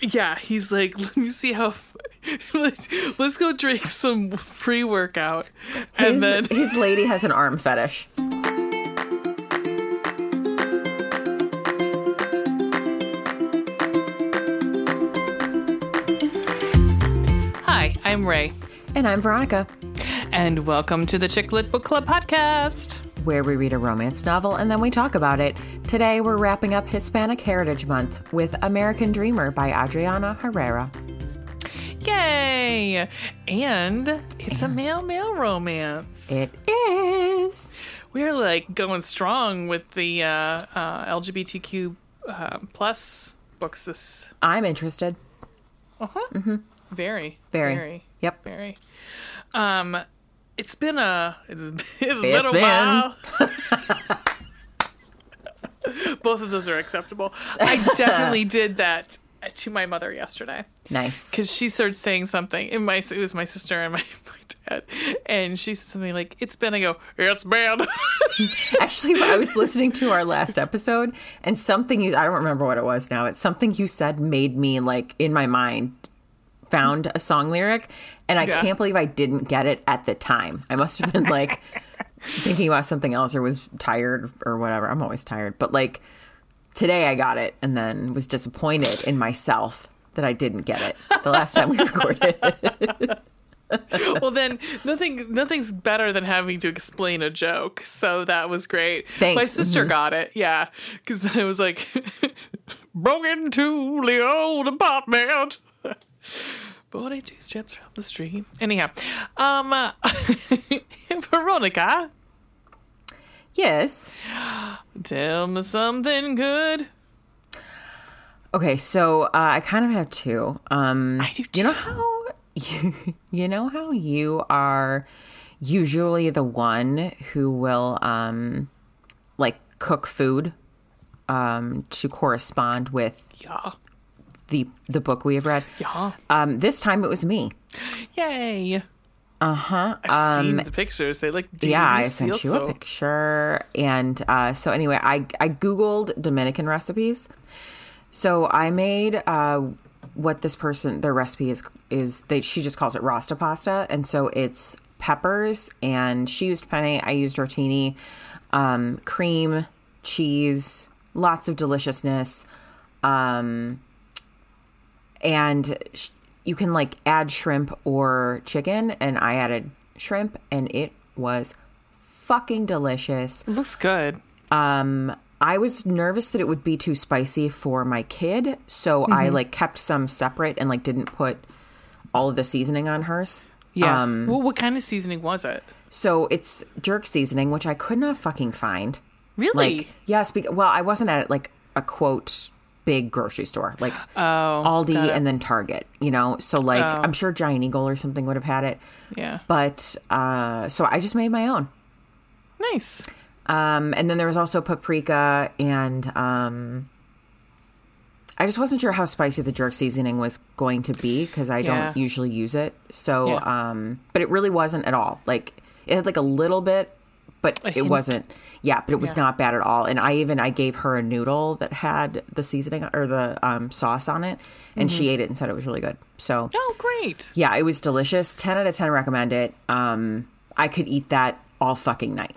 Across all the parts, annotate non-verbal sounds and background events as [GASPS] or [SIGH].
Yeah, he's like, let me see how. [LAUGHS] Let's, let's go drink some pre workout, and His, then [LAUGHS] his lady has an arm fetish. hi, I'm Ray, And I'm Veronica, and welcome to the Chick Lit Book Club podcast. Where we read a romance novel and then we talk about it. Today we're wrapping up Hispanic Heritage Month with American Dreamer by Adriana Herrera. Yay! And it's a male male romance. It is. We're like going strong with the uh, uh, LGBTQ uh, plus books. This I'm interested. uh huh. Very, Mm-hmm. Very. very, Yep. very. Um, it's been a it's, [LAUGHS] it's been It's a been. while. [LAUGHS] [LAUGHS] Both of those are acceptable. I definitely did that to my mother yesterday Nice. because she started saying something. And my it was my sister and my, my dad, and she said something like, "It's been." I go, "It's been." Actually, I was listening to our last episode and something you, I don't remember what it was now. It's something you said made me like in my mind found a song lyric and I Yeah. can't believe I didn't get it at the time. I must have been like [LAUGHS] thinking about something else or was tired or whatever. I'm always tired, but like today I got it and then was disappointed in myself that I didn't get it the last time we [LAUGHS] recorded. [LAUGHS] well, then nothing nothing's better than having to explain a joke. So that was great. Thanks. My sister mm-hmm. got it. Yeah, because then it was like broke into the old apartment. Forty-two steps from the street. Anyhow, um, uh, [LAUGHS] Veronica, yes. tell me something good. Okay, so uh, I kind of have two. Um, I do You know how you, [LAUGHS] you know how you are usually the one who will um, like cook food um, to correspond with Yeah, the the book we have read. yeah, Um, this time it was me. yay. Uh huh. I've seen the pictures. They look. Yeah, I sent you So- a picture, and uh, so anyway, I I googled Dominican recipes. So I made uh, what this person their recipe is is they she just calls it rasta pasta, and so it's peppers and she used penne, I used rotini, um, cream, cheese, lots of deliciousness, um, and sh- you can like add shrimp or chicken, and I added shrimp, and it was fucking delicious. It looks good. Um, I was nervous that it would be too spicy for my kid, so Mm-hmm. I like kept some separate and like didn't put all of the seasoning on hers. Yeah. Um, well, what kind of seasoning was it? so it's jerk seasoning, which I could not fucking find. Really? Like, yes, because well, I wasn't at like a quote big grocery store, like oh, Aldi and then Target. You know, so like Oh. I'm sure Giant Eagle or something would have had it, yeah. but uh, so I just made my own. Nice. Um, and then there was also paprika and um, I just wasn't sure how spicy the jerk seasoning was going to be because I Yeah. don't usually use it. So, Yeah. um, but it really wasn't at all. Like it had like a little bit, but it wasn't. Yeah, but it was Yeah. not bad at all. And I even I gave her a noodle that had the seasoning or the um, sauce on it, and Mm-hmm. she ate it and said it was really good. So Oh, great. yeah, it was delicious. Ten out of ten recommend it. Um, I could eat that all fucking night.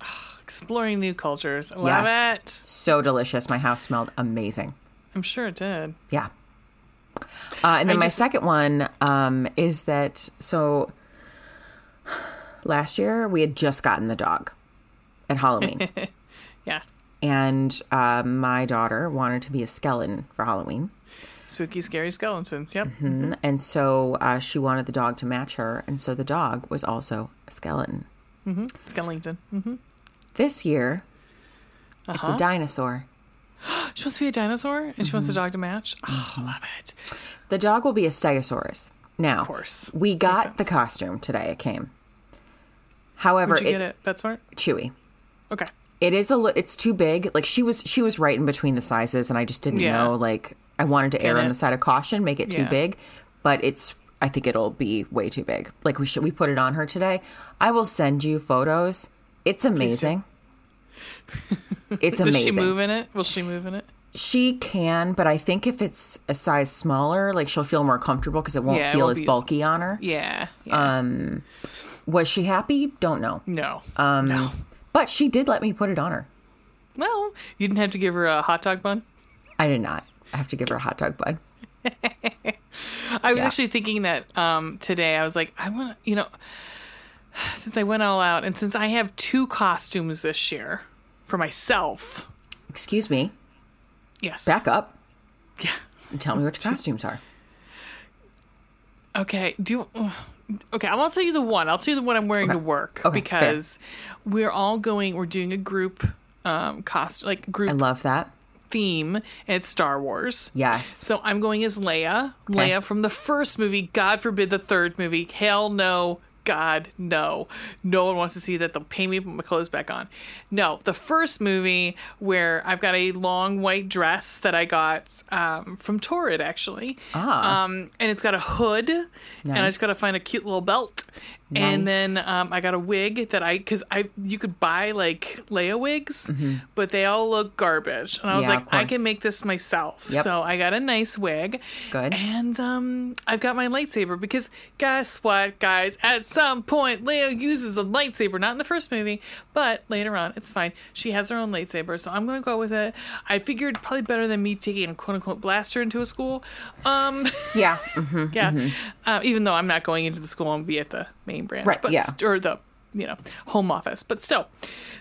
[SIGHS] Exploring new cultures. Love Yes. it. So delicious. My house smelled amazing. I'm sure it did. Yeah. Uh, and then I my just- second one um, is that so last year we had just gotten the dog at Halloween, [LAUGHS] Yeah. and uh, my daughter wanted to be a skeleton for Halloween, Spooky, scary skeletons. Yep. Mm-hmm. and so uh, she wanted the dog to match her, and so the dog was also a skeleton. Skellington. hmm This year, it's Uh-huh. a dinosaur. [GASPS] She wants to be a dinosaur and she wants the Mm-hmm. dog to match. Oh, love it. The dog will be a Stegosaurus. Now, Of course. we got the costume today. It came. However, Where'd you it, get it? PetSmart? Chewy. Okay. It is a li- it's too big. Like she was she was right in between the sizes and I just didn't Yeah. know like I wanted to err Get on the side of caution, make it too Yeah. big, but it's I think it'll be way too big. Like we should we put it on her today. I will send you photos. It's amazing. [LAUGHS] it's amazing. Does she move in it? Will she move in it? She can, but I think if it's a size smaller, like she'll feel more comfortable because it won't Yeah, it feel won't as be- bulky on her. Yeah. yeah. Um, Was she happy? Don't know. no. Um, no. But she did let me put it on her. Well, you didn't have to give her a hot dog bun. I did not. I have to give her a hot dog bun. [LAUGHS] I was Yeah. actually thinking that um, today. I was like, I want to, you know, [SIGHS] since I went all out and since I have two costumes this year for myself. Excuse me. Yes. Back up Yeah. and tell me what your [LAUGHS] costumes are. Okay. Do you, okay. I won't tell you the one. I'll tell you the one I'm wearing to work Okay, because we're all going. We're doing a group um, costume, like group. I love that. theme. It's Star Wars. Yes. So I'm going as Leia. Okay. Leia from the first movie. God forbid the third movie. Hell no. God no. No one wants to see that. They'll pay me to put my clothes back on. No, the first movie where I've got a long white dress that I got um, from Torrid actually. Ah. Um, and it's got a hood, and I just got to find a cute little belt. And then um, I got a wig that I because I you could buy like Leia wigs, but they all look garbage. And I was Mm-hmm. Yeah, like, I can make this myself. Yep. So I got a nice wig. Good. And um, I've got my lightsaber because guess what, guys? At some point, Leia uses a lightsaber. Not in the first movie, but later on, it's fine. She has her own lightsaber, so I'm gonna go with it. I figured probably better than me taking a quote unquote blaster into a school. Um, [LAUGHS] Yeah. mhm. yeah. Uh, even though I'm not going into the school and be at the main branch, Right, but yeah. st- or the you know home office, but still.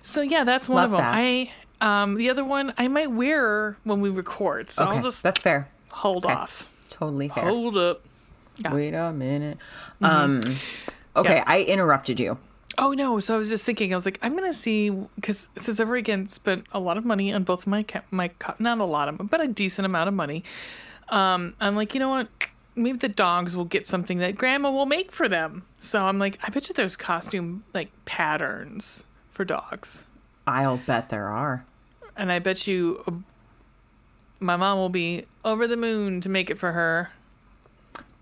So yeah, that's one Love of them. that. I um the other one I might wear when we record, so Okay. I'll just That's fair. hold off. Totally fair. Hold up. Wait a minute. Um. Okay, Mm-hmm. Yeah. I interrupted you. Oh no! So I was just thinking. I was like, I'm gonna see because since I've again spent a lot of money on both of my my not a lot of but a decent amount of money. Um, I'm like, you know what? Maybe the dogs will get something that Grandma will make for them. So I'm like, I bet you there's costume like patterns for dogs, I'll bet there are. and I bet you uh, my mom will be over the moon to make it for her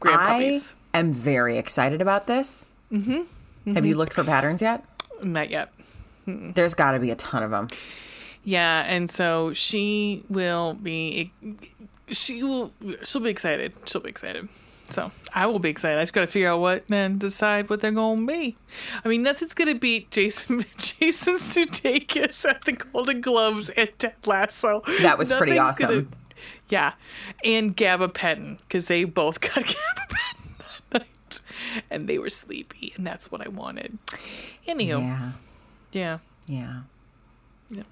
grandpuppies. I am very excited about this. Mm-hmm. Have you looked for patterns yet? Not yet. There's got to be a ton of them. Yeah, and so she will be she will she'll be excited. She'll be excited. So I will be excited. I just gotta figure out what and decide what they're gonna be. I mean nothing's gonna beat Jason [LAUGHS] Jason Sudeikis at the Golden Globes and Ted Lasso. That was pretty Nothing's gonna- awesome. yeah. And Gabba because they both got [LAUGHS] Gabba that night. And they were sleepy, and that's what I wanted. Anywho, yeah. Yeah. yeah. Yeah.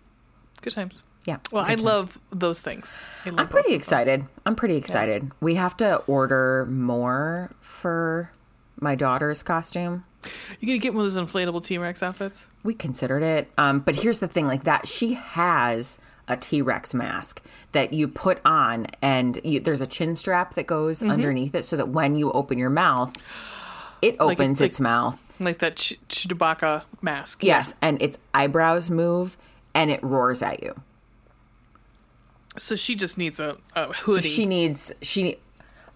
Good times. Yeah. Well, I times. love those things. Love I'm pretty excited. I'm pretty excited. We have to order more for my daughter's costume. You gonna get one of those inflatable T Rex outfits? We considered it. Um, but here's the thing like that, she has a T Rex mask that you put on, and you, there's a chin strap that goes Mm-hmm. underneath it so that when you open your mouth, it Like opens like- its mouth. Like that Ch- Chewbacca mask. Yes, and its eyebrows move and it roars at you. So she just needs a, a So hoodie. she needs she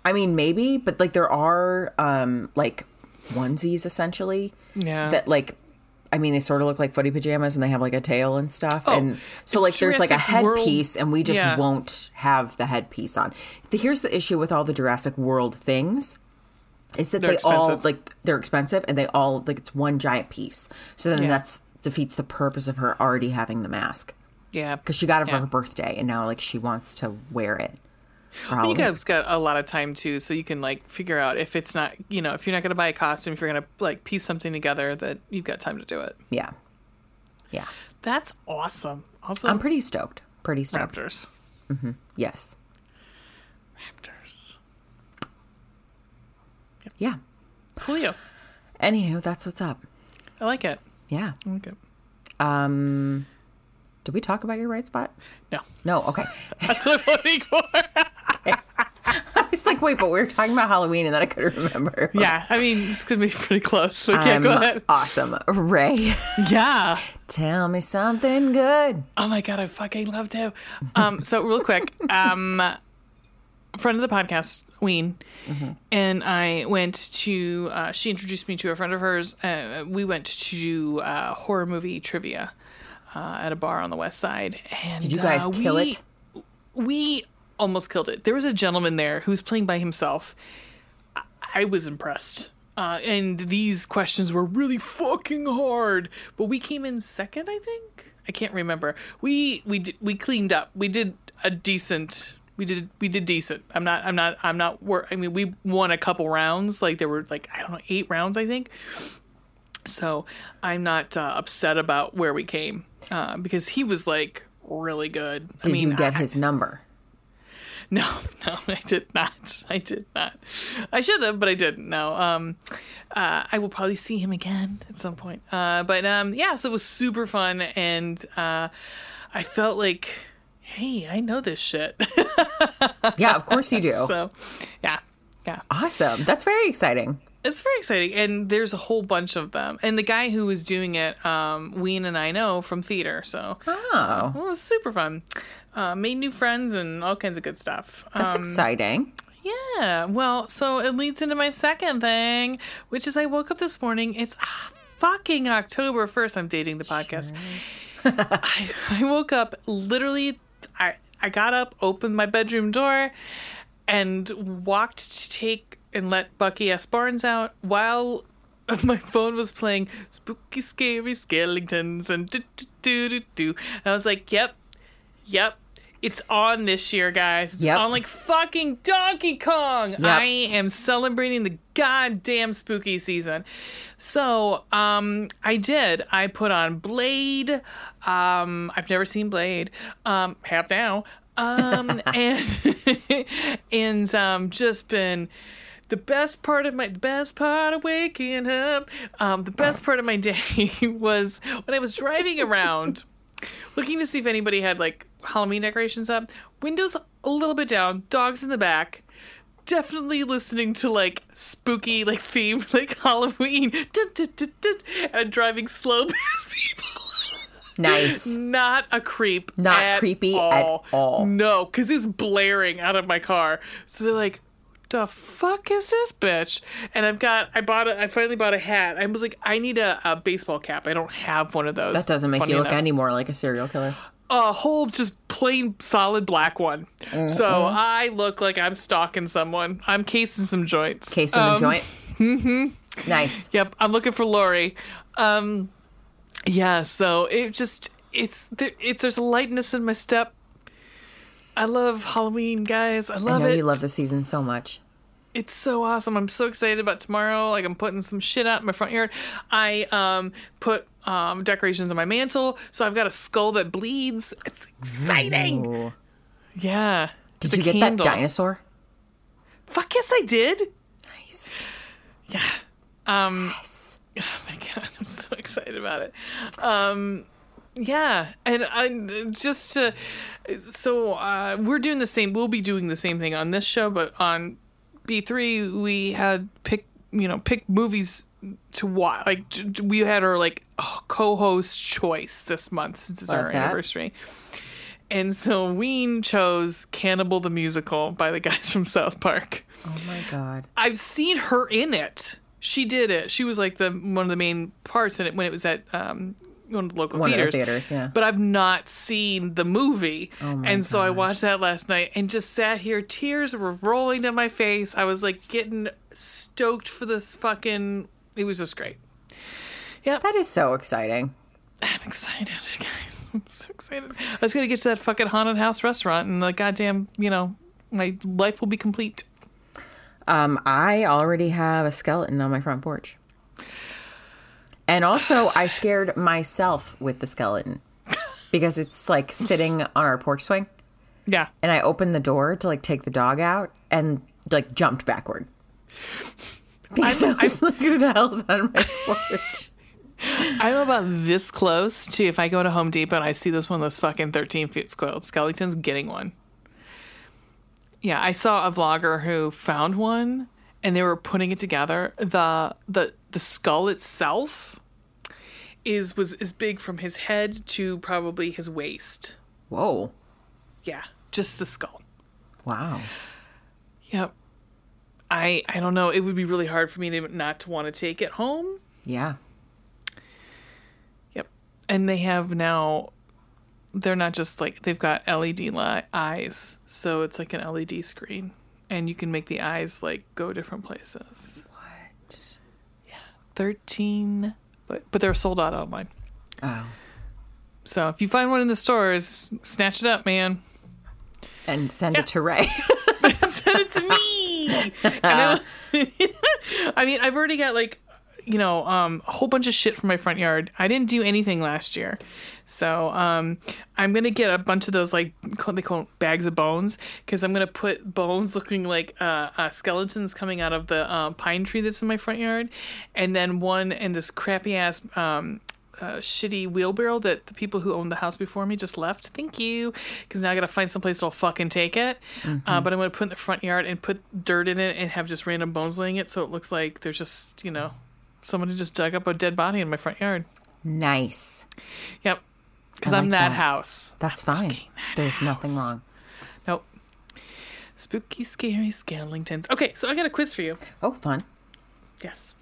I mean maybe, but like there are um like onesies essentially Yeah. that like I mean they sort of look like footy pajamas and they have like a tail and stuff Oh, and so like there's like a headpiece and we just Yeah. won't have the headpiece on. The, here's the issue with all the Jurassic World things is that They're they all expensive. like they're expensive and they all like it's one giant piece. So then Yeah. that's defeats the purpose of her already having the mask yeah. because she got it for Yeah. her birthday and now like she wants to wear it. Well, you guys got a lot of time too, so you can like figure out if it's not, you know, if you're not gonna buy a costume, if you're gonna like piece something together, that you've got time to do it. Yeah. Yeah. That's awesome. Also, I'm pretty stoked. Pretty stoked. Raptors. Mm-hmm. Yes. Raptors. Yeah. Coolio. Anywho, that's what's up. I like it. Yeah. I like it. Um did we talk about your right spot? No, No, okay. [LAUGHS] that's what I'm looking for. [LAUGHS] I was like, wait, but we were talking about Halloween and then I couldn't remember. yeah, I mean, it's gonna be pretty close. Yeah, Um, go ahead. awesome. Ray, Yeah. [LAUGHS] tell me something good. Oh my god, I fucking love to. Um, so real quick, um, friend of the podcast, Ween, and I went to. Uh, she introduced me to a friend of hers. Uh, we went to uh, horror movie trivia uh, at a bar on the west side. And Did you guys uh, kill we- it? we almost killed it. There was a gentleman there who was playing by himself. I, I was impressed. Uh, and these questions were really fucking hard, but we came in second, I think. I can't remember. We we we cleaned up. We did a decent. We did we did decent. I'm not I'm not I'm not. Wor- I mean, we won a couple rounds. Like there were like I don't know eight rounds, I think. So I'm not uh, upset about where we came uh, because he was like really good. I Did mean, you get I- his number? [LAUGHS] no, no, [LAUGHS] I did not. I did not. I should have, but I didn't. No. Um, uh, I will probably see him again at some point. Uh, but um, yeah, so it was super fun, and uh, I felt like, hey, I know this shit. Yeah, of course you do. [LAUGHS] so, yeah, yeah, awesome. That's very exciting. It's very exciting, and there's a whole bunch of them. And the guy who was doing it, um, Ween and I know from theater, so Oh, it was super fun. Uh, made new friends and all kinds of good stuff. that's Um, exciting. Yeah. Well, so it leads into my second thing, which is I woke up this morning. It's ah, fucking October 1st. I'm dating the podcast. [LAUGHS] I, I woke up literally, I, I got up, opened my bedroom door, and walked to take and let Bucky S. Barnes out while [LAUGHS] my phone was playing spooky, scary skeletons and do, do, do, do, do. And I was like, yep, yep. It's on this year, guys. It's Yep. on like fucking Donkey Kong. I am celebrating the goddamn spooky season. So, um, I did. I put on Blade. Um, I've never seen Blade. Um, have now. Um, [LAUGHS] and [LAUGHS] and um, just been the best part of my the best part of waking up. Um, the best part of my day [LAUGHS] was when I was driving around looking to see if anybody had like Halloween decorations up. Windows a little bit down, dogs in the back. Definitely listening to like spooky, like theme, [LAUGHS] like Halloween. Dun, dun, dun, dun, and driving slow [LAUGHS] past people. Nice. Not a creep. Not at creepy at all. all. No, because it's blaring out of my car. So they're like, the fuck is this bitch? And I've got, I bought a, I finally bought a hat. I was like, I need a, a baseball cap. I don't have one of those. That doesn't make funny you look enough. any more like a serial killer. a whole just plain solid black one. Mm-hmm. So I look like I'm stalking someone. I'm casing some joints. Casing in Um, the joint. [LAUGHS] Mm-hmm. Nice. Yep, I'm looking for Lori. Um, yeah, so it just it's there, it's there's a lightness in my step. I love Halloween, guys. I I love know it. you love the season so much. It's so awesome. I'm so excited about tomorrow. Like I'm putting some shit out in my front yard. I um put um decorations on my mantle, so I've got a skull that bleeds. It's exciting. Ooh. Yeah. Did you get candle. that dinosaur? Fuck yes, I did. Nice. Yeah. Um. Yes. Oh my god, I'm so excited about it. Um. Yeah, and I just uh, so uh, we're doing the same. We'll be doing the same thing on this show, but on B3 we had pick you know pick movies to watch. Like we had our like oh, co-host choice this month since it's Love our that. anniversary. And so Ween chose Cannibal the Musical by the guys [LAUGHS] from South Park. Oh my god. I've seen her in it. She did it. She was like the one of the main parts in it when it was at um, one of the local One of the theaters. theaters, yeah. But I've not seen the movie, Oh and so I watched that last night and just sat here. Tears were rolling down my face. I was like getting stoked for this fucking. It was just great. Yeah. That is so exciting. I'm excited, [LAUGHS] guys. I'm so excited. I was gonna get to that fucking haunted house restaurant, and the goddamn, you know, my life will be complete. Um, I already have a skeleton on my front porch. And also, I scared myself with the skeleton because it's like sitting on our porch swing. Yeah. And I opened the door to like take the dog out and like jumped backward. Because I, I'm- was like, who the hell's on my porch? I'm about this close to if I go to Home Depot and I see this one of those fucking 13 foot skeletons, getting one. Yeah, I saw a vlogger who found one and they were putting it together. The the the skull itself is was as big from his head to probably his waist. Whoa. Yeah, just the skull. Wow. Yep. I I don't know. It would be really hard for me to not to want to take it home. Yeah. Yep. And they have now they're not just like they've got LED li- eyes, so it's like an LED screen, and you can make the eyes like go different places. What? Thirteen, but but they're sold out online. Oh. So if you find one in the stores, snatch it up, man. And send it to Ray. [LAUGHS] Send it to me. [LAUGHS] And I, [LAUGHS] I mean, I've already got like, you know, um, a whole bunch of shit from my front yard. I didn't do anything last year, so um, I'm gonna get a bunch of those like they call bags of bones because I'm gonna put bones [LAUGHS] looking like uh, uh, skeletons coming out of the uh, pine tree that's in my front yard, and then one in this crappy ass. Um, uh, shitty wheelbarrow that the people who owned the house before me just left. Thank you, because now I gotta find someplace that'll fucking take it. Uh, but I'm gonna put it in the front yard and put dirt in it and have just random bones laying it, so it looks like there's just you know somebody just dug up a dead body in my front yard. nice. Yep, because I I'm like that, that. house. That's fine. There's nothing wrong. Nope. Spooky, scary skeletons. Okay, so I got a quiz for you. Oh, fun. Yes.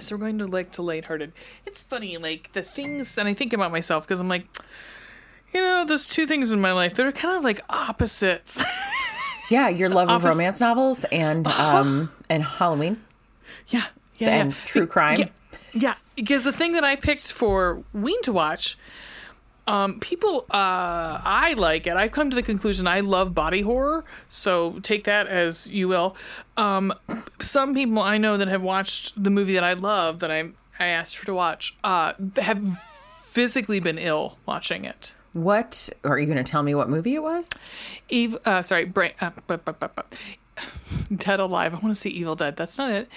So we're going to like to lighthearted. It's funny, like the things that I think about myself because I'm like, you know, there's two things in my life that are kind of like opposites. Yeah, your [LAUGHS] love of romance novels and [LAUGHS] um and Halloween yeah, yeah, and yeah. true crime. Yeah, yeah, because the thing that I picked for Ween to watch, um, people, uh, I like it. I've come to the conclusion I love body horror, so take that as you will. Um, some people I know that have watched the movie that I love that I I asked her to watch, uh, have physically been ill watching it. What are you going to tell me what movie it was? Eve, uh, sorry, brain, uh, [LAUGHS] Dead Alive. I want to see Evil Dead. That's not it.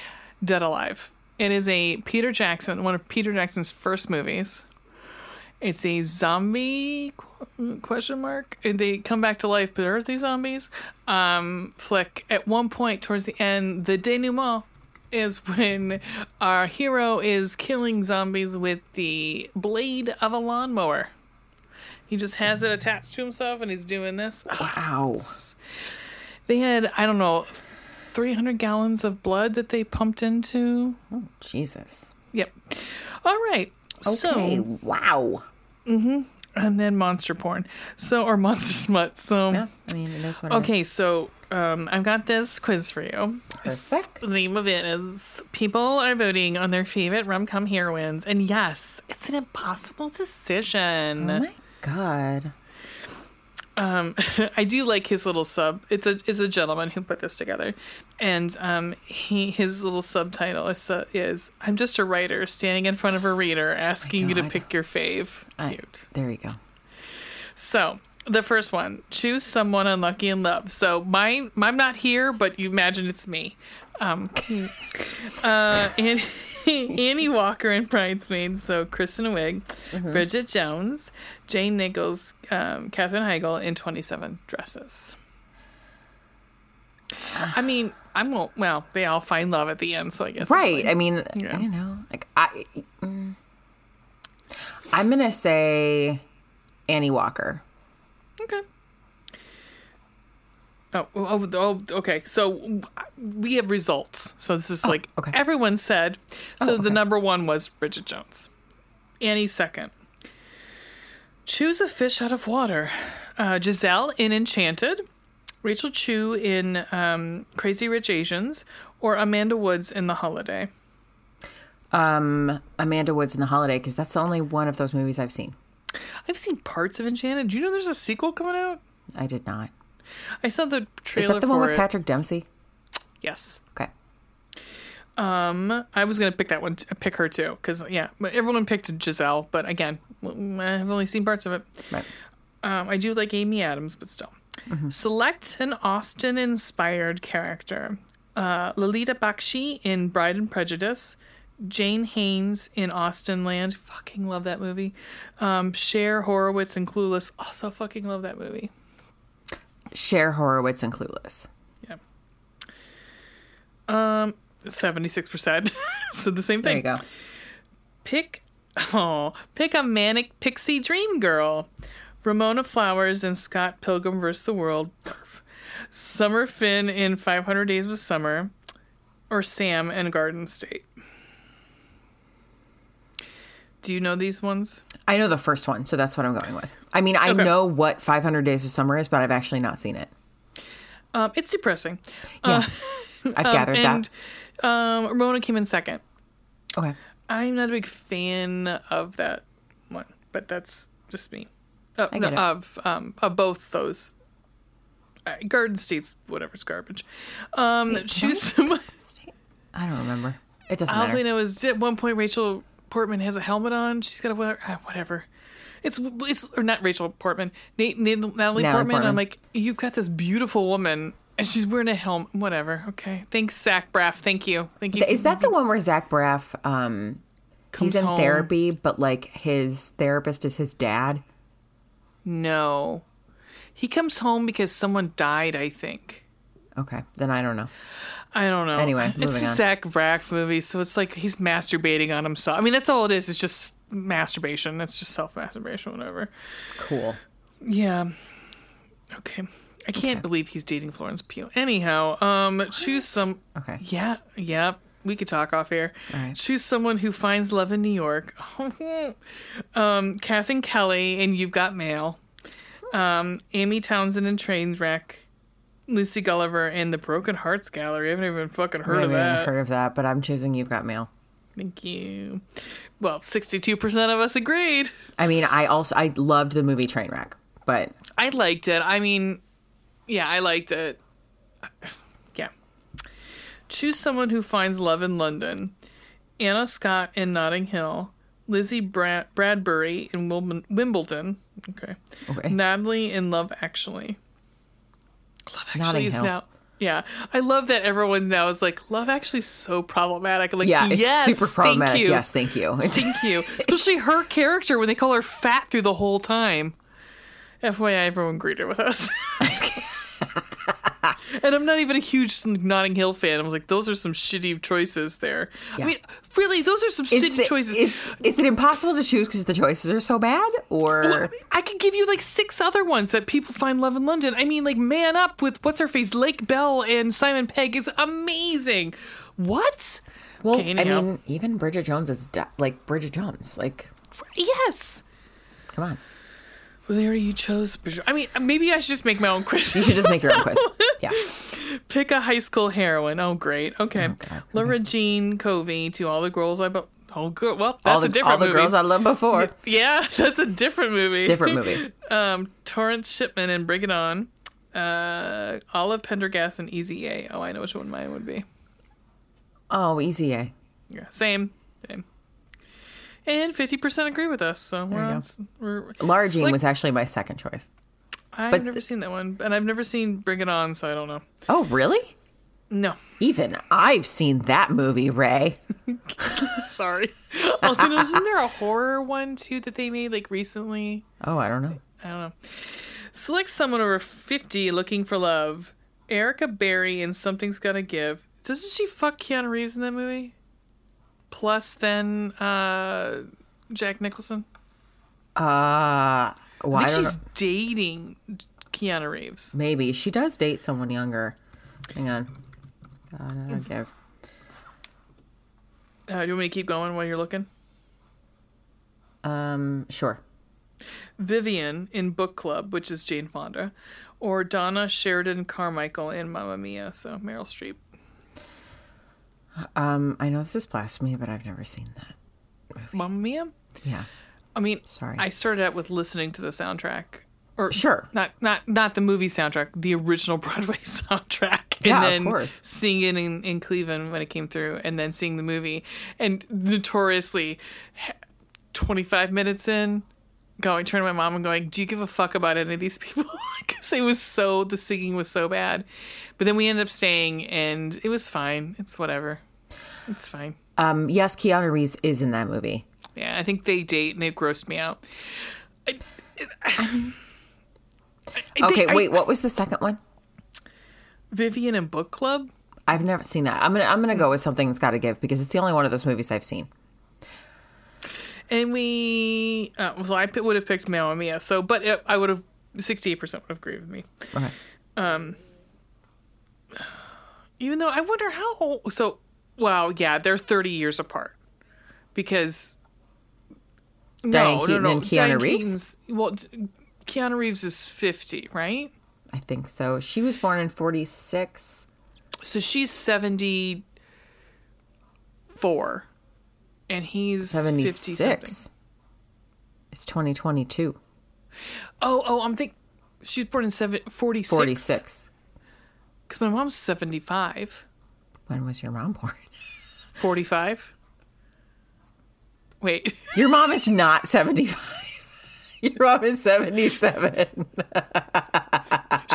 Dead Alive. It is a Peter Jackson, one of Peter Jackson's first movies. It's a zombie question mark. And they come back to life, but are they zombies? Um, flick. At one point towards the end, the denouement is [LAUGHS] when our hero is killing zombies with the blade of a lawnmower. He just has it attached to himself and he's doing this. Wow. They had, I don't know, 300 gallons of blood that they pumped into. Oh, Jesus. Yep. All right. Okay. So, wow. and then monster porn. So, or monster [LAUGHS] smut. So, Yeah, I mean, it is what it is. okay. So, um, I've got this quiz for you. Perfect. The name of it is People Are Voting on Their Favorite rum Com Heroines. And yes, it's an impossible decision. Oh my God. Um, [LAUGHS] I do like his little sub. It's a it's a gentleman who put this together, and um, he his little subtitle is uh, is I'm just a writer standing in front of a reader asking you to pick your fave. I- Cute. there you go. So the first one, choose someone unlucky in love. So mine, I'm not here, but you imagine it's me. Um, uh, and. [LAUGHS] [LAUGHS] Annie Walker in Bridesmaids, so Kristen Wiig, Bridget Jones, Jane Nichols, um, Katherine Heigl in 27 dresses. I mean, I'm well, well, they all find love at the end, so I guess Right. like- I mean, Yeah. you know, like I, mm, I'm gonna say Annie Walker. Okay. Oh, oh, oh, okay. So we have results. So this is like okay. everyone said. So Oh, the number one was Bridget Jones. Annie second. Choose a fish out of water. Uh, Giselle in Enchanted, Rachel Chu in um, Crazy Rich Asians, or Amanda Woods in The Holiday. Um, Amanda Woods in The Holiday because that's the only one of those movies I've seen. I've seen parts of Enchanted. Do you know there's a sequel coming out? I did not. I saw the trailer. Is that the one with it. Patrick Dempsey? yes. Okay. Um, I was gonna pick that one, pick her too, because yeah, everyone picked Giselle, but again, I've only seen parts of it. Right. Um, I do like Amy Adams, but still. Select an Austen-inspired character: uh, Lolita Bakshi in Bride and Prejudice, Jane Haynes in Austenland. Fucking love that movie. Um, Cher Horowitz in Clueless. Also fucking love that movie. Cher Horowitz and Clueless. Yeah. Um, seventy-six percent. [LAUGHS] so the same thing. There you go. pick oh pick a manic pixie dream girl ramona flowers and scott pilgrim vs the world summer finn in 500 days of summer or sam in garden state Do you know these ones? I know the first one, so that's what I'm going with. I mean, I Okay. know what 500 Days of Summer is, but I've actually not seen it. Um, it's depressing. Yeah, [LAUGHS] I've Um, gathered and um, Ramona came in second. Okay. I'm not a big fan of that one, but that's just me. Uh, I no, of um, of both those. Uh, Garden State's whatever's garbage. Um, choose [LAUGHS] someone. I don't remember. It doesn't All I matter. know is at one point Rachel Portman has a helmet on. She's got a ah, whatever. It's it's or not Rachel Portman, Nate, Nate Natalie, Portman. Portman. I'm like, you've got this beautiful woman, and she's wearing a helmet. Whatever. Okay. Thanks, Zach Braff. Thank you. Thank you. Is that the one where Zach Braff, um, Comes he's in home. therapy, but like his therapist is his dad? No. He comes home because someone died, I think. Okay, then I don't know. I don't know. Anyway, it's a on. Zach Braff movie, so it's like he's masturbating on himself. I mean, that's all it is. It's just masturbation. It's just self masturbation, whatever. Cool. Yeah. Okay. I can't believe he's dating Florence Pugh. Anyhow, um, choose some. Okay. Yeah, yeah. We could talk off here. All right. Choose someone who finds love in New York. [LAUGHS] um, Kathleen Kelly and You've Got Mail. Um, Amy Townsend and Trainwreck. Lucy Gulliver and the Broken Hearts Gallery. I haven't even fucking heard I of haven't that. heard of that, but I'm choosing You've Got Mail. Thank you. Well, 62% of us agreed. I mean, I also I loved the movie Trainwreck, but I liked it. I mean, yeah, I liked it. Yeah. Choose someone who finds love in London. Anna Scott in Notting Hill. Lizzie Brad- Bradbury in Wimbledon. Okay. Okay. Natalie in Love Actually. Love Actually is now. Yeah, I love that everyone now is like Love Actually is so problematic. I'm like, yeah, it's yes, super problematic. Thank you. Yes, thank you. [LAUGHS] Thank you. [LAUGHS] Especially her character when they call her fat through the whole time. FYI, everyone greeted with us. [LAUGHS] and I'm not even a huge Notting Hill fan. I was like, those are some shitty choices there. Yeah. I mean, really, those are some is, shitty the- choices. is is it impossible to choose because the choices are so bad, or I could give you like six other ones that people find love in London. I mean, like Man Up with what's her face, Lake Bell and Simon Pegg is amazing. What? well, Okay, I mean, even Bridget Jones is da- like Bridget Jones. Like, yes. come on, There you chose. I mean, maybe I should just make my own quiz. you should just make your own quiz. [LAUGHS] Yeah, Pick a high school heroine. Oh, great. Okay. God. Laura Jean Covey to all the girls I. Bu- oh, good. Well, that's all the a different all the movie. girls I loved before. yeah, [LAUGHS] that's a different movie. Different movie. [LAUGHS] um, Torrance Shipman and Bring It On. Uh, Olive Penderghast and Easy A. Oh, I know which one mine would be. Oh, easy A. Yeah, same, same. And fifty percent agree with us. So we're, on, we're Jean was actually my second choice. I've but never th- seen that one, and I've never seen Bring It On, so I don't know. Oh, really? No, Even I've seen that movie, Ray. [LAUGHS] sorry. Also, isn't there a horror one too that they made like recently? Oh, I don't know. I don't know. Select someone over 50 looking for love. Erica Barry in Something's Gotta Give. Doesn't she fuck Keanu Reeves in that movie? Plus, then uh, Jack Nicholson. Uh, well, I I think don't she's know. dating Keanu Reeves. Maybe she does date someone younger. Hang on. Gotta give. Uh, do you want me to keep going while you're looking? Um, sure. Vivian in Book Club, which is Jane Fonda, or Donna Sheridan Carmichael in Mamma Mia, so Meryl Streep. Um, I know this is blasphemy, but I've never seen that. Mamma Mia? Yeah. I mean, Sorry. I started out with listening to the soundtrack, or Sure. not not not the movie soundtrack, the original [LAUGHS] Broadway [LAUGHS] soundtrack, and Yeah, of then course. seeing it in, in Cleveland when it came through, and then seeing the movie, and notoriously, twenty five minutes in, going turning to my mom and going, "Do you give a fuck about any of these people?" [LAUGHS] Because it was so the singing was so bad, but then we ended up staying, and it was fine. It's whatever. It's fine. Um, yes, Keanu Reeves is in that movie. Yeah, I think they date, and it grossed me out. I- I- I Okay, wait. What was the second one? Vivian and Book Club. I've never seen that. I'm gonna I'm gonna go with something that's got to give because it's the only one of those movies I've seen. And we, uh, well, I would have picked Mamma Mia. So, but it, I would have, 68% would have agreed with me. Okay. Even though I wonder how old, so, wow, yeah, they're 30 years apart. Because Diane no, Keaton no, no. and Keanu Diane Reeves? Keaton's- well, Keanu Reeves is 50, right? I think so. She was born in 46. So she's 74. And he's 50 something. 76. It's 2022. Oh, oh, I'm thinking she's born in seven, 46. 46. Because my mom's 75. When was your mom born? [LAUGHS] 45. Wait. [LAUGHS] Your mom is not 75. [LAUGHS] Your mom is 77.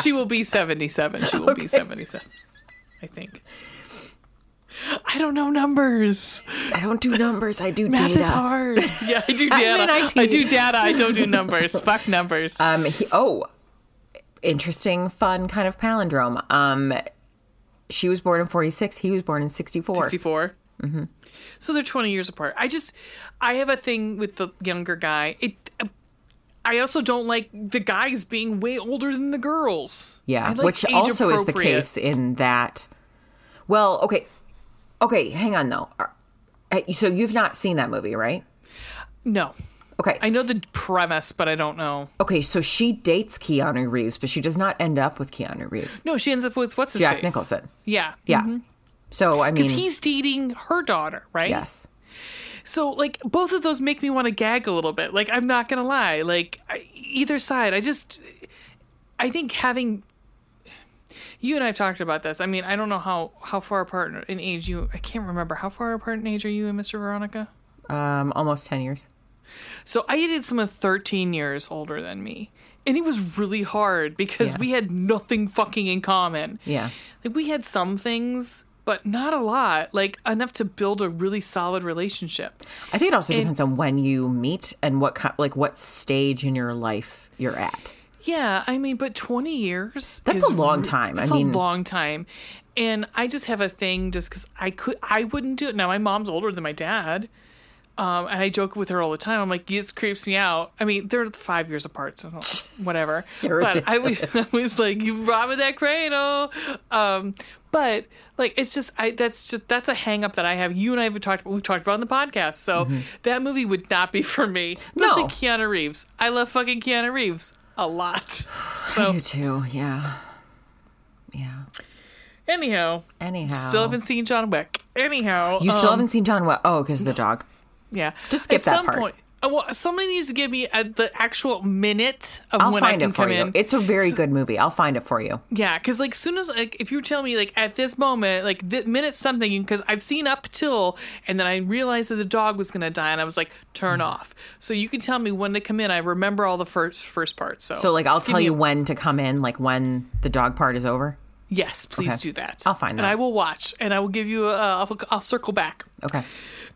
she will be 77. She will be 77. I think. [LAUGHS] I don't know numbers. I don't do numbers. I do Math data. is hard. [LAUGHS] Yeah, I do I'm data. in IT. I do data. I don't do numbers. [LAUGHS] Fuck numbers. Um. He, oh, interesting, fun kind of palindrome. Um, she was born in 46. He was born in 64. 64. Mm-hmm. So they're 20 years apart. I just, I have a thing with the younger guy. It. I also don't like the guys being way older than the girls. Yeah, like which also is the case in that. Well, okay, okay, hang on though. So you've not seen that movie, right? No, Okay, I know the premise, but I don't know. okay. So she dates Keanu Reeves, but she does not end up with Keanu Reeves. No, she ends up with what's his Jack face? Nicholson. Yeah, Yeah. Mm-hmm. So I mean, because he's dating her daughter, right? yes, So like both of those make me want to gag a little bit. Like I'm not gonna lie. Like I, either side, I just I think having you and I've talked about this. I mean, I don't know how how far apart in age you. I can't remember how far apart in age are you and Mr. Veronica. um, almost ten years. So I dated someone 13 years older than me. And it was really hard because Yeah. we had nothing fucking in common. Yeah. Like we had some things, but not a lot. Like enough to build a really solid relationship. I think it also And- depends on when you meet and what kind, like what stage in your life you're at. Yeah, I mean, but 20 years. That's a long time. I mean- a long time. And I just have a thing just because I could, I wouldn't do it. Now, my mom's older than my dad. Um, and I joke with her all the time. I'm like, it creeps me out. I mean, they're five years apart, so [LAUGHS] whatever. But I was, [LAUGHS] I was like, you robbing that cradle. Um, but like, it's just, I that's just that's a hang up that I have. You and I have talked, we've talked about in the podcast. So that movie would not be for me, especially No. Keanu Reeves. I love fucking Keanu Reeves a lot. [SIGHS] I So do too. Yeah. Yeah. anyhow, Anyhow, still haven't seen John Wick. Anyhow, you still um, haven't seen John Wick? Oh, because of the dog. Yeah, Just skip At that some part. point. Uh, Well, somebody needs to give me uh the actual minute of I'll when I find can it for come you. in. It's a very good movie. I'll find it for you. Yeah, because like soon as like if you tell me like at this moment like the minute something because I've seen up till and then I realized that the dog was gonna die and I was like turn Mm. off. So you can tell me when to come in. I remember all the first first parts. So So, like, I'll tell you a- when to come in, like when the dog part is over. Yes, please Okay. do that. I'll find that. and. I will watch and I will give you a. I'll, I'll circle back. Okay.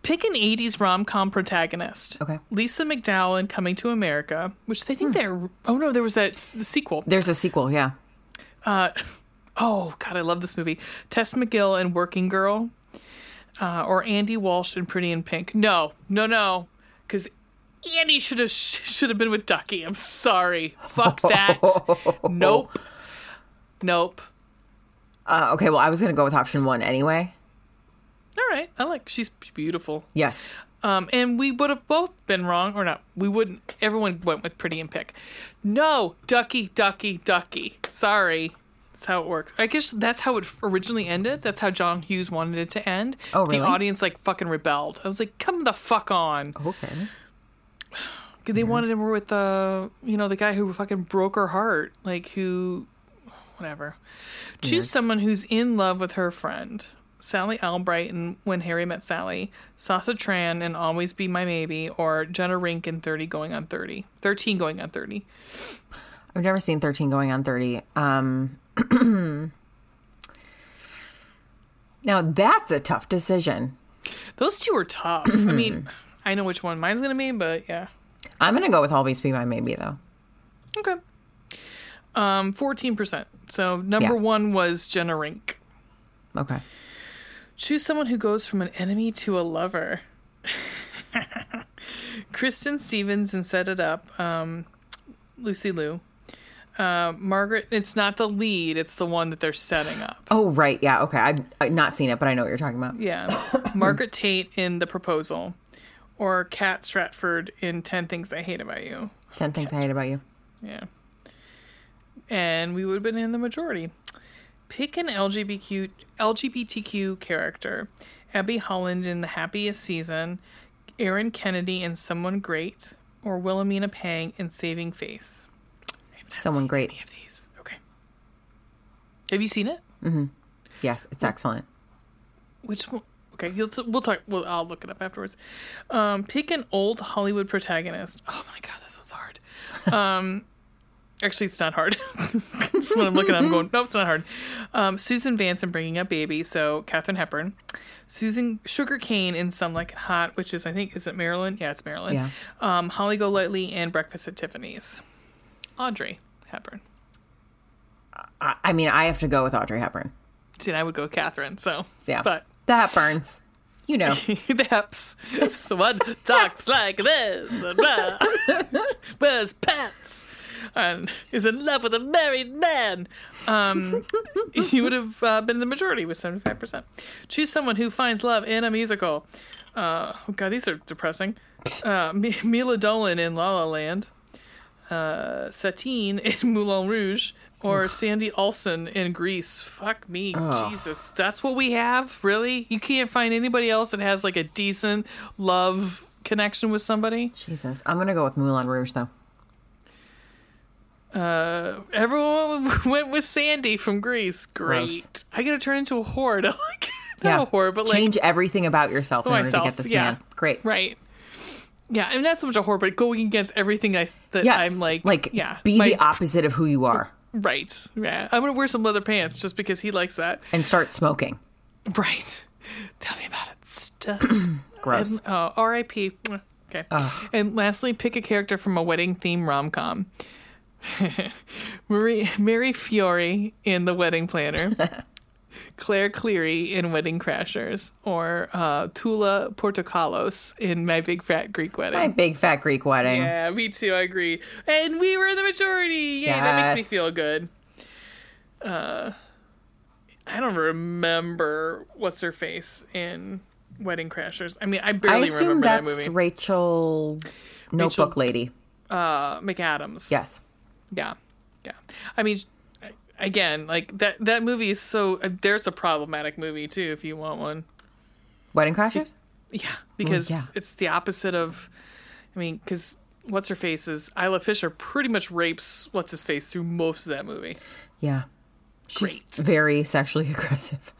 Pick an 80s rom com protagonist. Okay. Hmm. Lisa McDowell in Coming to America, which they think they're. Oh no, there was that the sequel. There's a sequel. Yeah. Oh God, I love this movie. Tess McGill in Working Girl, uh, or Andy Walsh in Pretty in Pink. No, no, no, because Andy should have [LAUGHS] should have been with Ducky. I'm sorry. Fuck that. [LAUGHS] nope. Nope. Uh, okay. Well, I was gonna go with option one anyway. All right. I like. She's beautiful. Yes. Um, and we would have both been wrong, or not. We wouldn't. Everyone went with Pretty and pick. No, Ducky, Ducky, Ducky. Sorry. That's how it works. I guess that's how it originally ended. That's how John Hughes wanted it to end. Oh, really? The audience like fucking rebelled. I was like, come the fuck on. Okay. They wanted him with the, you know, the guy who fucking broke her heart. Like who, whatever. Choose someone who's in love with her friend. Sally Albright in When Harry Met Sally, Sasha Tran in Always Be My Maybe, or Jenna Rink in 30 Going on 30. 13 Going on 30. I've never seen 13 going on 30. Um, [CLEARS THROAT] now that's a tough decision. Those two are tough. I [CLEARS THROAT] mean, I know which one mine's going to be, but yeah. I'm gonna go with Always Be My Maybe though. Okay. Um, 14%. So number Yeah. one was Jenna Rink. Okay. Choose someone who goes from an enemy to a lover. [LAUGHS] Kristen Stevens and Set It Up. Um, Lucy Liu. Uh, Margaret, it's not the lead, it's the one that they're setting up. Oh right, yeah. Okay, I've, I've not seen it, but I know what you're talking about. Yeah. Margaret Tate in The Proposal. or Kat Stratford in Ten Things I Hate About You. Ten things I hate about you. Yeah. And we would have been in the majority. Pick an LGBTQ LGBTQ character. Abby Holland in The Happiest Season, Erin Kennedy in Someone Great, or Wilhelmina Pang in Saving Face. Someone great. Any of these? Okay. Have you seen it? Mhm. Yes, it's excellent. Which one? Okay, you'll we'll talk. Well, I'll look it up afterwards. Um, pick an old Hollywood protagonist. Oh my god, this was hard. Um, actually, it's not hard. [LAUGHS] when I'm looking I'm going, nope, it's not hard. Um, Susan Vance in Bringing Up Baby, so Katharine Hepburn. Susan Sugar Kane in Some Like It Hot, which is I think is it Marilyn? Yeah, it's Marilyn. Yeah. Um, Holly Golightly and Breakfast at Tiffany's. Audrey Hepburn. I, I mean, I have to go with Audrey Hepburn. See, and I would go with Katharine. So Yeah, but that burns. You know, [LAUGHS] the Heps. The one talks like this and blah. [LAUGHS] wears pants and is in love with a married man. Um, [LAUGHS] you would have uh, been the majority with 75%. Choose someone who finds love in a musical. Uh, oh God, these are depressing. Uh, Mi- Mila Dolan in La La Land. Uh, Satine in [LAUGHS] Moulin Rouge. Or Sandy Olsson in Grease. Fuck me, Jesus. That's what we have? Really? You can't find anybody else that has like a decent love connection with somebody? Jesus, I'm gonna go with Moulin Rouge though. Uh, everyone [LAUGHS] went with Sandy from Grease. Great. Gross. I gotta turn into a whore [LAUGHS] to like Yeah, not a whore, but like change everything about yourself in order to get this yeah. man. Great. Right. Yeah, I mean not so much a whore, but going against everything I that Yes, I'm like like yeah, be my- the opposite of who you are right. Yeah, I'm gonna wear some leather pants just because he likes that. and start smoking. Right. Tell me about it. Stuff. [CLEARS THROAT] Gross. And, uh, R.I.P. Okay. And lastly, pick a character from a wedding theme rom com. [LAUGHS] Marie, Mary Fiore in The Wedding Planner. [LAUGHS] Claire Cleary in Wedding Crashers. Or uh, Tula Portokalos in My Big Fat Greek Wedding. My big fat Greek wedding. Yeah, me too. I agree. And we were the majority. Yay, that makes me feel good. Uh, I don't remember what's her face in Wedding Crashers. I mean, I I barely assume remember that that's movie. Rachel Notebook Lady. Uh, McAdams. Yes. Yeah, yeah. I mean, again, like that that movie is so. There's a problematic movie too, if you want one. Wedding Crashers? Yeah, because yeah. it's the opposite of. I mean, because what's her face is Isla Fisher pretty much rapes what's his face through most of that movie. Yeah. She's Great. very sexually [LAUGHS] aggressive.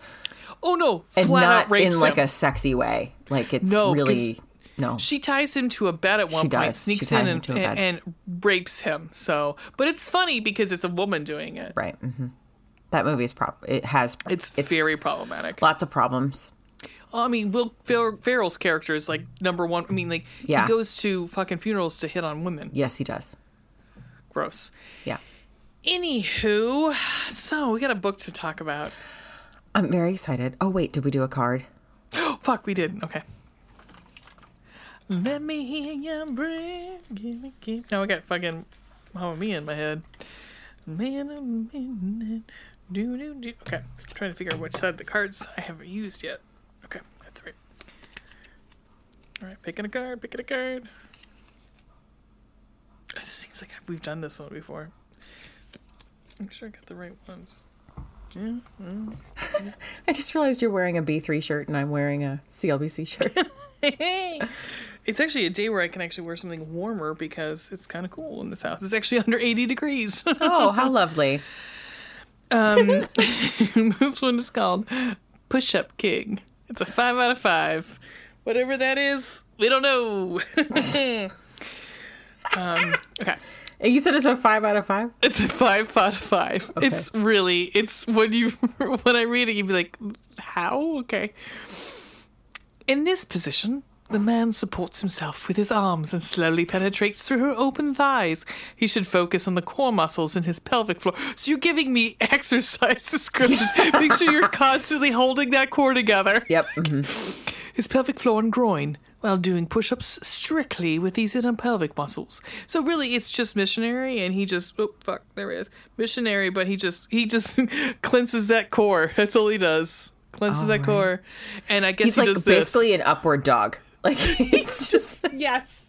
Oh no, And flat not in like a sexy way. Like it's No, really no. She ties him to a bed at one She point, does. sneaks in and, to a bed. and, rapes him. So, but it's funny because it's a woman doing it. Right. hmm That movie is prop. It has It's, very problematic. lots of problems. I mean, Will Fer- Ferrell's character is like number one. I mean, like Yeah. he goes to fucking funerals to hit on women. Yes, he does. Gross. Yeah. Anywho, so we got a book to talk about. I'm very excited. Oh wait, did we do a card? Oh, [GASPS] fuck, we did. Okay. Mm-hmm. Let me hear your breath. Give me, give. Now I got fucking Mamma Mia in my head. Man oh, of midnight. Do, do, do. Okay. I'm trying to figure out which side of the cards I haven't used yet. Okay, that's right. Alright, picking a card, picking a card. This seems like we've done this one before. Make sure I got the right ones. Yeah. Mm-hmm. [LAUGHS] I just realized you're wearing a B3 shirt and I'm wearing a CLBC shirt. [LAUGHS] it's actually a day where I can actually wear something warmer because it's kind of cool in this house. It's actually [LAUGHS] under 80 degrees. oh, how [LAUGHS] lovely. [LAUGHS] this one is called Push Up King. It's a five out of five. Whatever that is, we don't know. um, okay. You said it's a five out of five? It's a five out of five. It's really, it's when you, when I read it, you'd be like, how? Okay. In this position, the man supports himself with his arms and slowly penetrates through her open thighs. He should focus on the core muscles in his pelvic floor. So you're giving me [LAUGHS] exercise descriptions. Make sure you're [LAUGHS] constantly holding that core together. Yep. mhm. His pelvic floor and groin while doing push-ups strictly with these inner pelvic muscles. So really it's just missionary and he just oh fuck, there he is. Missionary, but he just he just [LAUGHS] cleanses that core. That's all he does. Cleanses that core. And I guess He's he like does this. basically an upward dog. Like [LAUGHS] he's just Yes.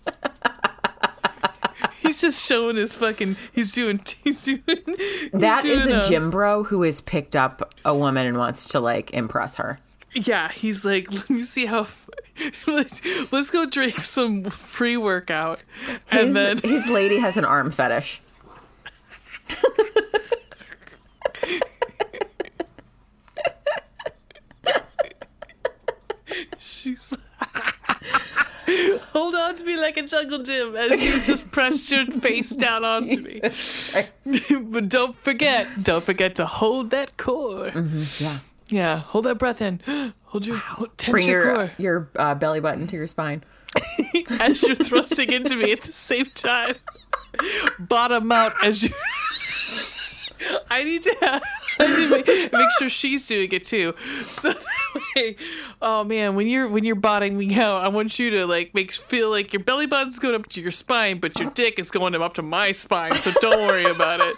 he's just showing his fucking. He's doing. He's doing. he's that is doing a gym bro who has picked up a woman and wants to like impress her. Yeah, he's like, let me see how. [LAUGHS] Let's, let's go drink some pre workout, and His, then his lady has an arm fetish. [LAUGHS] she's. [LAUGHS] Hold on to me like a jungle gym as you just press your face down onto me. [LAUGHS] but don't forget, don't forget to hold that core. Yeah. Yeah, hold that breath in. [GASPS] Hold your hold, tense Bring your, your core your uh, belly button to your spine. [LAUGHS] as you're thrusting into me at the same time. Bottom out as you. I need to, have, I need to make, [LAUGHS] make sure she's doing it too. So [LAUGHS] way, oh man, when you're when you're bottoming out, I want you to like make feel like your belly button's going up to your spine, but your dick is going up to my spine. So don't worry about it.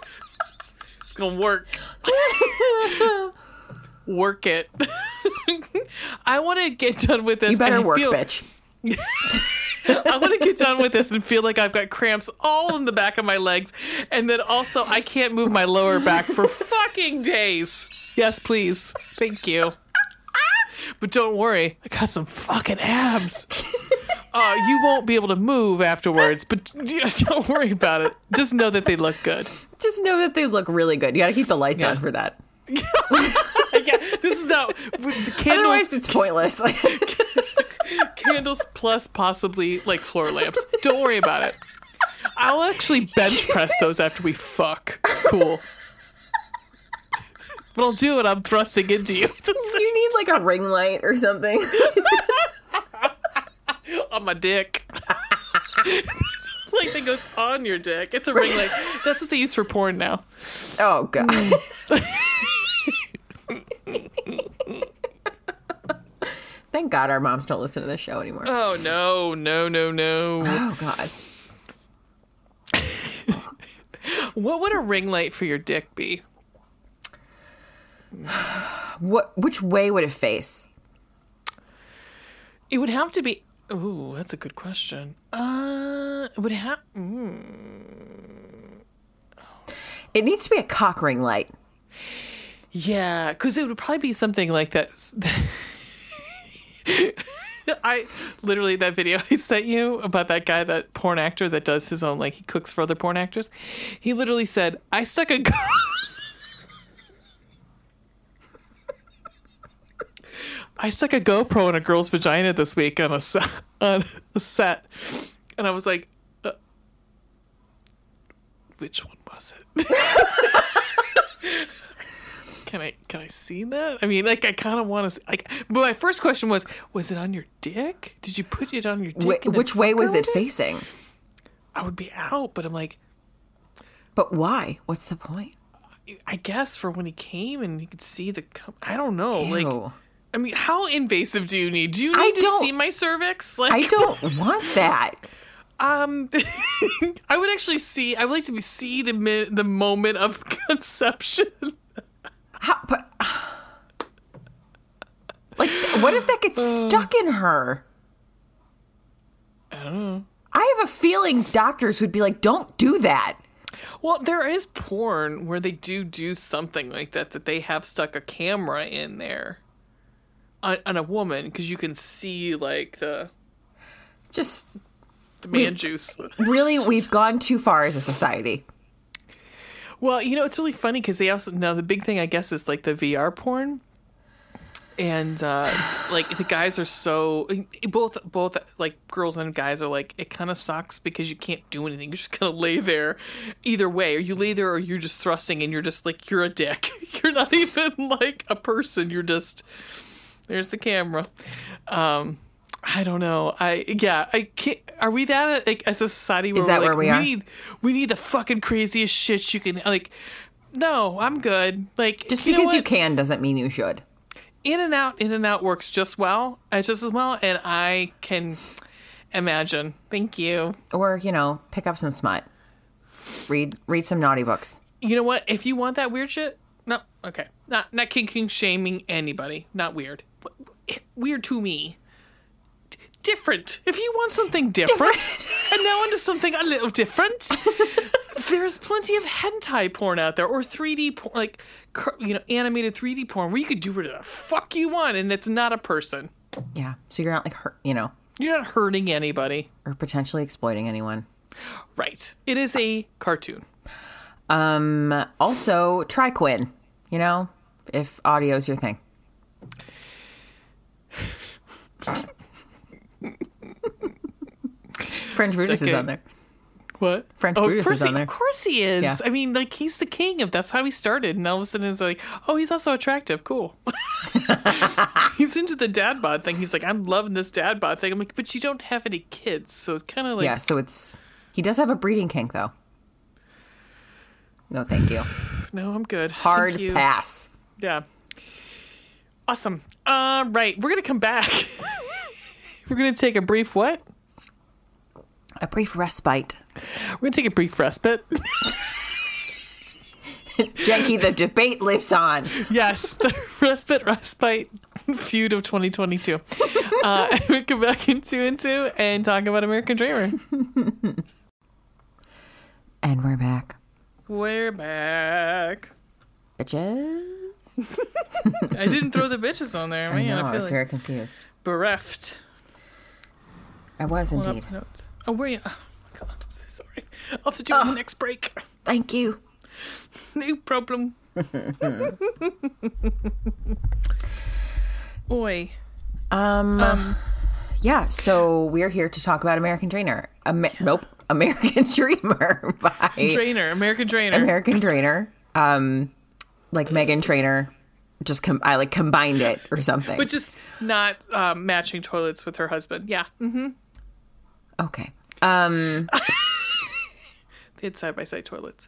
It's gonna work. [LAUGHS] Work it. I want to get done with this. You better work, feel- bitch. I want to get done with this and feel like I've got cramps all in the back of my legs, and then also I can't move my lower back for fucking days. Yes, please. Thank you. But don't worry, I got some fucking abs. Uh, you won't be able to move afterwards, but don't worry about it. Just know that they look good. Just know that they look really good. You got to keep the lights Yeah. on for that. [LAUGHS] Yeah, this is not candles. Otherwise, it's pointless. [LAUGHS] [LAUGHS] candles plus possibly like floor lamps. Don't worry about it. I'll actually bench press those after we fuck. It's cool. But I'll do it. I'm thrusting into you [LAUGHS] you need like a ring light or something. on my dick. like that goes on your dick. It's a ring light. That's what they use for porn now. Oh god. Mm. [LAUGHS] Thank God our moms don't listen to this show anymore. Oh no, no, no, no. Oh God. What would a ring light for your dick be? What? Which way would it face? It would have to be. Ooh, that's a good question. Uh, it would have. It needs to be a cock ring light. Yeah, because it would probably be something like that. [LAUGHS] [LAUGHS] I literally that video I sent you about that guy, that porn actor that does his own like he cooks for other porn actors. He literally said, "I stuck a." [LAUGHS] I stuck a GoPro in a girl's vagina this week on a set, [LAUGHS] on a set, and I was like, uh, "Which one was it?" Can I can I see that? I mean, like I kind of want to like. But my first question was, was it on your dick? Did you put it on your dick? Wh- which way was her it facing? I would be out, but I'm like, But why? What's the point? I guess for when he came and he could see the. I don't know. Like, I mean, how invasive do you need? Do you need I to see my cervix? Like, I don't want that. Um, [LAUGHS] I would actually see. I would like to be see the the moment of [LAUGHS] conception. How, but [SIGHS] like, what if that gets Uh. stuck in her? I don't know. I have a feeling doctors would be like, "Don't do that." Well, there is porn where they do do something like that. That they have stuck a camera in there on, on a woman because you can see like the Just the man juice. [LAUGHS] really, we've gone too far as a society. Well, you know, it's really funny because they also now the big thing I guess is like the VR porn, and uh, like the guys are so both both like girls and guys are like it kind of sucks because you can't do anything. You're just gonna lay there, either way, or you lay there or you're just thrusting and you're just like you're a dick. [LAUGHS] You're not even like a person. You're just there's the camera. Um, I don't know. I yeah. I can't. Are we that like as a society? Where Is that we're where like, we are? need we need the fucking craziest shit you can like. No, I'm good. Like Just you because you can doesn't mean you should. in and out, in and out works just well, uh, just as well, and I can imagine. Thank you. Or you know, pick up some smut. Read read some naughty books. You know what? If you want that weird shit, no, okay, not not king king shaming anybody. Not weird. Weird to me. Different. If you want something different, and now into something a little different, [LAUGHS] there's plenty of hentai porn out there or 3D porn, like you know, animated 3D porn where you could do whatever the fuck you want, and it's not a person. Yeah. So you're not like hurt, you know, You're not hurting anybody. or potentially exploiting anyone. Right. It is a cartoon. Um. Also, try Quinn. You know, if audio's your thing. [LAUGHS] French Brutus is on there. What? French oh, Brutus of course is on he, there. Of course he is. Yeah. I mean, like he's the king of. That's how he started, and all of a sudden it's like, oh, he's also attractive. Cool. [LAUGHS] he's into the dad bod thing. He's like, I'm loving this dad bod thing. I'm like, but you don't have any kids, so it's kind of like, yeah. So it's he does have a breeding kink though. No, thank you. [SIGHS] no, I'm good. Hard Thank you. pass. Yeah. Awesome. Uh, right, we're gonna come back. [LAUGHS] we're gonna take a brief what? A brief respite. We're gonna take a brief respite. [LAUGHS] Jackie, the debate lives on. yes, [LAUGHS] the respite respite feud of 2022. Uh, [LAUGHS] we come back in two and two and talk about American Dreamer. And we're back. We're back. Bitches. I didn't throw the bitches on there. I Man, know, I, I feel was like very confused. bereft. I was up indeed. Oh, where you? Oh my god, I'm so sorry. I'll have to do it on the next break. Thank you. [LAUGHS] No problem. [LAUGHS] Oi. Um, yeah, so we're here to talk about American Trainer. Ama- Nope, [LAUGHS] American Dreamer by Trainer. American Trainer. American Trainer. Um, like Meghan Trainor. Just com- I like combined it or something. but just not um, matching toilets with her husband. Yeah. hmm okay. Um, They had side by side toilets.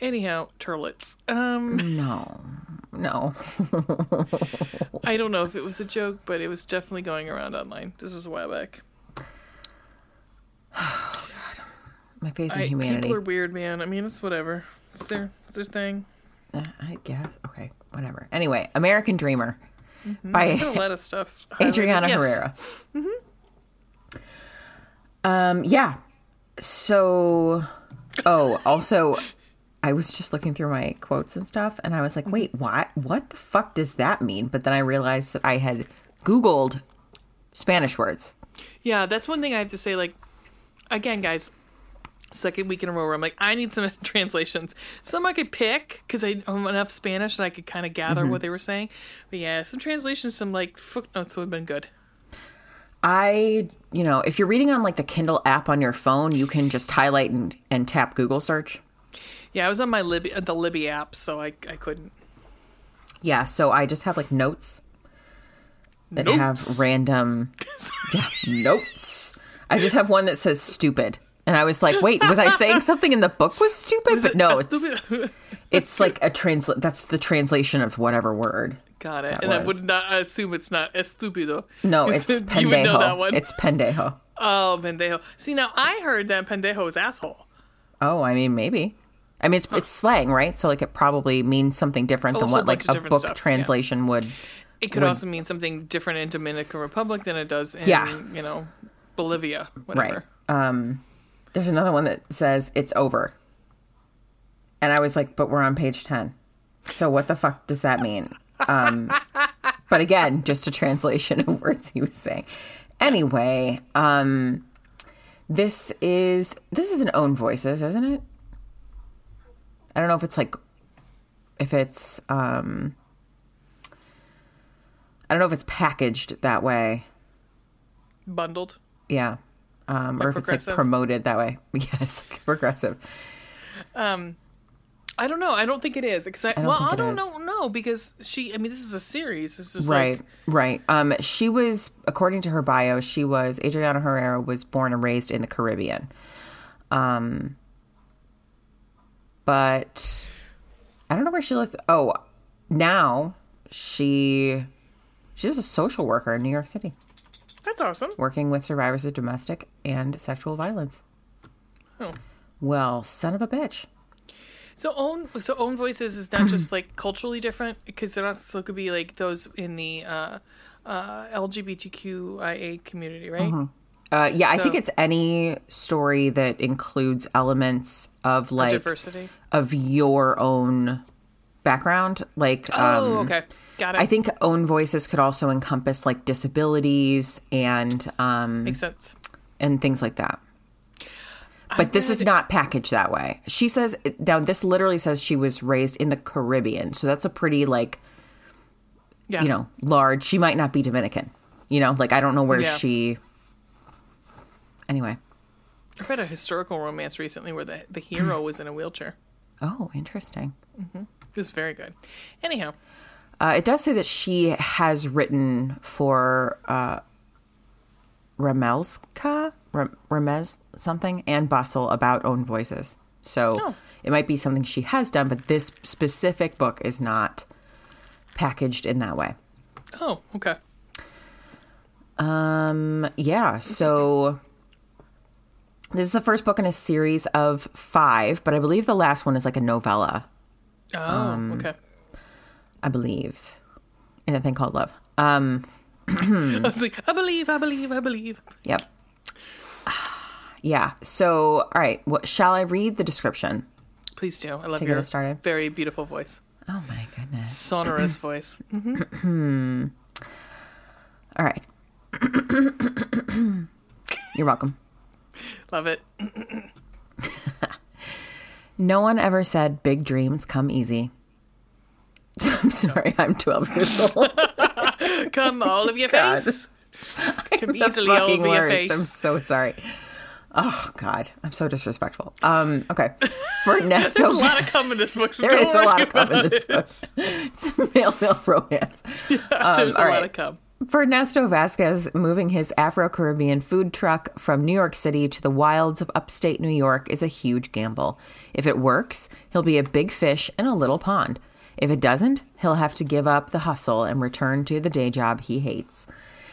Anyhow, turlets. Um, no, no. I don't know if it was a joke, but it was definitely going around online. This is a while back. [SIGHS] Oh god. My faith in I, humanity. people are weird, man. I mean, it's whatever. It's their, it's their thing. Uh, I guess. Okay, whatever. Anyway, American Dreamer a by lot of stuff. [LAUGHS] Adriana Yes. Herrera. Um, yeah. So, oh, also, I was just looking through my quotes and stuff, and I was like, wait, what? What the fuck does that mean? But then I realized that I had Googled Spanish words. Yeah, that's one thing I have to say. Like, again, guys, second week in a row where I'm like, I need some [LAUGHS] translations. Some I could pick because I know enough Spanish that I could kind of gather Mm-hmm. what they were saying. But yeah, some translations, some like footnotes would have been good. I, you know, if you're reading on like the Kindle app on your phone, you can just highlight and, and tap Google search. Yeah, I was on my Libby, uh, the Libby app, so I, I couldn't. Yeah, so I just have like notes that Notes. have random [LAUGHS] yeah, notes. I just have one that says stupid. And I was like, wait, was I saying [LAUGHS] something in the book was stupid? but no, it's [LAUGHS] it's like a translate that's the translation of whatever word. Got it. And I would not I assume it's not estupido. No, [LAUGHS] it's pendejo. You would know that one. It's pendejo. oh, pendejo. See, now I heard that pendejo is asshole. Oh, I mean maybe. I mean it's it's slang, right? So like it probably means something different than what like a book stuff, yeah. translation would It could also mean something different in Dominican Republic than it does in, Yeah. you know, Bolivia, whatever. Right. Um, there's another one that says it's over. And I was like, but we're on page 10. So what the fuck does that mean? Um, [LAUGHS] but again, just a translation of words he was saying. Anyway, um, this is this is an own voices, isn't it? I don't know if it's like if it's um I don't know if it's packaged that way. Bundled. Yeah. Um, or if it's like promoted that way. [LAUGHS] Yes, like progressive. I don't know. I don't think it is. Because I, well, I don't know. No, because she. I mean, this is a series. This is Right, like right. Um, she was, according to her bio, she was Adriana Herrera was born and raised in the Caribbean. Um, but I don't know where she lives. Oh, now she she's a social worker in New York City, that's awesome. working with survivors of domestic and sexual violence. Oh. Well, son of a bitch. So own so own voices is not just like culturally different because they're not so could be like those in the uh, uh, LGBTQIA community, right? Uh, yeah, I think it's any story that includes elements of like Diversity. of your own background. Like, Oh, um, okay, got it. I think own voices could also encompass like disabilities and um, makes sense. and things like that. But this is not packaged that way. She says now this literally says she was raised in the Caribbean, so that's a pretty like Yeah, you know large. She might not be Dominican. You know, like I don't know where Yeah. she. Anyway, I read a historical romance recently where the the hero [CLEARS THROAT] was in a wheelchair. oh, interesting. It was very good. Anyhow, Uh, it does say that she has written for uh, Ramez something, and Bustle about own voices. So Oh. it might be something she has done, but this specific book is not packaged in that way. oh, okay. Um, yeah, so this is the first book in a series of five, but I believe the last one is like a novella. Oh, Um, okay. I believe, in a thing called Love. Um, [LAUGHS] I was like, I believe, I believe, I believe. Yep. [SIGHS] Yeah. So, all right. What shall I read the description? Please do. I love To get your us started. very beautiful voice, Oh my goodness. [CLEARS THROAT] sonorous voice. Hmm. [CLEARS THROAT] All right. [COUGHS] You're welcome. Love it. [LAUGHS] No one ever said big dreams come easy. [LAUGHS] I'm sorry, I'm 12 years old. [LAUGHS] Come all of your God. face. [LAUGHS] Come The easily all over your worst. I'm so sorry. Oh God, I'm so disrespectful. Um, okay. For Ernesto, There's a lot of cum in this book. So there is a lot of cum in this it. book. It's a male male romance. There's a all lot of cum. For Ernesto Vasquez, moving his Afro Caribbean food truck from New York City to the wilds of upstate New York is a huge gamble. If it works, he'll be a big fish in a little pond. If it doesn't, he'll have to give up the hustle and return to the day job he hates.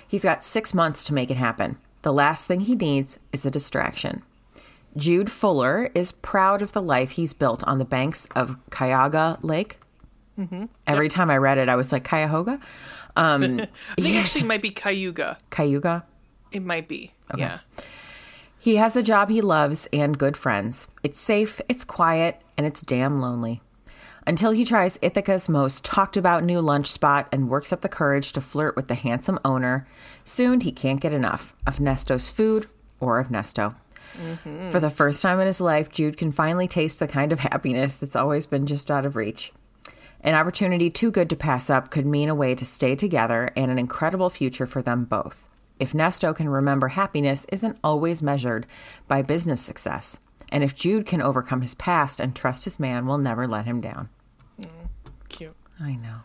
He's got six months to make it happen. The last thing he needs is a distraction. Jude Fuller is proud of the life he's built on the banks of Cuyahoga Lake. Every time I read it, I was like, Cuyahoga? Um, [LAUGHS] I think actually it might be Cayuga. Cayuga? It might be. Yeah. He has a job he loves and good friends. It's safe, it's quiet, and it's damn lonely. Until he tries Ithaca's most talked about new lunch spot and works up the courage to flirt with the handsome owner, soon he can't get enough of Nesto's food or of Nesto. Mm-hmm. For the first time in his life, Jude can finally taste the kind of happiness that's always been just out of reach. An opportunity too good to pass up could mean a way to stay together and an incredible future for them both. If Nesto can remember happiness isn't always measured by business success, and if Jude can overcome his past and trust his man will never let him down. Cute. I know.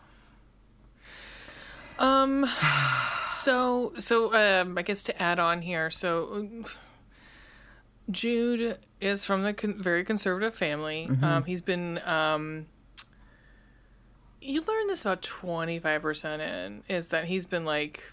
Um, [SIGHS] so, so um, I guess to add on here, so Jude is from the con- very conservative family. Mm-hmm. Um, he's been. Um, you learn this about twenty five percent in is that he's been like,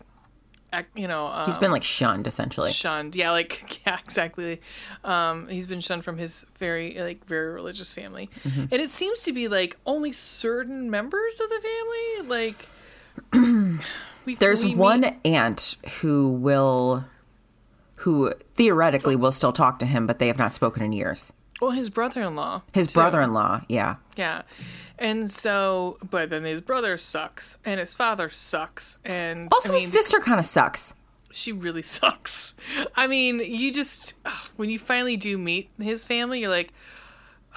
you know, um, He's been like shunned essentially. shunned. Yeah, like [LAUGHS] yeah, exactly. Um, he's been shunned from his very like very religious family, Mm-hmm. and it seems to be like only certain members of the family. Like, [CLEARS THROAT] we, There's we one meet- aunt who will who theoretically will still talk to him, but they have not spoken in years. Well, his brother-in-law. His too. brother-in-law, yeah. Yeah. And so, but then his brother sucks, and his father sucks, and Also, I mean, his sister kind of sucks. she really [LAUGHS] sucks. I mean, you just when you finally do meet his family, you're like,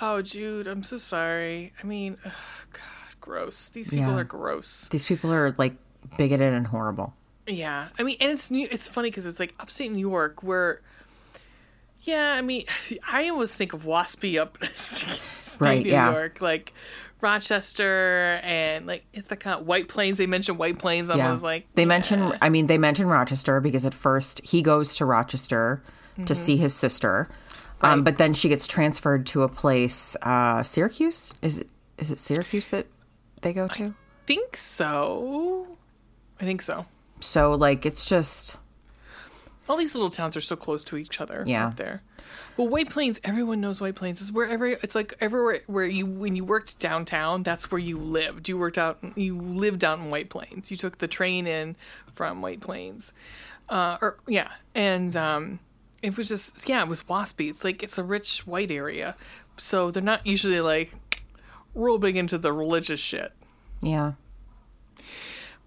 "Oh, Jude, I'm so sorry." I mean, ugh, God, gross. These people Yeah. are gross. These people are like bigoted and horrible. Yeah, I mean, and it's new. It's funny because it's like upstate New York, where, yeah, I mean, [LAUGHS] I always think of waspy up [LAUGHS] state Right, New yeah. York, like Rochester and like Ithaca, White Plains. They mentioned White Plains. I Yeah. was like, they yeah. mention I mean they mention Rochester because at first he goes to Rochester to see his sister. Um, but then she gets transferred to a place uh, Syracuse. Is it is it Syracuse that they go to? I think so. I think so. So like it's just All these little towns are so close to each other Yeah. up there. Well, White Plains, everyone knows White Plains. It's wherever it's like everywhere where you when you worked downtown, that's where you lived. You worked out you lived out in White Plains. You took the train in from White Plains. Uh or yeah. And um it was just yeah, it was waspy. It's like it's a rich white area. So they're not usually like real big into the religious shit. Yeah.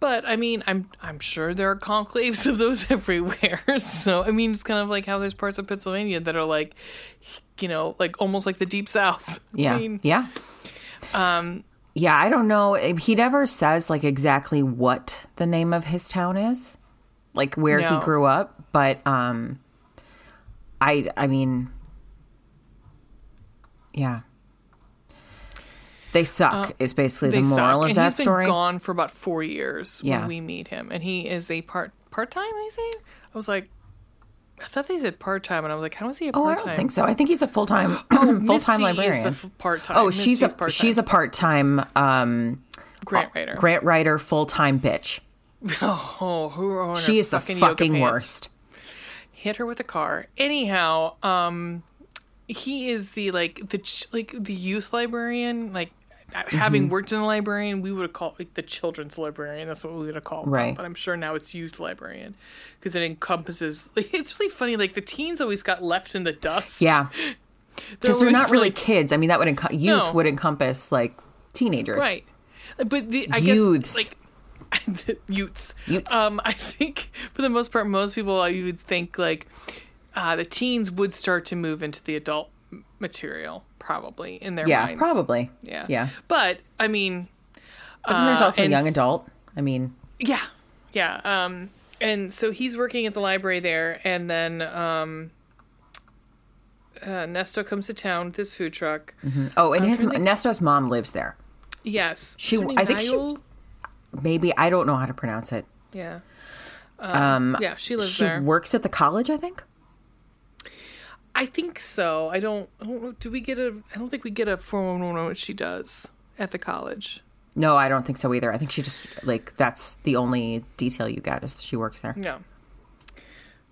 But I mean, I'm I'm sure there are conclaves of those [LAUGHS] everywhere. [LAUGHS] So I mean, it's kind of like how there's parts of Pennsylvania that are like, you know, like almost like the deep south. [LAUGHS] Yeah. I mean, yeah. Um yeah, I don't know. He never says like exactly what the name of his town is. Like where No. he grew up, but um I I mean yeah. They suck is basically the moral suck. of and that he's been story. gone for about four years Yeah. when we meet him, and he is a part part time. I say, I was like, I thought they said part time, and I was like, how is he a part time? Oh, I don't think so. I think he's a full time full time librarian. is the part time. oh, she's a she's a part time um, grant writer. grant writer, full time bitch. [LAUGHS] oh, who are She is the fucking yoga fucking worst. hit her with a car. Anyhow, um, he is the like the like the youth librarian. Like having Mm-hmm. worked in a librarian, we would have called like the children's librarian. That's what we would have called. them. Right. But I'm sure now it's youth librarian because it encompasses. [LAUGHS] Like, it's really funny. Like the teens always got left in the dust. Yeah, [LAUGHS] because they're always, not really like- kids. I mean, that would enco- youth No. would encompass like teenagers. Right. But the I Youths. guess like [LAUGHS] Utes. Utes. Um, I think for the most part, most people you would think like uh, the teens would start to move into the adult material, probably in their Yeah, minds. probably. Yeah. yeah. But I mean, But then there's Uh, also and young adult. I mean, yeah, yeah. Um, and so he's working at the library there, and then um, uh, Nesto comes to town with his food truck. oh, and his trying to- Nesto's mom lives there. Yes, She- Is her name I think she- Maybe I don't know how to pronounce it. Yeah. Um, yeah, she lives She there. works at the college, I think. I think so. I don't. I don't know. Do we get a? I don't think we get a four one one what she does at the college. No, I don't think so either. I think she just like that's the only detail you get is she works there. No.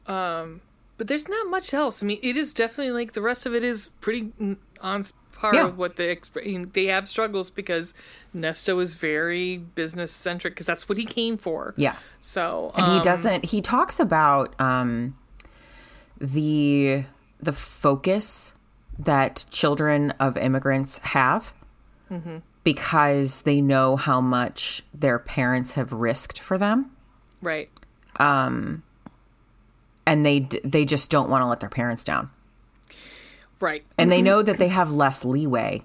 Um, but there's not much else. I mean, it is definitely like the rest of it is pretty on par Yeah. with what they exp- They have struggles because Nesto is very business centric because that's what he came for. Yeah. So and he um, doesn't he talks about um the the focus that children of immigrants have Mm-hmm. because they know how much their parents have risked for them right. and they they just don't want to let their parents down Right. and they [CLEARS THROAT] know that they have less leeway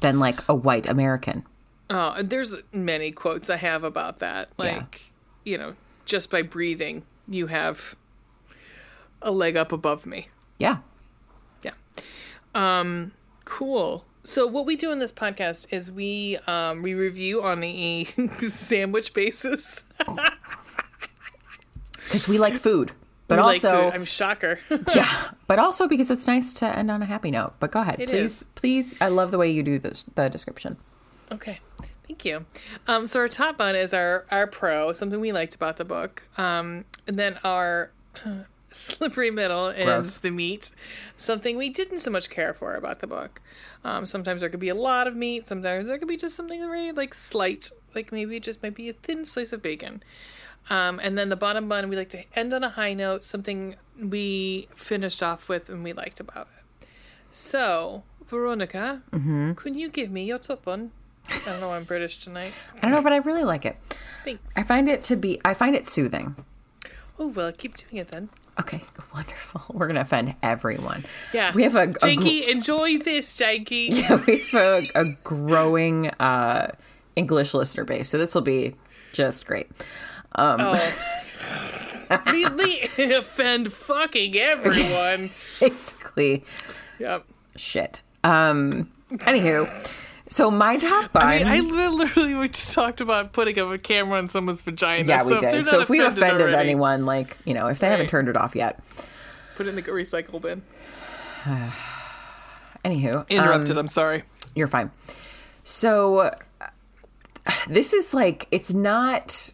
than like a white american and there's many quotes I have about that. Like, you know, just by breathing, you have a leg up above me. Yeah Yeah. Um, cool. So what we do in this podcast is we um, we review on a [LAUGHS] sandwich basis. [LAUGHS] because we like food but We like also food. I'm shocker. [LAUGHS] yeah but also because it's nice to end on a happy note but go ahead It please is. please i love the way you do this the description okay. Thank you. Um, so our top one is our our pro, something we liked about the book. Um, and then our slippery middle is Gross. the meat, something we didn't so much care for about the book. Um, sometimes there could be a lot of meat. Sometimes there could be just something very like slight, like maybe it just might be a thin slice of bacon. Um, and then the bottom bun, we like to end on a high note, something we finished off with and we liked about it. So, Veronica, Mm-hmm. can you give me your top bun? I don't know, I'm British tonight. i don't know but i really like it Thanks. i find it to be i find it soothing Oh, well, keep doing it then. Okay [LAUGHS] wonderful [LAUGHS] we're gonna offend everyone Yeah. we have a, a gr- Jakey, enjoy this, Jakey. [LAUGHS] Yeah, we have a, a growing uh english listener base so this will be just great Oh. really offend fucking everyone. basically Yep. shit um anywho so my top bun I mean, I literally we just talked about putting up a camera on someone's vagina. yeah we if they're did not so if we've offended already, anyone like you know if they haven't turned it off yet put it in the recycle bin. [SIGHS] anywho um, Interrupted. I'm sorry. You're fine. So [SIGHS] this is like it's not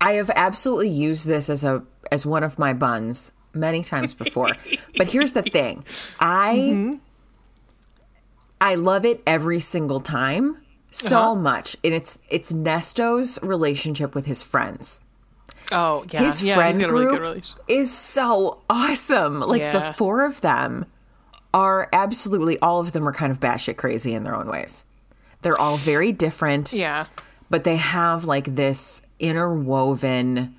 I have absolutely used this as a as one of my buns many times before. [LAUGHS] but here's the thing. I I love it every single time so Uh-huh. much. And it's it's Nesto's relationship with his friends. Oh yeah, His yeah, friend he's got a really group relationship. is so awesome. Like the four of them are absolutely all of them are kind of batshit crazy in their own ways. They're all very different Yeah, but they have like this interwoven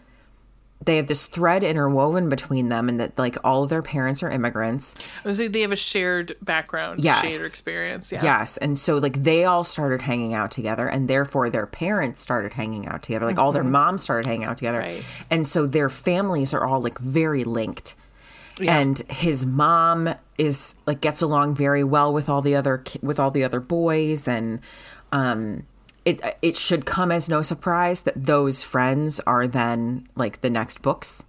they have this thread interwoven between them and that like all of their parents are immigrants I was like they have a shared background, Yes. shared experience. Yeah, yes and so like they all started hanging out together and therefore their parents started hanging out together like all their moms started hanging out together Right. and so their families are all like very linked Yeah. and his mom is like gets along very well with all the other with all the other boys and um it it should come as no surprise that those friends are then like the next books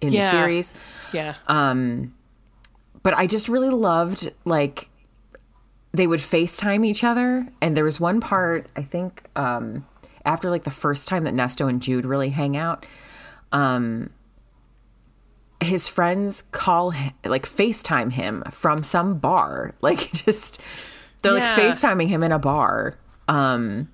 in Yeah. the series yeah. Um but I just really loved like they would FaceTime each other and there was one part I think um after like the first time that Nesto and Jude really hang out um his friends call him, like FaceTime him from some bar [LAUGHS] like just they're Yeah. like FaceTiming him in a bar um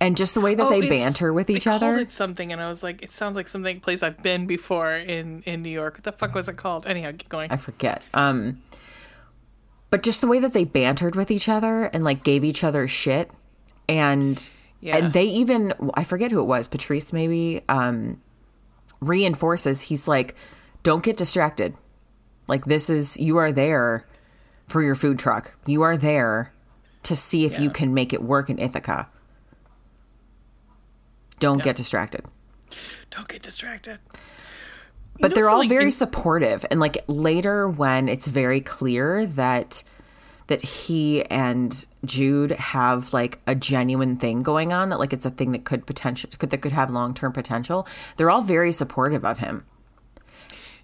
and just the way that Oh, they banter with each other it something, and I was like, it sounds like something place I've been before in in New York. What the fuck was it called? Anyhow, keep going. I forget. Um, but just the way that they bantered with each other and like gave each other shit, and Yeah. and they even I forget who it was, Patrice maybe, um, reinforces. He's like, "Don't get distracted. Like this is you are there for your food truck. You are there to see if you can make it work in Ithaca. Don't get distracted." Don't get distracted. but know, they're so, all like, very in- supportive and like later when it's very clear that that he and Jude have like a genuine thing going on that like it's a thing that could potential could that could have long-term potential they're all very supportive of him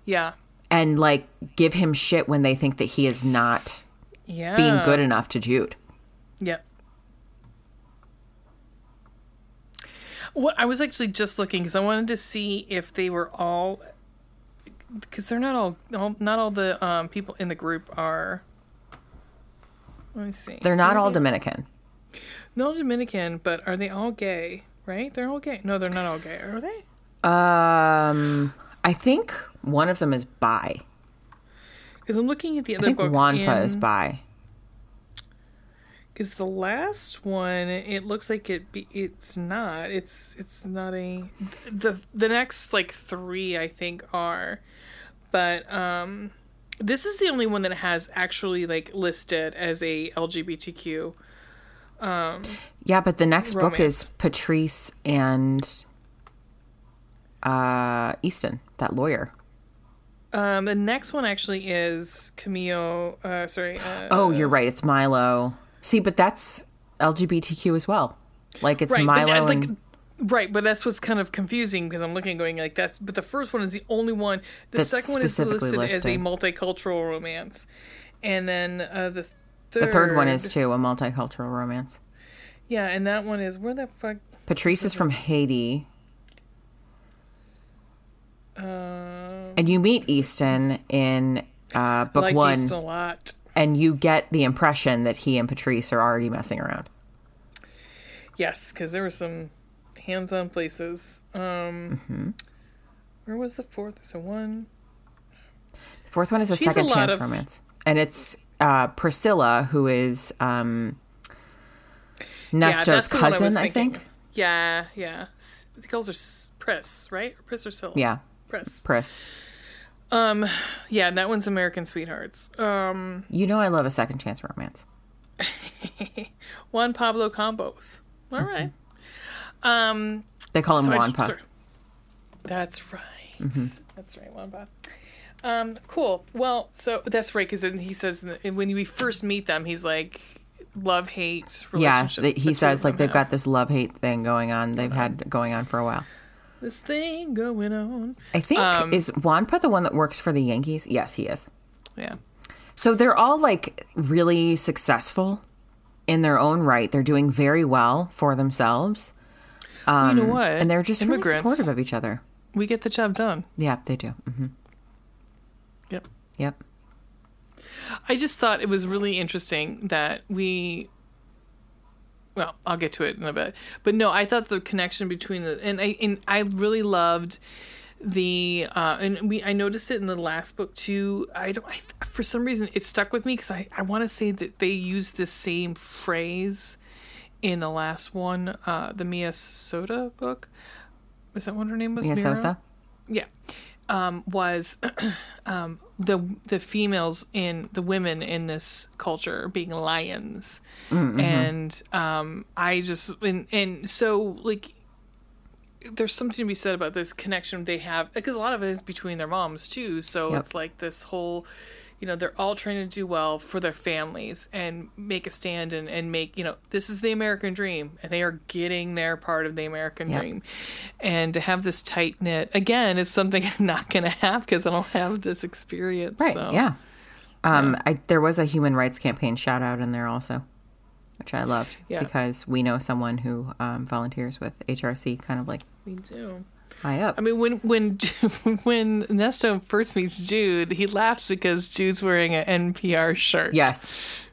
Yeah, and like give him shit when they think that he is not yeah. being good enough to Jude Yes. What I was actually just looking because I wanted to see if they were all because they're not all, all not all the um, people in the group are. Let me see. they're not Are all they- Dominican no Dominican, but are they all gay? Right? They're all gay. No, they're not all gay. Are they? um I think one of them is bi Because I'm looking at the other I think books. Juanpa is bi Because the last one, it looks like it. Be, it's not. It's it's not a. The the next like three, I think, are, but um, this is the only one that has actually like listed as a LGBTQ. Um, Yeah, but the next book is Patrice and uh Easton, that lawyer. Um, the next one actually is Camille. Uh, sorry. Uh, Oh, you're right. It's Milo. See, but that's LGBTQ as well. Like it's right, Milo that, like, and right, but that's what's kind of confusing because I'm looking, going like that's. But the first one is the only one. The That's second one is specifically listed, as a multicultural romance, and then uh, the third. the third one is too a multicultural romance. Yeah, and that one is where the fuck. Patrice is from Haiti, Um, and you meet Easton in uh, book one, Easton a lot. And you get the impression that he and Patrice are already messing around. Yes, because there were some hands-on places. Um, Mm-hmm. Where was the fourth? So one. The fourth one is a She's second lot chance of- romance, and it's uh, Priscilla who is um, Nestor's the one I cousin, I, think. Yeah, yeah. S- He calls her S- right? Or or Scylla? Yeah, Press. Pris. Um, yeah, that one's American Sweethearts. Um, You know I love a second chance romance. [LAUGHS] Juan Pablo Campos. All Mm-hmm. right. Um, They call him so just- sorry. That's right. Mm-hmm. That's right, Juanpa. Um, cool. Well, so that's right because then he says when we first meet them, he's like love hate yeah, relationship. the he says like they've have. got this love hate thing going on. They've had going on for a while. This thing going on. I think Um, is Juanpa the one that works for the Yankees? Yes, he is. Yeah. So they're all like really successful in their own right. They're doing very well for themselves. you know what? and they're just really supportive of each other. We get the job done. Yeah, they do. hmm Yep. Yep. I just thought it was really interesting that we. Well, I'll get to it in a bit, but no, I thought the connection between the and I and I really loved the uh and we I noticed it in the last book too. I don't I, for some reason it stuck with me because I I want to say that they used the same phrase in the last one, uh the Mia Sosa book. Is that what her name was? Mia? Sosa. yeah um, was [CLEARS THROAT] um, the the females in the women in this culture being lions. And um, i just and, and so like there's something to be said about this connection they have because a lot of it is between their moms too. So Yep. it's like this whole you know they're all trying to do well for their families and make a stand and, and make you know this is the american dream and they are getting their part of the american Yep. dream and to have this tight knit again is something [LAUGHS] i'm not going to have because i don't have this experience Right. so. Yeah. Um, I, there was a human rights campaign shout out in there also, which I loved Yeah. because we know someone who um, volunteers with HRC, kind of like me too high up. I mean, when when [LAUGHS] when Nesto first meets Jude, he laughs because Jude's wearing an NPR shirt. yes.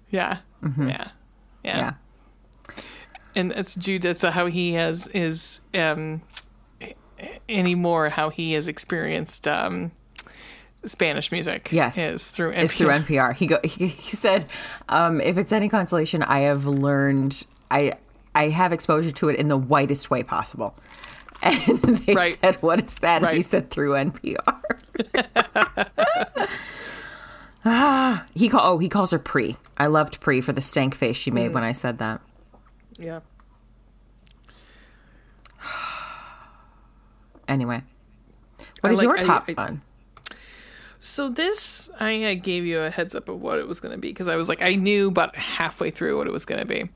Yeah. Yeah. Yeah. Yeah. And that's Jude. That's how he has is um anymore. How he has experienced um Spanish music. Yes. is through NPR. It's through NPR. He go. [LAUGHS] He, he said, um, "If it's any consolation, I have learned. I I have exposure to it in the whitest way possible." [LAUGHS] And they Right. said, "What is that?" And he said, "Through NPR." [LAUGHS] ah, he call. Oh, he calls her Pre. I loved Pre for the stank face she Mm. made when I said that. Yeah. [SIGHS] Anyway, what I is like- your I- top I- one? So this, I uh, gave you a heads up of what it was going to be because I was like, I knew about halfway through what it was going to be.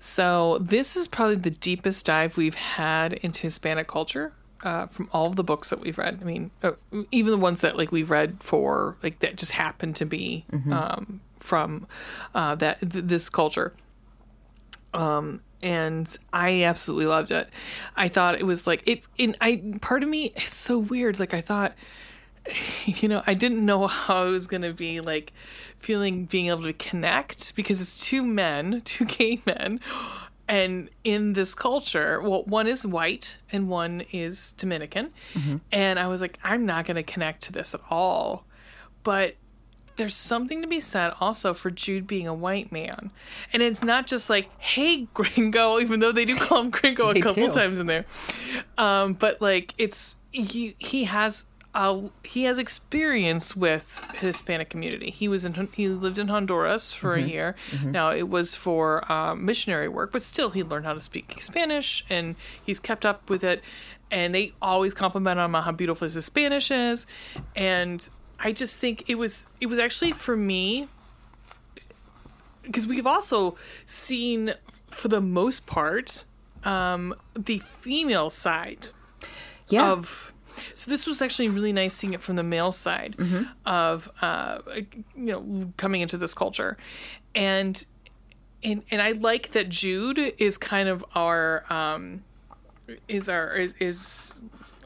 So this is probably the deepest dive we've had into Hispanic culture uh, from all of the books that we've read. I mean, uh, even the ones that like we've read for like that just happened to be um, from uh, that th- this culture Um, and I absolutely loved it. I thought it was like it. In I part of me is so weird. Like I thought, [LAUGHS] you know, I didn't know how I was gonna be like feeling being able to connect because it's two men, [LAUGHS] two gay men, and in this culture, well, one is white and one is Dominican, and I was like, I'm not gonna connect to this at all, but there's something to be said also for Jude being a white man. And it's not just like, hey, [LAUGHS] gringo, even though they do call him gringo a couple do. times in there. Um, but like, it's, he, he has, uh, he has experience with Hispanic community. He was in, he lived in Honduras for a year. Now it was for um, missionary work, but still he learned how to speak Spanish and he's kept up with it. And they always compliment him on how beautiful his Spanish is. And I just think it was it was actually for me because we've also seen for the most part um, the female side Yeah. of so this was actually really nice seeing it from the male side of uh, you know coming into this culture. And and and I like that Jude is kind of our um, is our is, is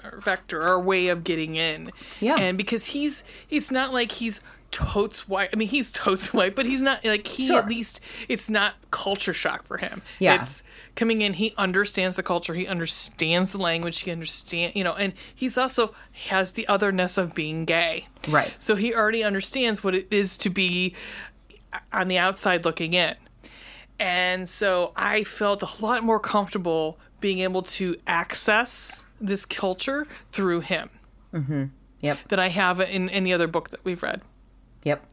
our vector our way of getting in. Yeah. and because he's it's not like he's totes white i mean he's totes [LAUGHS] white but he's not like he Sure. at least it's not culture shock for him Yeah. it's coming in he understands the culture he understands the language he understand you know and he's also has the otherness of being gay Right. so he already understands what it is to be on the outside looking in and so I felt a lot more comfortable being able to access this culture through him mm-hmm. Yep. than I have in any other book that we've read. Yep.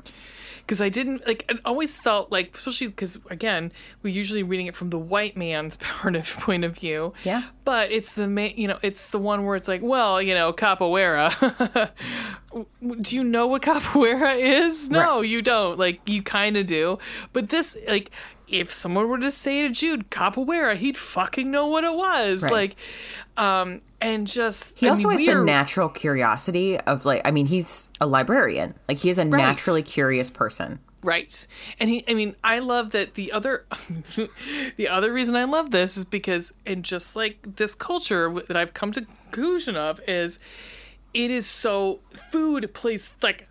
Because I didn't like, it always felt like, especially because again, we're usually reading it from the white man's [LAUGHS] part of point of view. Yeah. But it's the ma- you know, it's the one where it's like, well, you know, capoeira. [LAUGHS] do you know what capoeira is? No, Right. you don't. Like, you kind of do. But this, like, if someone were to say to Jude capoeira, he'd fucking know what it was. Right. Like, um, and just He I also mean, has the are- natural curiosity of like I mean he's a librarian. Like he is a naturally curious person. Right. And he I mean, I love that the other [LAUGHS] the other reason I love this is because and just like this culture that I've come to conclusion of is it is so food plays like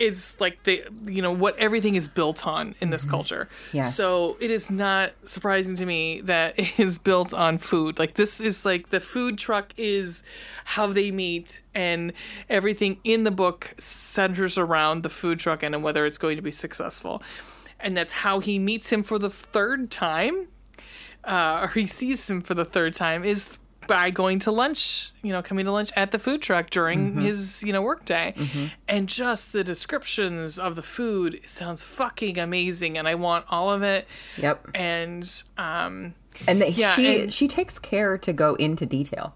it's like the you know what everything is built on in this culture. Yes. So it is not surprising to me that [LAUGHS] it is built on food. Like this is like the food truck is how they meet and everything in the book centers around the food truck and whether it's going to be successful. And that's how he meets him for the third time. Uh, or he sees him for the third time is by going to lunch, you know, coming to lunch at the food truck during Mm-hmm. his, you know, workday. And just the descriptions of the food sounds fucking amazing and I want all of it. Yep. And um And that Yeah, she and- she takes care to go into detail.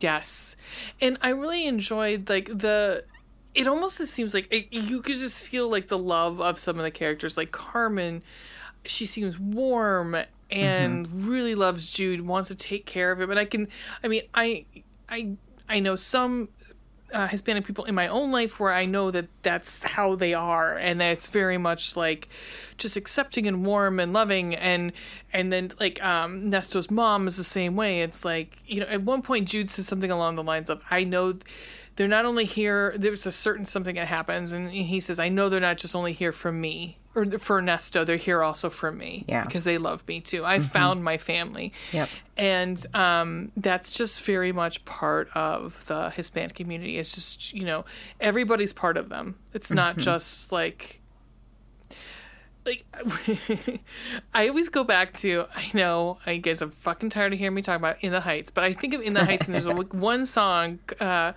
yes. And I really enjoyed like the it almost just seems like it, you could just feel like the love of some of the characters like Carmen she seems warm and really loves Jude, wants to take care of him. And I can, I mean, I, I, I know some uh, Hispanic people in my own life where I know that that's how they are, and that's very much like just accepting and warm and loving. And and then like um, Nesto's mom is the same way. It's like you know, at one point Jude says something along the lines of, "I know." They're not only here. There's a certain something that happens, and he says, "I know they're not just only here for me or for Ernesto, They're here also for me, Yeah. because they love me too. I found my family, Yep. and um, that's just very much part of the Hispanic community. It's just you know everybody's part of them. It's not just like like [LAUGHS] I always go back to I know you guys are fucking tired of hearing me talk about In the Heights, but I think of In the Heights and there's a, [LAUGHS] one song, uh,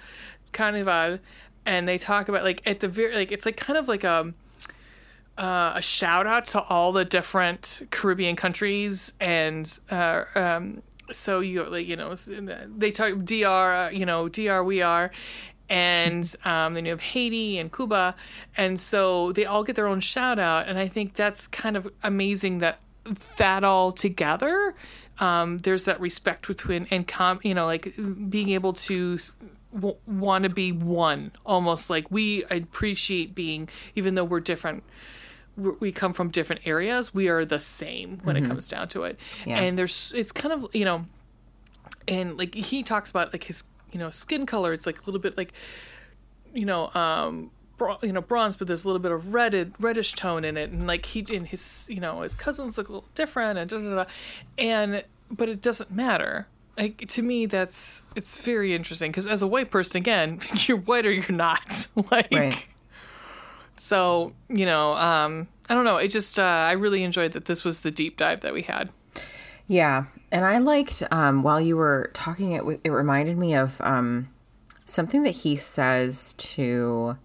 Carnival, and they talk about like at the very like it's like kind of like a uh, a shout out to all the different Caribbean countries and uh, um, so you like you know they talk DR uh, you know DR we are and um, then you have Haiti and Cuba. And so they all get their own shout out. And I think that's kind of amazing that that all together um, there's that respect between and com you know like being able to w- want to be one almost. Like we appreciate being even though we're different we come from different areas we are the same when it comes down to it. Yeah. and there's it's kind of you know and like he talks about like his you know skin color it's like a little bit like you know um you know bronze but there's a little bit of redded reddish tone in it. And like he and his you know his cousins look a little different and da, da, da, and but it doesn't matter. Like to me that's it's very interesting because as a white person again [LAUGHS] you're white or you're not. [LAUGHS] Like Right. So you know um i don't know. It just uh, i really enjoyed that this was the deep dive that we had. Yeah, and I liked um, while you were talking, it it reminded me of um, something that he says to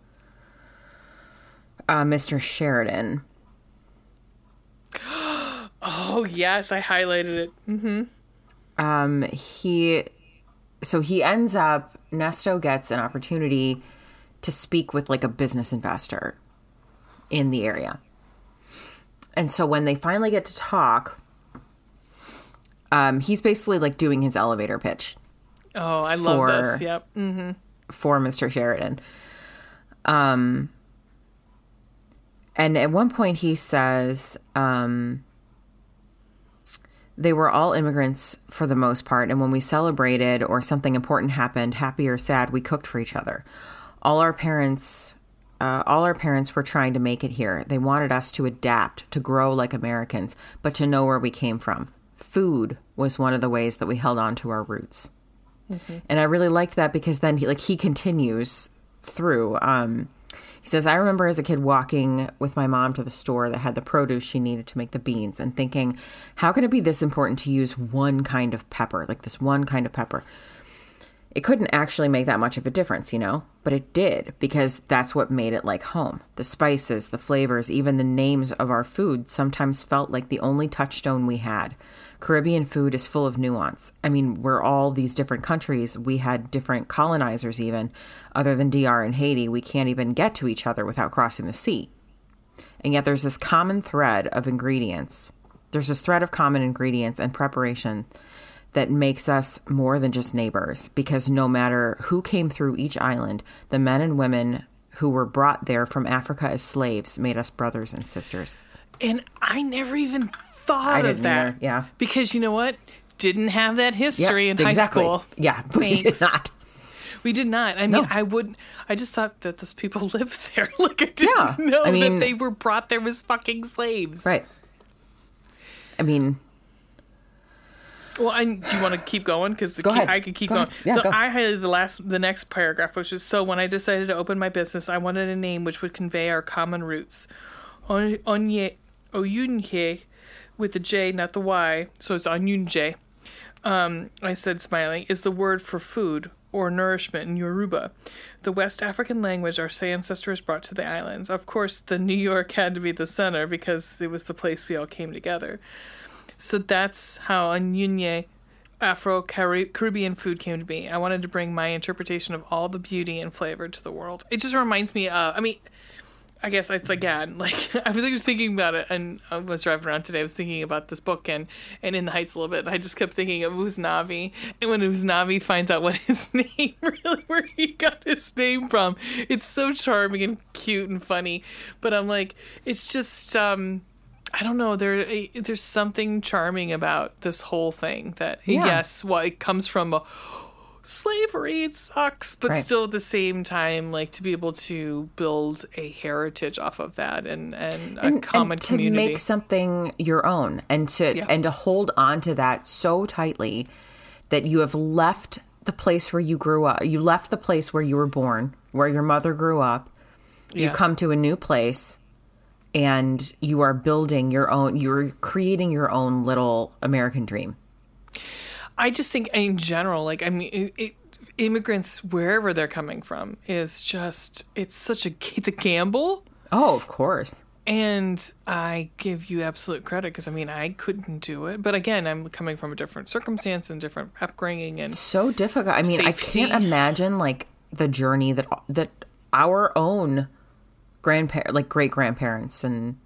uh, Mr. Sheridan. [GASPS] oh yes. I highlighted it. Um, he so he ends up Nesto gets an opportunity to speak with like a business investor in the area. And so when they finally get to talk, um, he's basically like doing his elevator pitch oh i love this For- yep for Mr. Sheridan. Um, and at one point he says, um, they were all immigrants for the most part, and when we celebrated or something important happened, happy or sad, we cooked for each other. All our parents, uh, all our parents were trying to make it here. They wanted us to adapt, to grow like Americans, but to know where we came from. Food was one of the ways that we held on to our roots and I really liked that because then he like he continues through. Um, he says, "I remember as a kid walking with my mom to the store that had the produce she needed to make the beans, and thinking, how can it be this important to use one kind of pepper, like this one kind of pepper?" It couldn't actually make that much of a difference, you know, but it did because that's what made it like home. The spices, the flavors, even the names of our food sometimes felt like the only touchstone we had. Caribbean food is full of nuance. I mean, we're all these different countries. We had different colonizers, even. Other than DR and Haiti, we can't even get to each other without crossing the sea. And yet there's this common thread of ingredients. There's this thread of common ingredients and preparation that makes us more than just neighbors because no matter who came through each island, the men and women who were brought there from Africa as slaves made us brothers and sisters. And I never even thought of that. either, yeah. Because you know what? Didn't have that Yep, history in high school. Yeah, [LAUGHS] we did not. We did not. I mean, No. I would. I just thought that those people [LAUGHS] lived there. [LAUGHS] like I didn't Yeah, know I mean- that they were brought there as fucking slaves. Right. I mean, Well, I, do you want to keep going? Because Go. I could keep Go going. Yeah, so go. I highlighted the last, the next paragraph, which is so when I decided to open my business, I wanted a name which would convey our common roots. On- Onye, Oyunye, with the J, not the Y, so it's Onyunje. Um, I said, smiling, is the word for food or nourishment in Yoruba, the West African language our ancestors brought to the islands. Of course, the New York had to be the center because it was the place we all came together. So that's how a Anyunye Afro Caribbean food came to be. I wanted to bring my interpretation of all the beauty and flavor to the world. It just reminds me of, I mean, I guess it's again, [LAUGHS] like, I was just thinking about it and I was driving around today. I was thinking about this book and, and In the Heights a little bit. I just kept thinking of Usnavi. And when Usnavi finds out what [LAUGHS] his name, really, where he got his name from, it's so charming and cute and funny. But I'm like, it's just, um, I don't know. There, eh, there's something charming about this whole thing. That Yeah. yes, well, it comes from a, slavery. It sucks, but Right. still at the same time, like to be able to build a heritage off of that and and a and, common and to community. make something your own and to Yeah. and to hold on to that so tightly that you have left the place where you grew up you left the place where you were born where your mother grew up Yeah. you've come to a new place and you are building your own you're creating your own little american dream I just think in general, like I mean, it, it, immigrants wherever they're coming from is just it's such a [LAUGHS] it's a gamble. oh of course And I give you absolute credit because I mean I couldn't do it, but again I'm coming from a different circumstance and different upbringing, and so difficult i mean Safety. i can't imagine like the journey that that our own grandparent like great grandparents and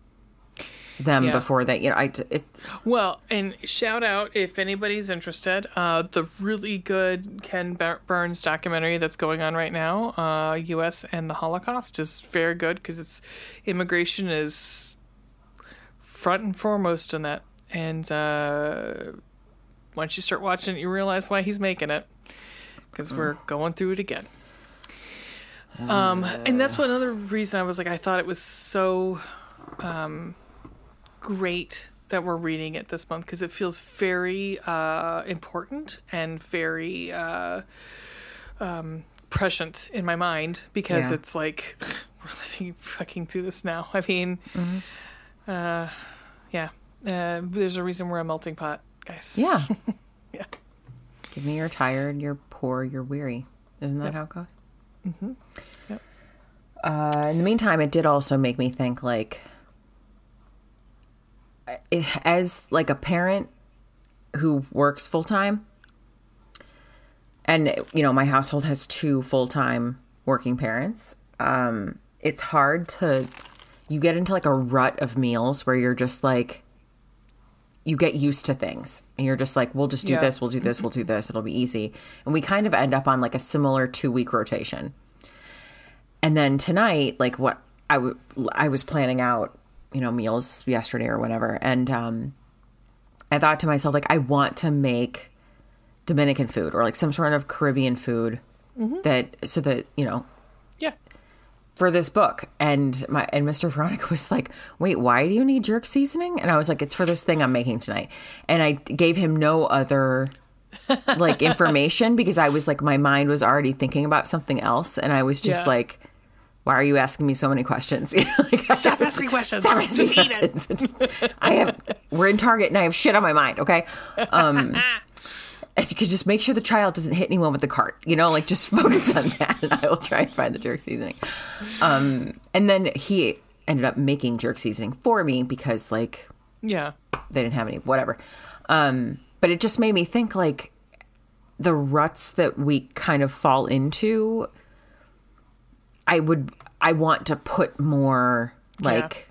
them Yeah. before that you know i it Well, and shout out if anybody's interested, uh, the really good Ken Bur- Burns documentary that's going on right now, uh, U.S. and the Holocaust, is very good because it's immigration is front and foremost in that. And uh, once you start watching it, you realize why he's making it because we're going through it again. Um, and that's one other reason I was like, I thought it was so great that we're reading it this month because it feels very uh, important and very uh, um, prescient in my mind because Yeah. it's like [LAUGHS] we're living fucking through this now. I mean, uh, yeah, uh, there's a reason we're a melting pot, guys. yeah [LAUGHS] Yeah. give me you're tired you're poor you're weary isn't that how it goes mm-hmm. Yep. uh, in the meantime it did also make me think like it, as like a parent who works full-time and you know my household has two full-time working parents um it's hard to you get into like a rut of meals where you're just like you get used to things. And you're just like we'll just do Yeah. this we'll do this we'll do this. It'll be easy. And we kind of end up on like a similar two week rotation. And then tonight like what I w- I was planning out you know meals yesterday or whatever. And um i thought to myself like i want to make dominican food or like some sort of caribbean food that so that you know Yeah. For this book and my and Mr. Veronica [LAUGHS] was like, "Wait, why do you need jerk seasoning?" And I was like, "It's for this thing I'm making tonight." And I gave him no other like [LAUGHS] information because I was like my mind was already thinking about something else and I was just Yeah. like why are you asking me so many questions? [LAUGHS] Like, Stop asking questions. Stop asking Just eat it. questions. I have we're in Target and I have shit on my mind, okay? Um if you could just make sure the child doesn't hit anyone with the cart, you know, like just [LAUGHS] focus on that and I will try and find the jerk seasoning. Um and then he ended up making jerk seasoning for me because like Yeah. they didn't have any whatever um but it just made me think like the ruts that we kind of fall into i would i want to put more like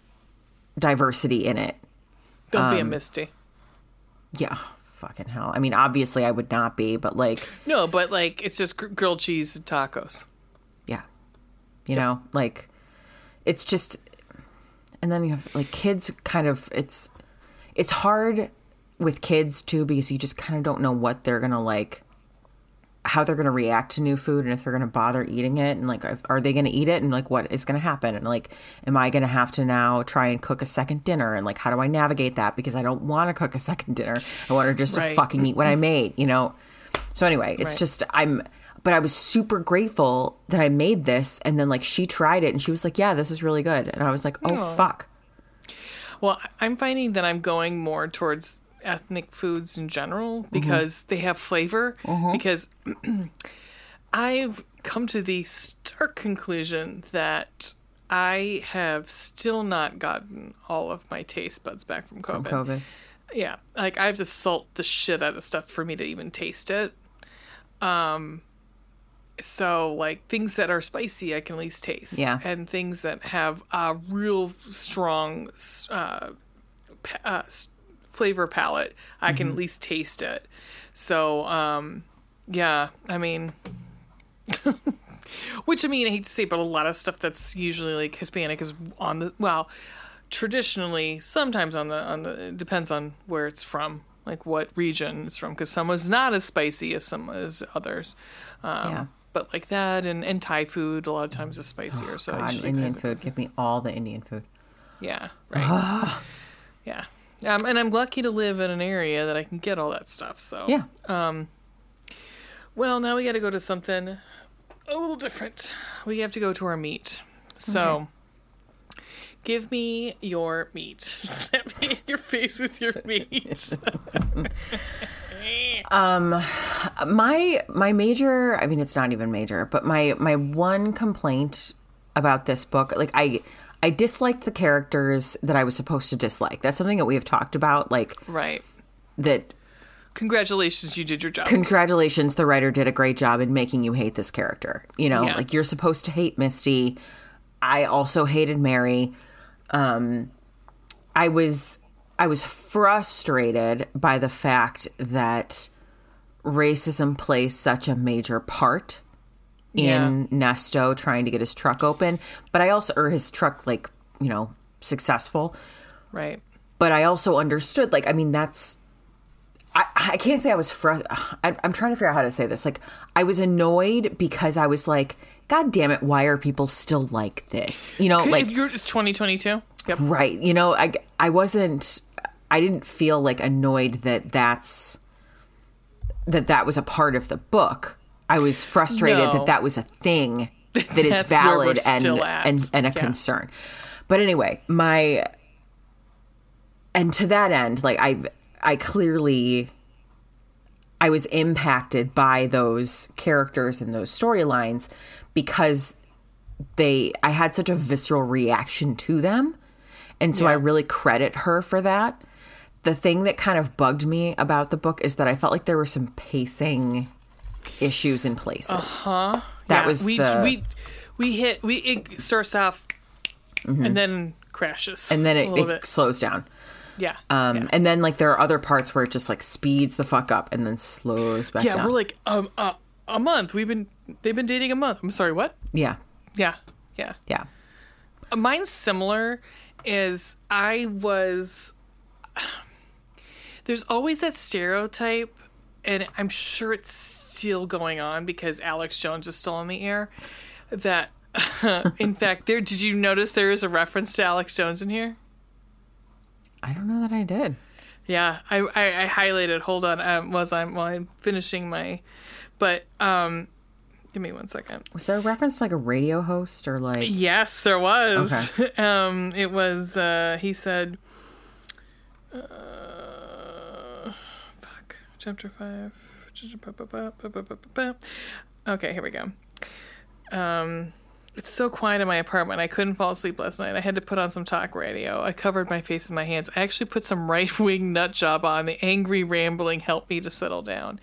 diversity in it Don't Um, be a Misty. yeah fucking hell i mean obviously i would not be but like No, but like it's just gr- grilled cheese and tacos. yeah You know, like it's just, and then you have like kids. Kind of, it's it's hard with kids too because you just kind of don't know what they're gonna like how they're going to react to new food and if they're going to bother eating it and like are they going to eat it and like what is going to happen? And like am i going to have to now try and cook a second dinner? And like how do i navigate that? Because i don't want to cook a [LAUGHS] second dinner. I want her just Right. to fucking eat what i made you know? So anyway it's Right. just i'm but i was super grateful that i made this and then like she tried it and she was like yeah this is really good. And i was like oh Aw. fuck. Well, I'm finding that I'm going more towards ethnic foods in general because they have flavor. Because [CLEARS THROAT] I've come to the stark conclusion that I have still not gotten all of my taste buds back from from COVID. covid Yeah, like I have to salt the shit out of stuff for me to even taste it. Um, so like things that are spicy, I can at least taste. Yeah. and things that have a real strong uh, uh, flavor palette, I can at least taste it. So um, yeah, I mean. [LAUGHS] Which I mean, I hate to say, but a lot of stuff that's usually like Hispanic is on the well, traditionally sometimes on the on the it depends on where it's from, like what region it's from, because some is not as spicy as some as others. Um, Yeah. But like that and, and Thai food a lot of times is spicier. so God, indian food give me all the indian food Yeah. Right. [GASPS] yeah. Um, and I'm lucky to live in an area that I can get all that stuff. So yeah Well, now we got to go to something a little different. We have to go to our meat. So, give me your meat. [LAUGHS] Slap me in your face with your [LAUGHS] meat. [LAUGHS] um my my major i mean it's not even major but my my one complaint about this book like i i disliked the characters that i was supposed to dislike that's something that we have talked about like right. that Congratulations, you did your job. congratulations the writer did a great job in making you hate this character you know Yeah. like you're supposed to hate misty i also hated mary um i was i was frustrated by the fact that racism plays such a major part in nesto trying to get his truck open but i also or his truck like you know successful right. but I also understood, like, I mean, that's. I, I can't say I was fr- I, I'm trying to figure out how to say this. Like, I was annoyed because I was like, God damn it, why are people still like this? You know, like, You're, it's 2022. Yep. right. You know, I, I wasn't, I didn't feel like annoyed that that's, that that was a part of the book. I was frustrated No. that that was a thing that is [LAUGHS] That's where we're valid and, and, and a Yeah. concern. But anyway, my, and to that end like i i clearly i was impacted by those characters and those storylines because they i had such a visceral reaction to them and so i really credit her for that the thing that kind of bugged me about the book is that i felt like there were some pacing issues in places Uh Huh? That Yeah, was we the- we we hit we it starts off and then crashes Mm-hmm. and then it, it slows down Yeah. um yeah. and then like there are other parts where it just like speeds the fuck up and then slows back yeah, down we're like um uh, a month. We've been they've been dating a month. I'm sorry, what? yeah Yeah. Yeah. yeah Mine's similar is I was [SIGHS] there's always that stereotype and I'm sure it's still going on because Alex Jones is still on the air that [LAUGHS] in fact there did you notice there is a reference to Alex Jones in here? I don't know that I did. Yeah, I, I, I highlighted. Hold on, um, was I'm while I'm finishing my, but um, give me one second. Was there a reference to like a radio host or like Yes, there was. [LAUGHS] um, it was. Uh, he said, uh. Chapter five. Okay, here we go. Um, it's so quiet in my apartment. I couldn't fall asleep last night. I had to put on some talk radio. I covered my face in my hands. I actually put some [LAUGHS] right wing nut job on. The angry rambling helped me to settle down.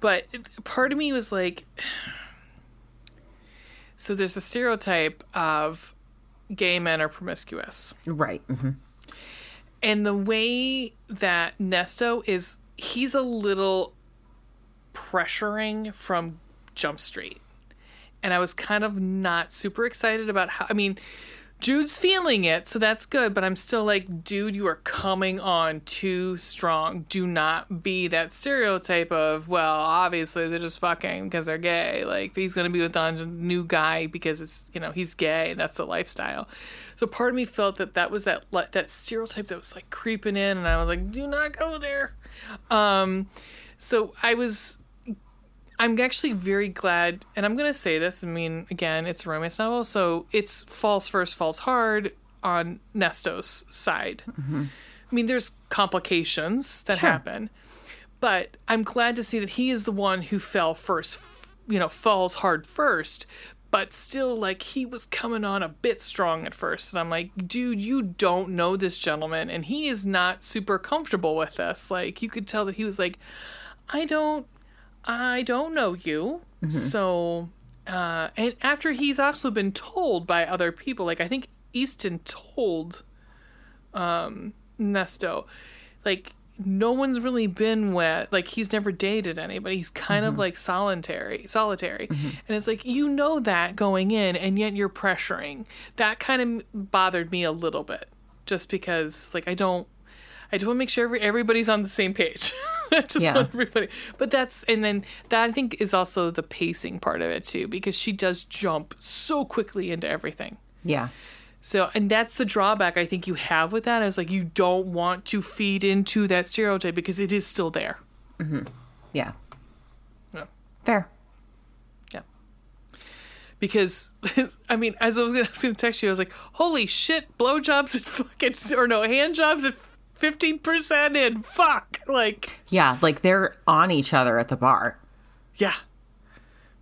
But part of me was like, [SIGHS] so there's a stereotype of gay men are promiscuous. right? hmm And the way that Nesto is, he's a little pressuring from Jump Street. and I was kind of not super excited about how. I mean, Jude's feeling it, so that's good. But I'm still like, dude, you are coming on too strong. Do not be that stereotype of, well, obviously they're just fucking because they're gay. Like he's gonna be with a new guy because it's you know he's gay and that's the lifestyle. So part of me felt that that was that that stereotype that was like creeping in, and I was like, do not go there. Um, so I was I'm actually very glad, and I'm going to say this. I mean, again, it's a romance novel, so it's falls first, falls hard on Nesto's side. Mm-hmm. I mean, there's complications that sure. happen, but I'm glad to see that he is the one who fell first, you know, falls hard first, but still, like, he was coming on a bit strong at first. And I'm like, dude, you don't know this gentleman, and he is not super comfortable with this. Like, you could tell that he was like, I don't I don't know you. Mm-hmm. So, uh, and after he's also been told by other people, like I think Easton told um, Nesto, like no one's really been wet. Like he's never dated anybody. He's kind mm-hmm. of like solitary, solitary. Mm-hmm. And it's like you know that going in, and yet you're pressuring. That kind of bothered me a little bit, just because like I don't I just want to make sure every, everybody's on the same page. [LAUGHS] I just yeah. want everybody. But that's and then that I think is also the pacing part of it too, because she does jump so quickly into everything. Yeah. So and that's the drawback I think you have with that is like you don't want to feed into that stereotype because it is still there. Mm-hmm. Yeah. Yeah. Fair. Yeah. Because [LAUGHS] I mean, as [LAUGHS] I was gonna, text you, I was like, "Holy shit! Blowjobs and fucking or no hand jobs at 15% in. Fuck. Like, yeah, like they're on each other at the bar. Yeah.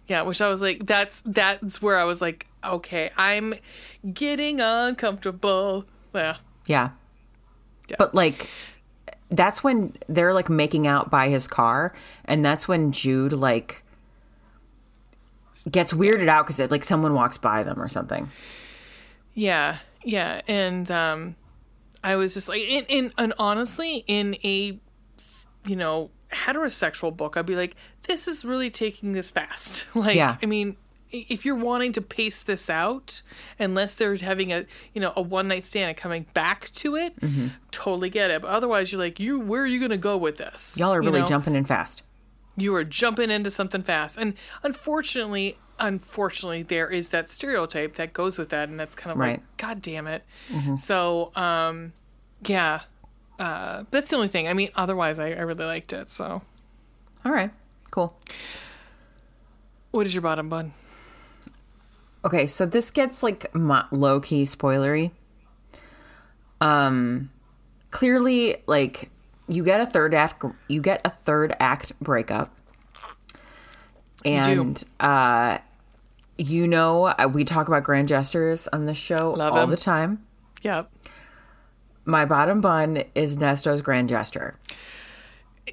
Yeah, which I was like, that's that's where I was like, okay, I'm getting uncomfortable. Yeah. Yeah. yeah. But like that's when they're like making out by his car and that's when Jude like gets weirded out cuz like someone walks by them or something. Yeah. Yeah, and um I was just like, in, in and honestly, in a, you know, heterosexual book, I'd be like, this is really taking this fast. [LAUGHS] like, yeah. I mean, if you're wanting to pace this out, unless they're having a, you know, a one night stand and coming back to it, mm-hmm. totally get it. But otherwise, you're like, you, where are you going to go with this? Y'all are really you know? jumping in fast. You are jumping into something fast, and unfortunately, unfortunately there is that stereotype that goes with that and that's kind of right. like god damn it mm-hmm. so um yeah uh that's the only thing i mean otherwise I, I really liked it so all right cool what is your bottom bun okay so this gets like low key spoilery um clearly like you get a third act you get a third act breakup and uh you know, uh, we talk about grand gestures on this show Love all him. the time. Yep. My bottom bun is Nesto's grand gesture.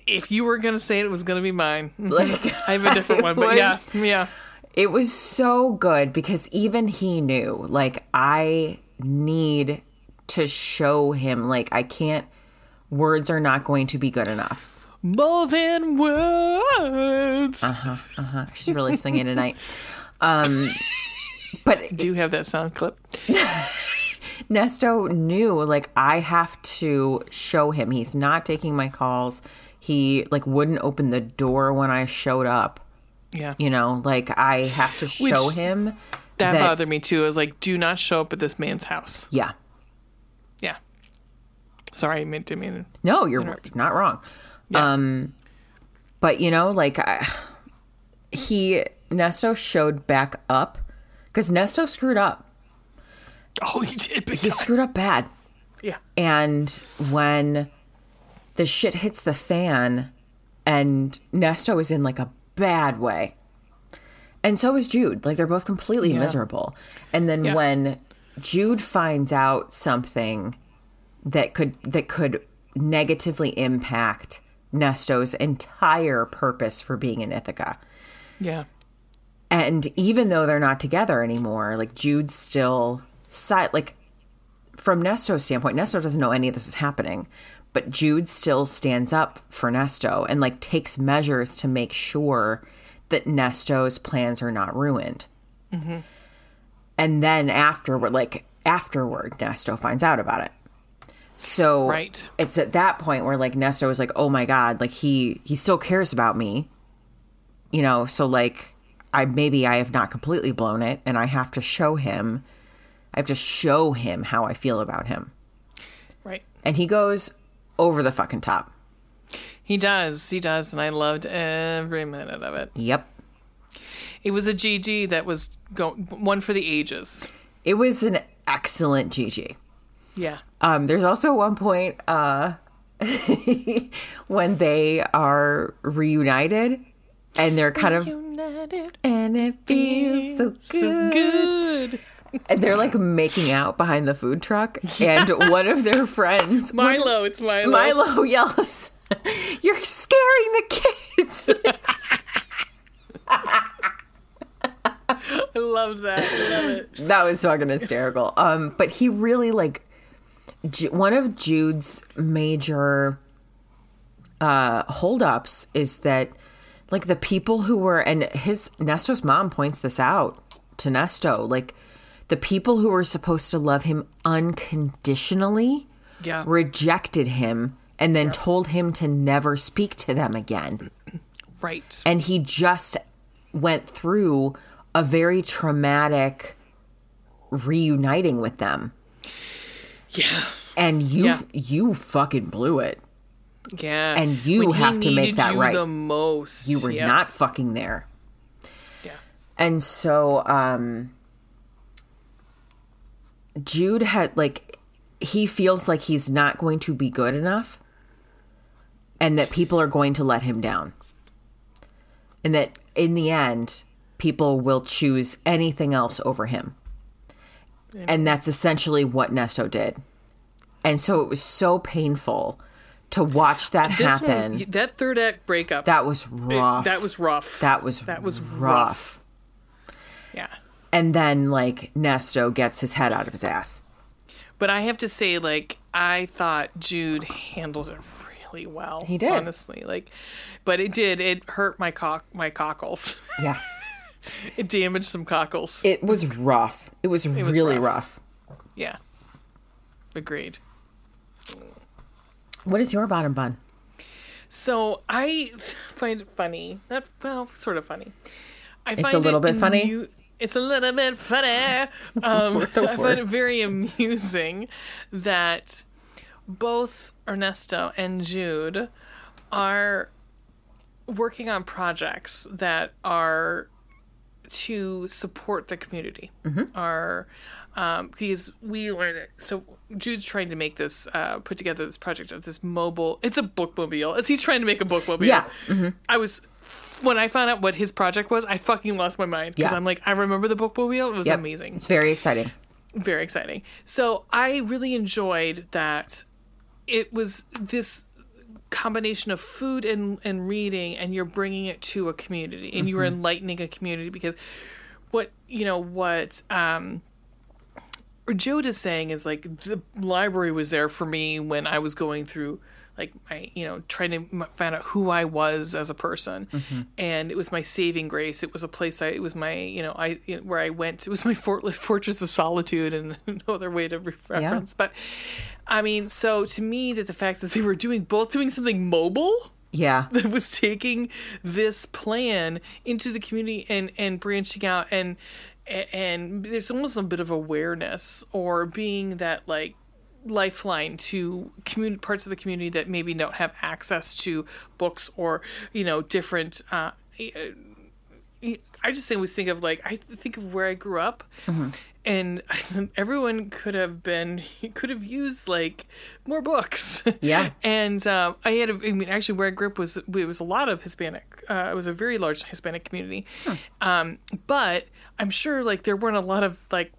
If you were gonna say it, it was gonna be mine. Like [LAUGHS] I have a different [LAUGHS] one, but was, yeah, yeah. It was so good because even he knew, like, I need to show him, like, I can't. Words are not going to be good enough. More than words. Uh huh. Uh huh. She's really singing tonight. Um, but [LAUGHS] do you have that sound clip? [LAUGHS] Nesto knew like I have to show him he's not taking my calls. He like wouldn't open the door when I showed up. Yeah. You know, like I have to show Which, him that, that bothered me too. I was like, do not show up at this man's house. Yeah. Yeah. Sorry, I meant to mean. No, you're interrupt. not wrong. Yeah. Um, but you know, like I, he Nesto showed back up because Nesto screwed up. Oh, he did. he time. screwed up bad. Yeah. And when the shit hits the fan, and Nesto is in like a bad way, and so is Jude. Like they're both completely yeah. miserable. And then yeah. when Jude finds out something that could that could negatively impact Nesto's entire purpose for being in Ithaca. Yeah. And even though they're not together anymore, like Jude's still side like from Nesto's standpoint, Nesto doesn't know any of this is happening, but Jude still stands up for Nesto and like takes measures to make sure that Nesto's plans are not ruined. Mm-hmm. And then afterward, like afterward, Nesto finds out about it. So Right. it's at that point where like Nesto is like, oh my god, like he he still cares about me, you know. So like, I maybe I have not completely blown it, and I have to show him, I have to show him how I feel about him, Right. and he goes over the fucking top. He does. He does. And I loved every minute of it. Yep, It was a GG that was go- one for the ages. it was an excellent GG. Yeah. Um, there's also one point uh, [LAUGHS] when they are reunited, and they're kind of United. and it feels so good. So good. And they're like making out behind the food truck, and one of their friends, Milo. It's Milo. Milo, yells, "You're scaring the kids!" [LAUGHS] I love that. I love it. that was fucking hysterical. Um, but he really like Ju- one of Jude's major uh holdups is that like the people who were and his Nesto's mom points this out to Nesto, like the people who were supposed to love him unconditionally Yeah. rejected him and then told him to never speak to them again. Right. And he just went through a very traumatic reuniting with them. Yeah. And you Yeah. you fucking blew it. Yeah. And you When have to make that you right. The most. You were Yep. not fucking there. Yeah. And so um Jude had like he feels like he's not going to be good enough and that people are going to let him down. And that in the end people will choose anything else over him. And that's essentially what Nesto did. And so it was so painful to watch that This happen. one, that third act breakup. that was it- rough. that was rough. that was that was rough. rough. yeah. And then like Nesto gets his head out of his ass. But I have to say, like, I thought Jude handled it really well. He did. honestly. Like, but it did. It hurt my cock, my cockles. Yeah. [LAUGHS] it damaged some cockles. It was rough. It was was really rough. rough. yeah. Agreed. What is your bottom bun? So I find it funny. That well, sort of funny. I find a little it bit funny? It's a little bit funny. [LAUGHS] Um, [LAUGHS] I find it very amusing that both Ernesto and Jude are working on projects that are to support the community Mm-hmm. are um, because we learned it. So Jude's trying to make this uh, put together this project of this mobile. It's a bookmobile. It's, he's trying to make a bookmobile. Yeah. Mm-hmm. I was when I found out what his project was, I fucking lost my mind because Yeah. I'm like, I remember the bookmobile. It was Yep. amazing It's very exciting. very exciting. So I really enjoyed that it was this combination of food and, and reading and you're bringing it to a community and you're enlightening a community because what you know what um Jude is saying is like the library was there for me when I was going through like my you know trying to find out who I was as a person, mm-hmm. and it was my saving grace. It was a place I it was my you know I you know, where I went. It was my fort, [LAUGHS] fortress of solitude, and [LAUGHS] no other way to re- reference. But I mean, so to me, that the fact that they were doing both doing something mobile Yeah. [LAUGHS] that was taking this plan into the community and and branching out and and there's almost a bit of awareness or being that like lifeline to community parts of the community that maybe don't have access to books or you know different uh I just always think of like I think of where I grew up, and [LAUGHS] everyone could have been could have used like more books. Yeah. [LAUGHS] and um, I had a, I mean actually where I grew up was it was a lot of Hispanic. Uh, it was a very large Hispanic community, um, but I'm sure like there weren't a lot of like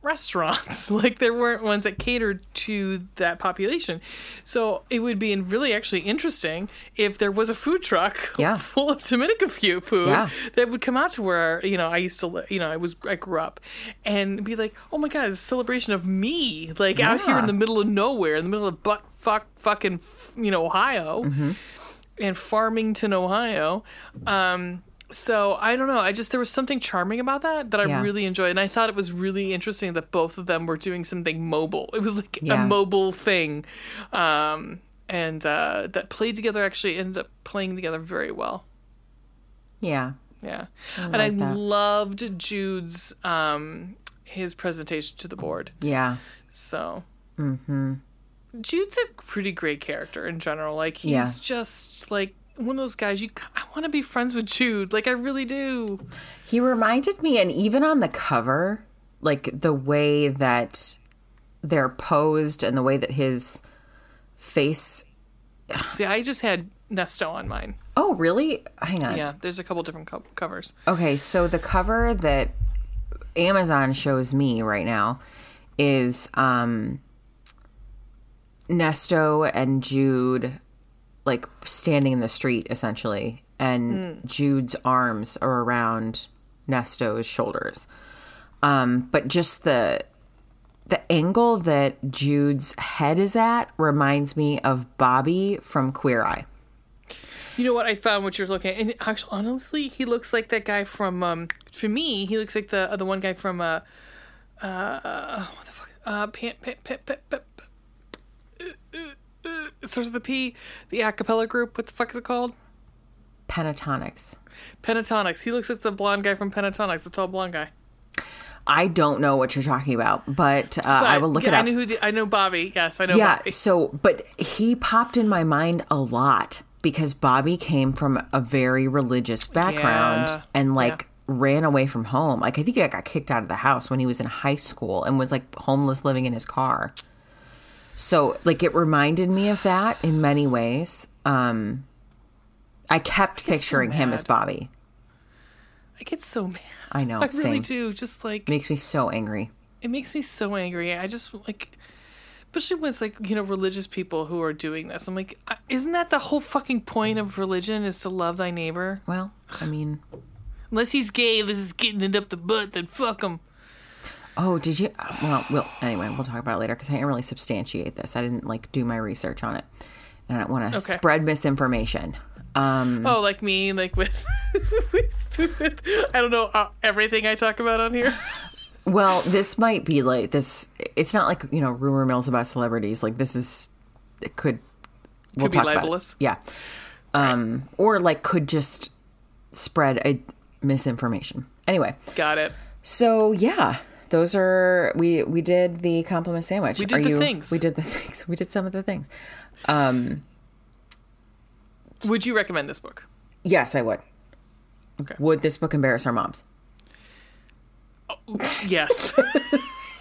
restaurants [LAUGHS] like there weren't ones that catered to that population so it would be in really actually interesting if there was a food truck [LAUGHS] Yeah. full of Dominica fu- food Yeah. that would come out to where you know I used to li- you know I was I grew up and be like oh my god it's a celebration of me like out here in the middle of nowhere in the middle of butt fuck fucking you know Ohio Mm-hmm. and Farmington Ohio um so I don't know. I just there was something charming about that that I Yeah. really enjoyed, and I thought it was really interesting that both of them were doing something mobile. It was like Yeah. a mobile thing, um, and uh, that played together. Actually, ended up playing together very well. Yeah. Yeah, and I that. loved Jude's um, his presentation to the board. Yeah. So, Jude's a pretty great character in general. Like he's Yeah. just like one of those guys. You, I want to be friends with Jude. Like I really do. He reminded me, and even on the cover, like the way that they're posed and the way that his face. [SIGHS] See, I just had Nesto on mine. Oh, really? Hang on. Yeah, there's a couple different co- covers. Okay, so the cover that Amazon shows me right now is um Nesto and Jude like standing in the street essentially and Jude's arms are around Nesto's shoulders. Um but just the the angle that Jude's head is at reminds me of Bobby from Queer Eye. You know what? I found what you're looking at, and actually, honestly, he looks like that guy from. Um, for me, he looks like the the one guy from. Uh, uh, what the fuck? Uh, pan, pan, pan, pan, pan, pan, uh, uh, uh, it starts with the P. The a cappella group. What the fuck is it called? Pentatonix. Pentatonix. He looks at the blonde guy from Pentatonix, the tall blonde guy. I don't know what you're talking about, but, uh, But, I will look yeah, it up. I know who the, I know Bobby. Yes, I know yeah Bobby. so but he popped in my mind a lot because bobby came from a very religious background Yeah. and like ran away from home like i think he got kicked out of the house when he was in high school and was like homeless living in his car so like it reminded me of that in many ways um i kept so picturing him as. Bobby. I get so mad. I know, [LAUGHS] I really same. do. Just like Makes me so angry. it makes me so angry. I just like, especially when it's like you know religious people who are doing this. I'm like, isn't that the whole fucking point of religion is to love thy neighbor? Well, I mean, [SIGHS] Unless he's gay, this is getting it up the butt. Then fuck him. Oh, did you? Well, well. Anyway, we'll talk about it later because I didn't really substantiate this. I didn't like do my research on it, and I don't want to Okay. spread misinformation. Um, Oh, like me, like with, [LAUGHS] with I don't know uh, everything I talk about on here. well, this might be like this. It's not like you know rumor mills about celebrities. Like this is it could. We'll Could be talk about it. libelous. Yeah, um, or like could just spread a misinformation. Anyway, Got it. So yeah, those are we we did the compliment sandwich. We did are the you, things. We did the [LAUGHS] things. We did some of the things. Um, Would you recommend this book? Yes, I would. Okay. Would this book embarrass our moms? Yes. [LAUGHS]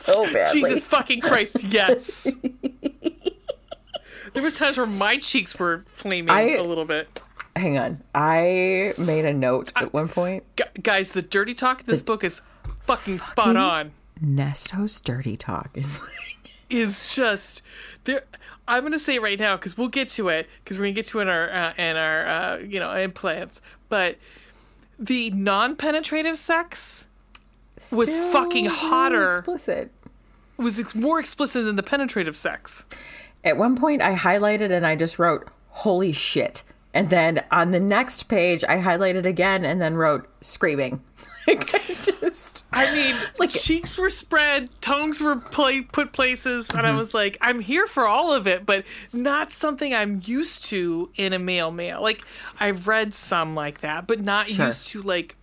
So badly. Jesus fucking Christ, yes. [LAUGHS] there was times where my cheeks were flaming I- a little bit. Hang on. I made a note at one point. Guys, the dirty talk. This book is fucking spot on. Nesto's dirty talk is like [LAUGHS] Is just there. I'm gonna say it right now because we'll get to it because we're gonna get to it in our uh, in our uh, you know implants. But the non-penetrative sex was fucking hotter. Explicit. was more explicit than the penetrative sex. At one point, I highlighted and I just wrote "Holy shit," and then on the next page, I highlighted again and then wrote "Screaming." [LAUGHS] like I just. I mean, Like- cheeks were spread, tongues were pla put places, and I Mm-hmm. was like, I'm here for all of it, but not something I'm used to in a male male. Like I've read some like that, but not Sure. used to like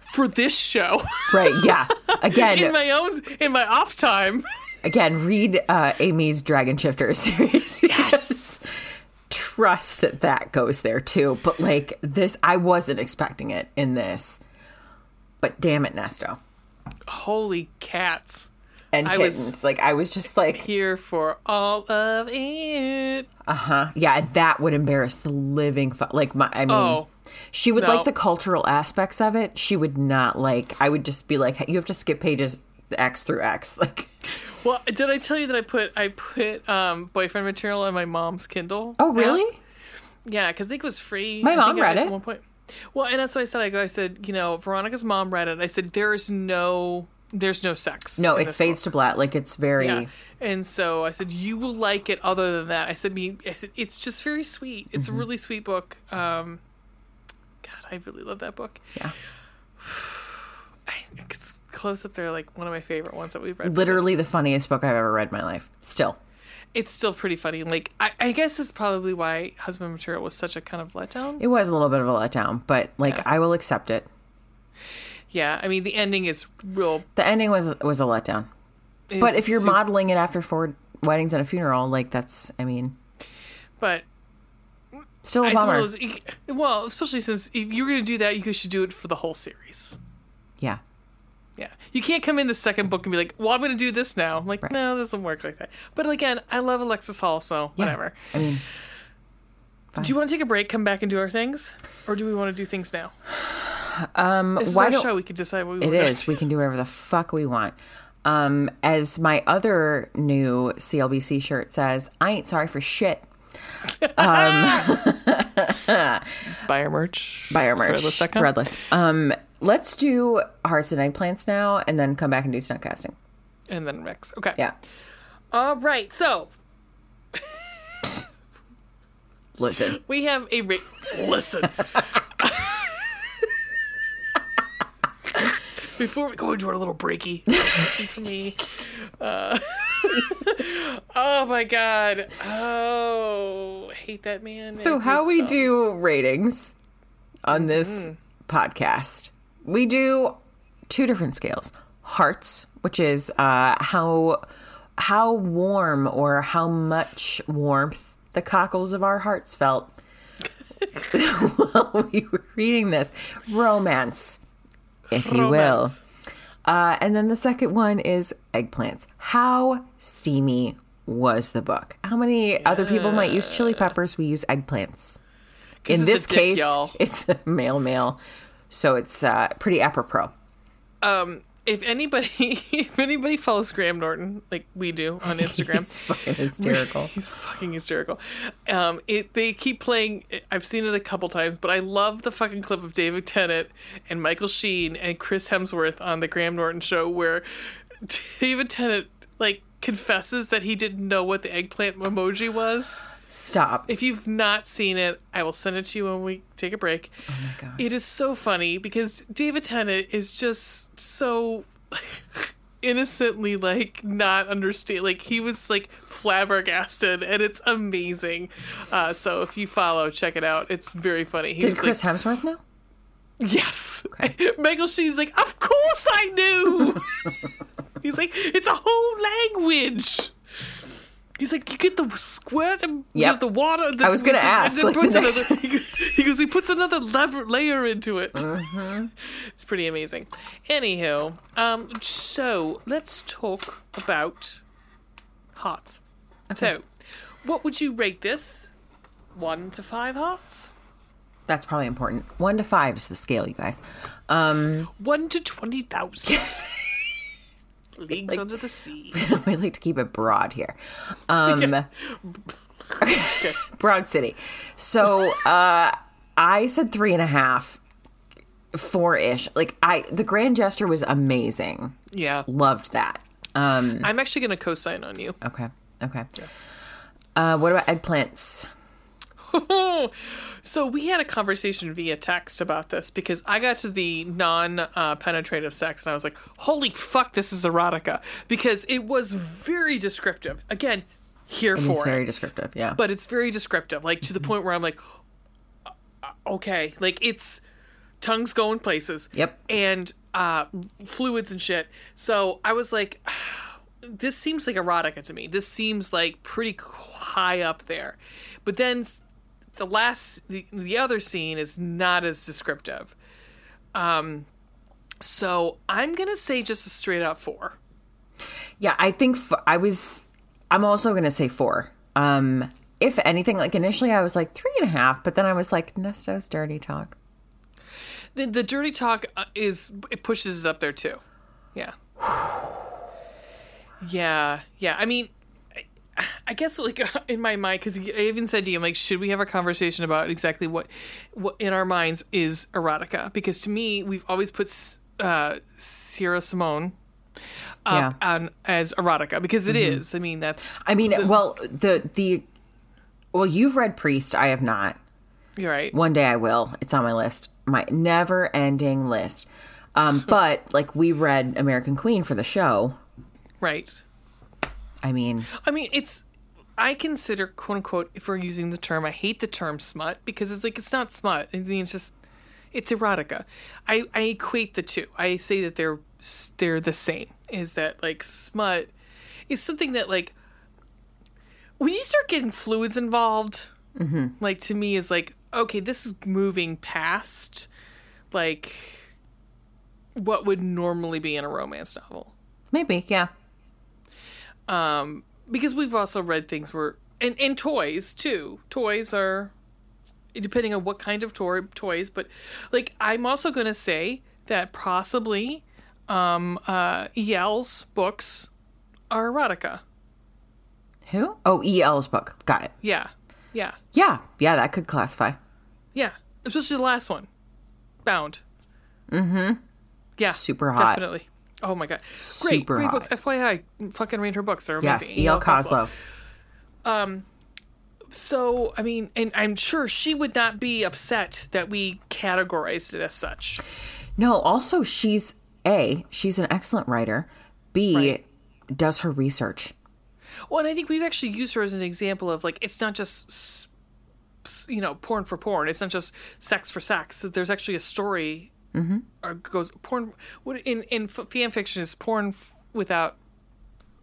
for this show Right? Yeah. [LAUGHS] Again, in my own in my off time. Again, read uh, Amy's Dragon Shifter [LAUGHS] series. Yes. [LAUGHS] Trust that that goes there too. But like this, I wasn't expecting it in this. But damn it, Nesto. Holy cats! And I was- kittens. like, I was just like, Here for all of it. uh huh. Yeah, that would embarrass the living, fu- like, my, I mean, Oh. she would No. like the cultural aspects of it. She would not like, I would just be like, you have to skip pages X through X. [LAUGHS] Like, Well, did I tell you that I put I put um, boyfriend material on my mom's Kindle? oh, app? really? Yeah, because I think it was free. My I mom read at it. One point. Well, and that's what I said. I go. I said, you know, Veronica's mom read it. I said, there is no, there's no sex. No, it fades book. to black. Like, it's very. Yeah, and so I said, you will like it. Other than that, I said, me, I said, it's just very sweet. It's Mm-hmm. a really sweet book. Um, God, I really love that book. Yeah. [SIGHS] I, it's close up there, like one of my favorite ones that we've read. Literally the funniest book I've ever read in my life. Still. It's still pretty funny. Like I, I guess it's probably why Husband Material was such a kind of letdown. It was a little bit of a letdown, but like Yeah. I will accept it. Yeah, I mean the ending is real. The ending was was a letdown. But if you're super- modeling it after four weddings and a funeral, like that's I mean, but still a bummer. of those. Well, especially since if you're going to do that, you should do it for the whole series. Yeah. Yeah, you can't come in the second book and be like, "Well, I'm going to do this now." I'm like, Right. no, it doesn't work like that. But again, I love Alexis Hall, so Yeah. whatever. I mean, Do you want to take a break, come back, and do our things, or do we want to do things now? um, This is why our don't show. We can decide what we it want to is? We can do whatever the fuck we want. Um, as my other new CLBC shirt says, I ain't sorry for shit. [LAUGHS] [LAUGHS] [LAUGHS] Buy our merch. Buy our merch. Threadless. Um, let's do hearts and eggplants now, and then come back and do stunt casting. And then Rex. Okay. Yeah. All right. So Listen. we have a ra- listen. Before we go into our little breaky for me, uh, [LAUGHS] oh my god, oh, I hate that man. So how we thumb. do ratings on this podcast? We do two different scales. Hearts, which is uh, how how warm or how much warmth the cockles of our hearts felt [LAUGHS] while we were reading this. Romance, if you will. Uh, and then the second one is eggplants. How steamy was the book? How many other people might use chili peppers? We use eggplants. In this dick, case, y'all. it's a male male, so it's uh, pretty apropos. Um, if anybody, [LAUGHS] if anybody follows Graham Norton like we do on [LAUGHS] Instagram, It's fucking hysterical. [LAUGHS] He's fucking hysterical. Um, it they keep playing. I've seen it a couple times, but I love the fucking clip of David Tennant and Michael Sheen and Chris Hemsworth on the Graham Norton show where David Tennant like confesses that he didn't know what the eggplant emoji was. Stop. If you've not seen it, I will send it to you when we take a break. oh my god. It is so funny because David Tennant is just so [LAUGHS] innocently like not understand like he was like flabbergasted and it's amazing uh so if you follow check it out it's very funny he Did was Chris like Hemsworth know? yes [LAUGHS] michael sheen's like of course i knew [LAUGHS] he's like it's a whole language He's like, you get the squirt and you Yep. have the water. The, I was gonna and ask, then like, puts [LAUGHS] another, he, goes- he goes, he puts another lever, layer into it. Mm-hmm. It's pretty amazing. Anywho, um, so let's talk about hearts. So, what would you rate this? One to five hearts? That's probably important. One to five is the scale, you guys. Um, One to 20,000. [LAUGHS] Leagues under the sea. [LAUGHS] we like to keep it broad here. [LAUGHS] Um, [LAUGHS] Broad City. So uh, I said three and a half, four ish. Like I, the grand gesture was amazing. Yeah. Loved that. Um, I'm actually going to co sign on you. okay. Okay. Uh, what about eggplants? So we had a conversation via text about this because I got to the non-penetrative sex and I was like, "Holy fuck, this is erotica!" Because it was very descriptive. Again, here It's for very it, descriptive. Yeah. but it's very descriptive, like to the point where I'm like, "Uh, uh, "Okay, like it's tongues going places." Yep. and uh, fluids and shit. So I was like, this seems like erotica to me. This seems like pretty high up there. But then the last, the, the other scene is not as descriptive. Um, so I'm gonna say just a straight up four. Yeah, I think f- I was. I'm also going to say four. Um, if anything, like initially I was like three and a half, but then I was like Nesto's dirty talk. The, the dirty talk uh, is it pushes it up there too. Yeah. [SIGHS] Yeah, yeah. I mean, I, guess like [LAUGHS] in my mind, because I even said to you, I'm like, should we have a conversation about exactly what, what in our minds is erotica? Because to me, we've always put uh, Sierra Simone up Yeah. on as erotica because it is. I mean, that's I mean, well, the the well, you've read Priest. I have not. you're right. One day I will. It's on my list. my never ending list. Um, [LAUGHS] but like we read American Queen for the show. Right. I mean, I mean, it's. I consider quote unquote, if we're using the term, I hate the term smut because it's like it's not smut. I mean, it's just it's erotica. I I equate the two. I say that they're they're the same. Is that like smut is something that like when you start getting fluids involved, mm-hmm. like to me is like okay, this is moving past like what would normally be in a romance novel maybe, yeah. Um, because we've also read things where and, and toys too. Toys are depending on what kind of toy toys, but like I'm also gonna say that possibly um, uh, EL's books are erotica. Who? Oh, E.L.'s book. Got it. Yeah, yeah, Yeah, yeah, that could classify. yeah. Especially the last one, Bound. Mm-hmm. Yeah, Super hot. Definitely. Oh my god, great, Super great hot. books. FYI, fucking read her books. They're Yes, amazing. E.L. Coslow. Um, So, I mean, and I'm sure she would not be upset that we categorized it as such. No, also she's A, she's an excellent writer. B, Right. does her research. Well, and I think we've actually used her as an example of like, it's not just, you know, porn for porn. It's not just sex for sex. There's actually a story. Mm-hmm. Or goes porn. What in in fan fiction is porn f- without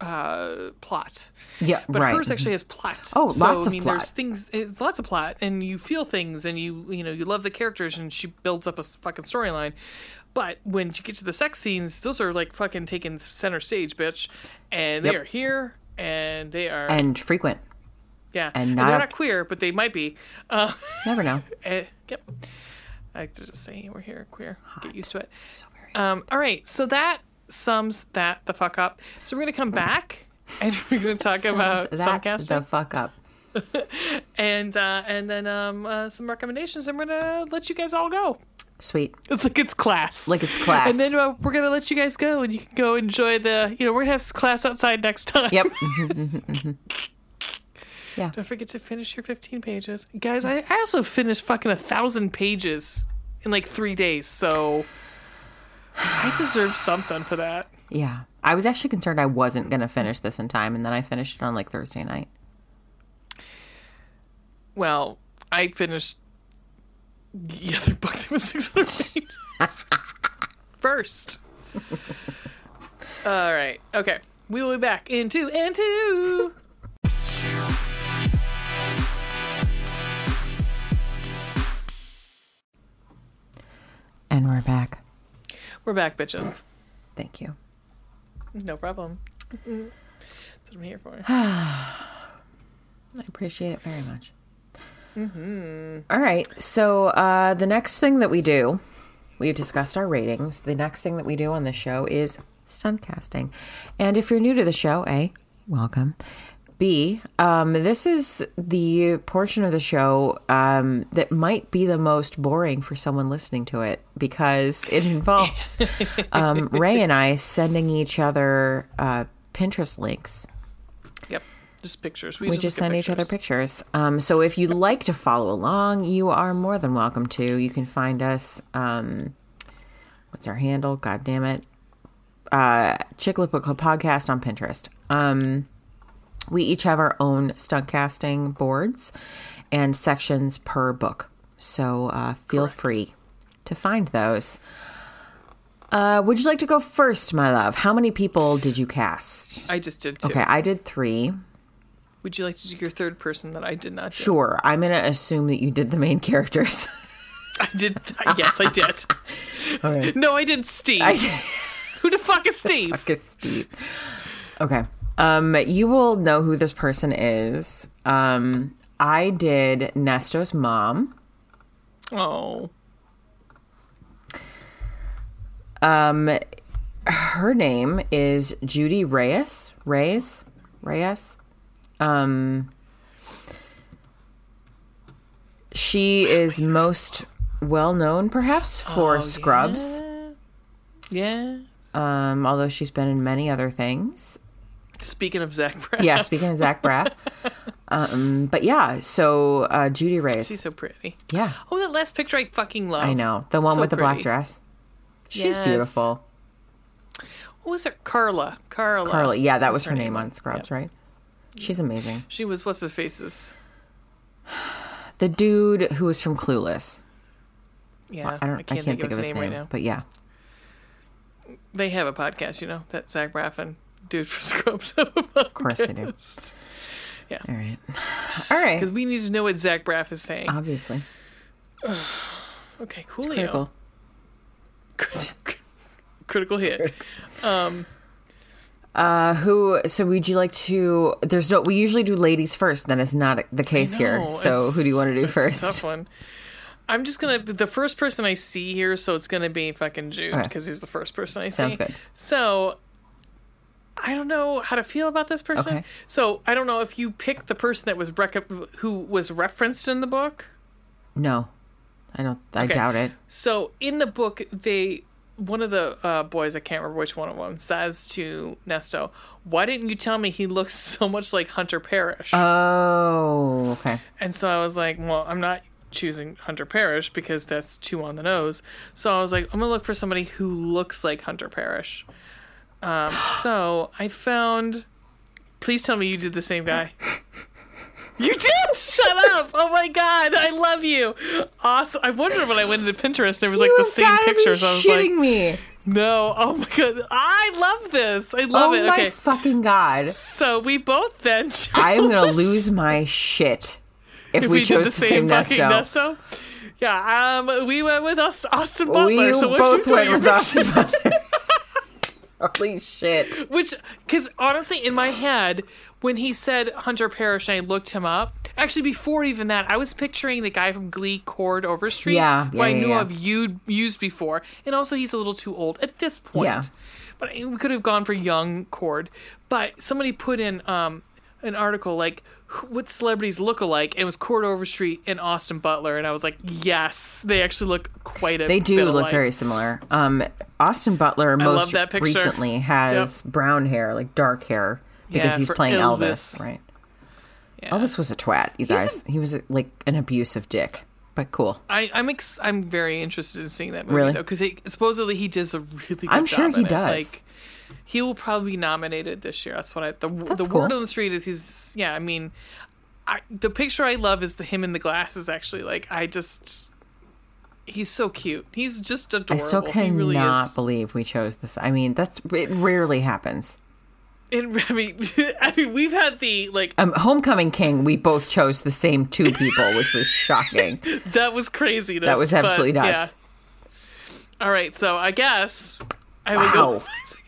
uh plot. Yeah, But right. hers actually has plot. Oh, so, lots I mean, plot. there's things, it's lots of plot, and you feel things, and you you know you love the characters, and she builds up a fucking storyline. But when you get to the sex scenes, those are like fucking taking center stage, bitch, and they Yep. are here, and they are and frequent. yeah, and and, they're not queer, but they might be. Uh, Never know. [LAUGHS] eh, yep. I like to just say we're here queer. Get used to it. So. Um, all right, so that sums that the fuck up. So we're gonna come back [LAUGHS] and we're gonna talk about that the fuck up. [LAUGHS] and uh, and then um, uh, some recommendations. and we're gonna let you guys all go. Sweet. It's like it's class. Like it's class. And then uh, we're gonna let you guys go, and you can go enjoy the. You know, we're gonna have class outside next time. Yep. [LAUGHS] Don't forget to finish your 15 pages, guys. I, I also finished fucking a thousand pages in like three days, so I [SIGHS] deserve something for that. yeah. I was actually concerned I wasn't going to finish this in time, and then I finished it on like Thursday night. Well, I finished the [LAUGHS] other book that was 600 pages first. [LAUGHS] All right. Okay. We will be back in two and two. [LAUGHS] And we're back. We're back, bitches. Thank you. No problem. That's what I'm here for. [SIGHS] I appreciate it very much. All right. So uh, the next thing that we do, we've discussed our ratings. The next thing that we do on the show is stunt casting. And if you're new to the show, A, welcome. B, um, this is the portion of the show um, that might be the most boring for someone listening to it because it involves [LAUGHS] um, Ray and I sending each other uh, Pinterest links Yep. Just pictures. We, we just, just send each other pictures. Um, so if you'd like to follow along, you are more than welcome to. You can find us. Um, what's our handle? God damn it. Uh, Chicklet Book Club podcast on Pinterest. Um, we each have our own stunt casting boards and sections per book. So uh, feel free to find those. Uh, would you like to go first, my love? How many people did you cast? I just did too. Okay, I did three. Would you like to do your third person that I did not do? Sure. I'm going to assume that you did the main characters. [LAUGHS] I did. Yes, I did. [LAUGHS] All right. No, I did Steve. I Who the fuck is [LAUGHS] Steve? did Steve. Okay. Um, you will know who this person is. Um, I did Nesto's mom. Oh, Um, her name is Judy Reyes. Reyes? Reyes? Um, she is most well known, perhaps, for Scrubs. yeah. Um, although she's been in many other things. Speaking of Zach Braff. Yeah, speaking of Zach Braff. Um, but yeah, so uh, Judy Reyes. She's so pretty. yeah, Oh, that last picture I fucking love. I know the one So with the black dress. She's Yes. beautiful. What was her? Carla. Carla. Carly. Yeah, that was was her name on Scrubs, right? She's amazing. She was what's his faces. The dude who was from Clueless. Yeah, I don't. I can't, think, of his name, right now. But yeah, They have a podcast, you know, that Zach Braff dude from [LAUGHS] Scrubs have a podcast. Of course they do. Yeah, all right, all right. because we need to know what Zach Braff is saying. Obviously, [SIGHS] okay, cool. critical. [LAUGHS] Critical hit. Um, Uh, who? So would you like to? There's no. We usually do ladies first. That is not the case here. So it's- who do you want to do it's a tough first? one. I'm just gonna the first person I see here, so it's gonna be fucking Jude Okay. because he's the first person I see. Sounds good. So I don't know how to feel about this person. Okay. So I don't know if you picked the person that was rec- who was referenced in the book. No, I don't. I Okay. doubt it. So in the book, they one of the uh, boys I can't remember which one of them says to Nesto, "Why didn't you tell me he looks [LAUGHS] so much like Hunter Parrish?" Oh, okay. And so I was like, well, I'm not choosing Hunter Parrish because that's too on the nose. So I was like, I'm gonna look for somebody who looks like Hunter Parrish. Um, so I found. Please tell me you did the same guy. You did! Shut up! Oh my god, I love you. Awesome. I wondered when I went into Pinterest, there was like the You same gotta be pictures. I was like, me. no. Oh my god, I love this. I love oh it. my Okay, fucking god! so we both then. Chose I am gonna lose my shit if, if we, we, chose did the same the fucking same Nesto. Nesto. Yeah, um, we went with Aust- Austin Butler. We so both went with Austin? Butler. Holy shit! Which, because honestly, in my head, when he said Hunter Parrish, and I looked him up. Actually, before even that, I was picturing the guy from Glee, Chord Overstreet, Yeah, who I yeah, knew yeah. I've used before, and also he's a little too old at this point. Yeah. But we could have gone for young Chord. But somebody put in um, an article like what celebrities look alike, and it was Chord Overstreet and Austin Butler, and I was like, yes, they actually look quite a. They do look alike. very similar. Um, Austin Butler most recently has brown hair, like dark hair, because Yeah, he's playing Elvis. Elvis. right? Yeah. Elvis was a twat, you guys. he was like an abusive dick, but cool. I, I'm ex- I'm very interested in seeing that movie Really? though because supposedly he does a really good I'm sure job he does. Like he will probably be nominated this year. That's what I the the That's word on the street is he's yeah. I mean, I, the picture I love is the him in the glasses. Actually, like I just he's so cute. He's just adorable. I still cannot really believe we chose this. I mean, that's it. Rarely happens. And, [LAUGHS] I mean, [LAUGHS] I mean, we've had the like Um, Homecoming King, we both chose the same two people, which was [LAUGHS] shocking. that was crazy. That was absolutely nuts. All right, so I guess I would Wow. go.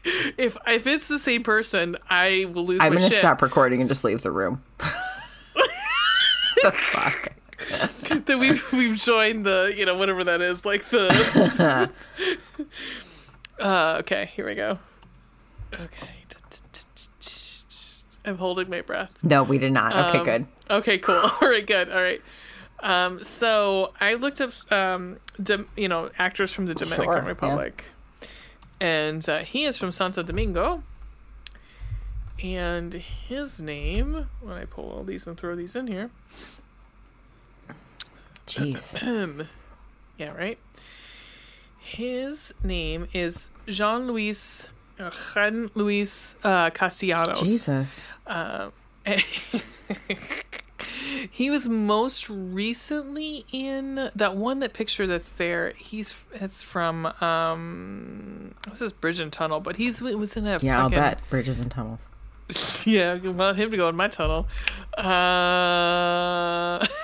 [LAUGHS] If if it's the same person, I will lose I'm to shit. stop recording and just leave the room. [LAUGHS] the fuck? [LAUGHS] that we've we've joined the you know whatever that is like the. uh, okay, here we go. Okay. I'm holding my breath. No, we did not. Okay, Um, good. Okay, cool. All right, good. All right. Um, so I looked up, um, you know, actors from the Dominican Sure, yeah. And uh, he is from Santo Domingo. And his name, when I pull all these and throw these in here, Jeez. [CLEARS THROAT] yeah, right. His name is Jean Luis uh, Jean Luis uh, Castellanos. Jesus. Uh, [LAUGHS] [LAUGHS] he was most recently in that one that picture that's there. He's it's from um what's this Bridge and Tunnel, but he's it was in a Yeah, I'll bet. Bridges and tunnels. [LAUGHS] Yeah, I want him to go in my tunnel. Uh [LAUGHS]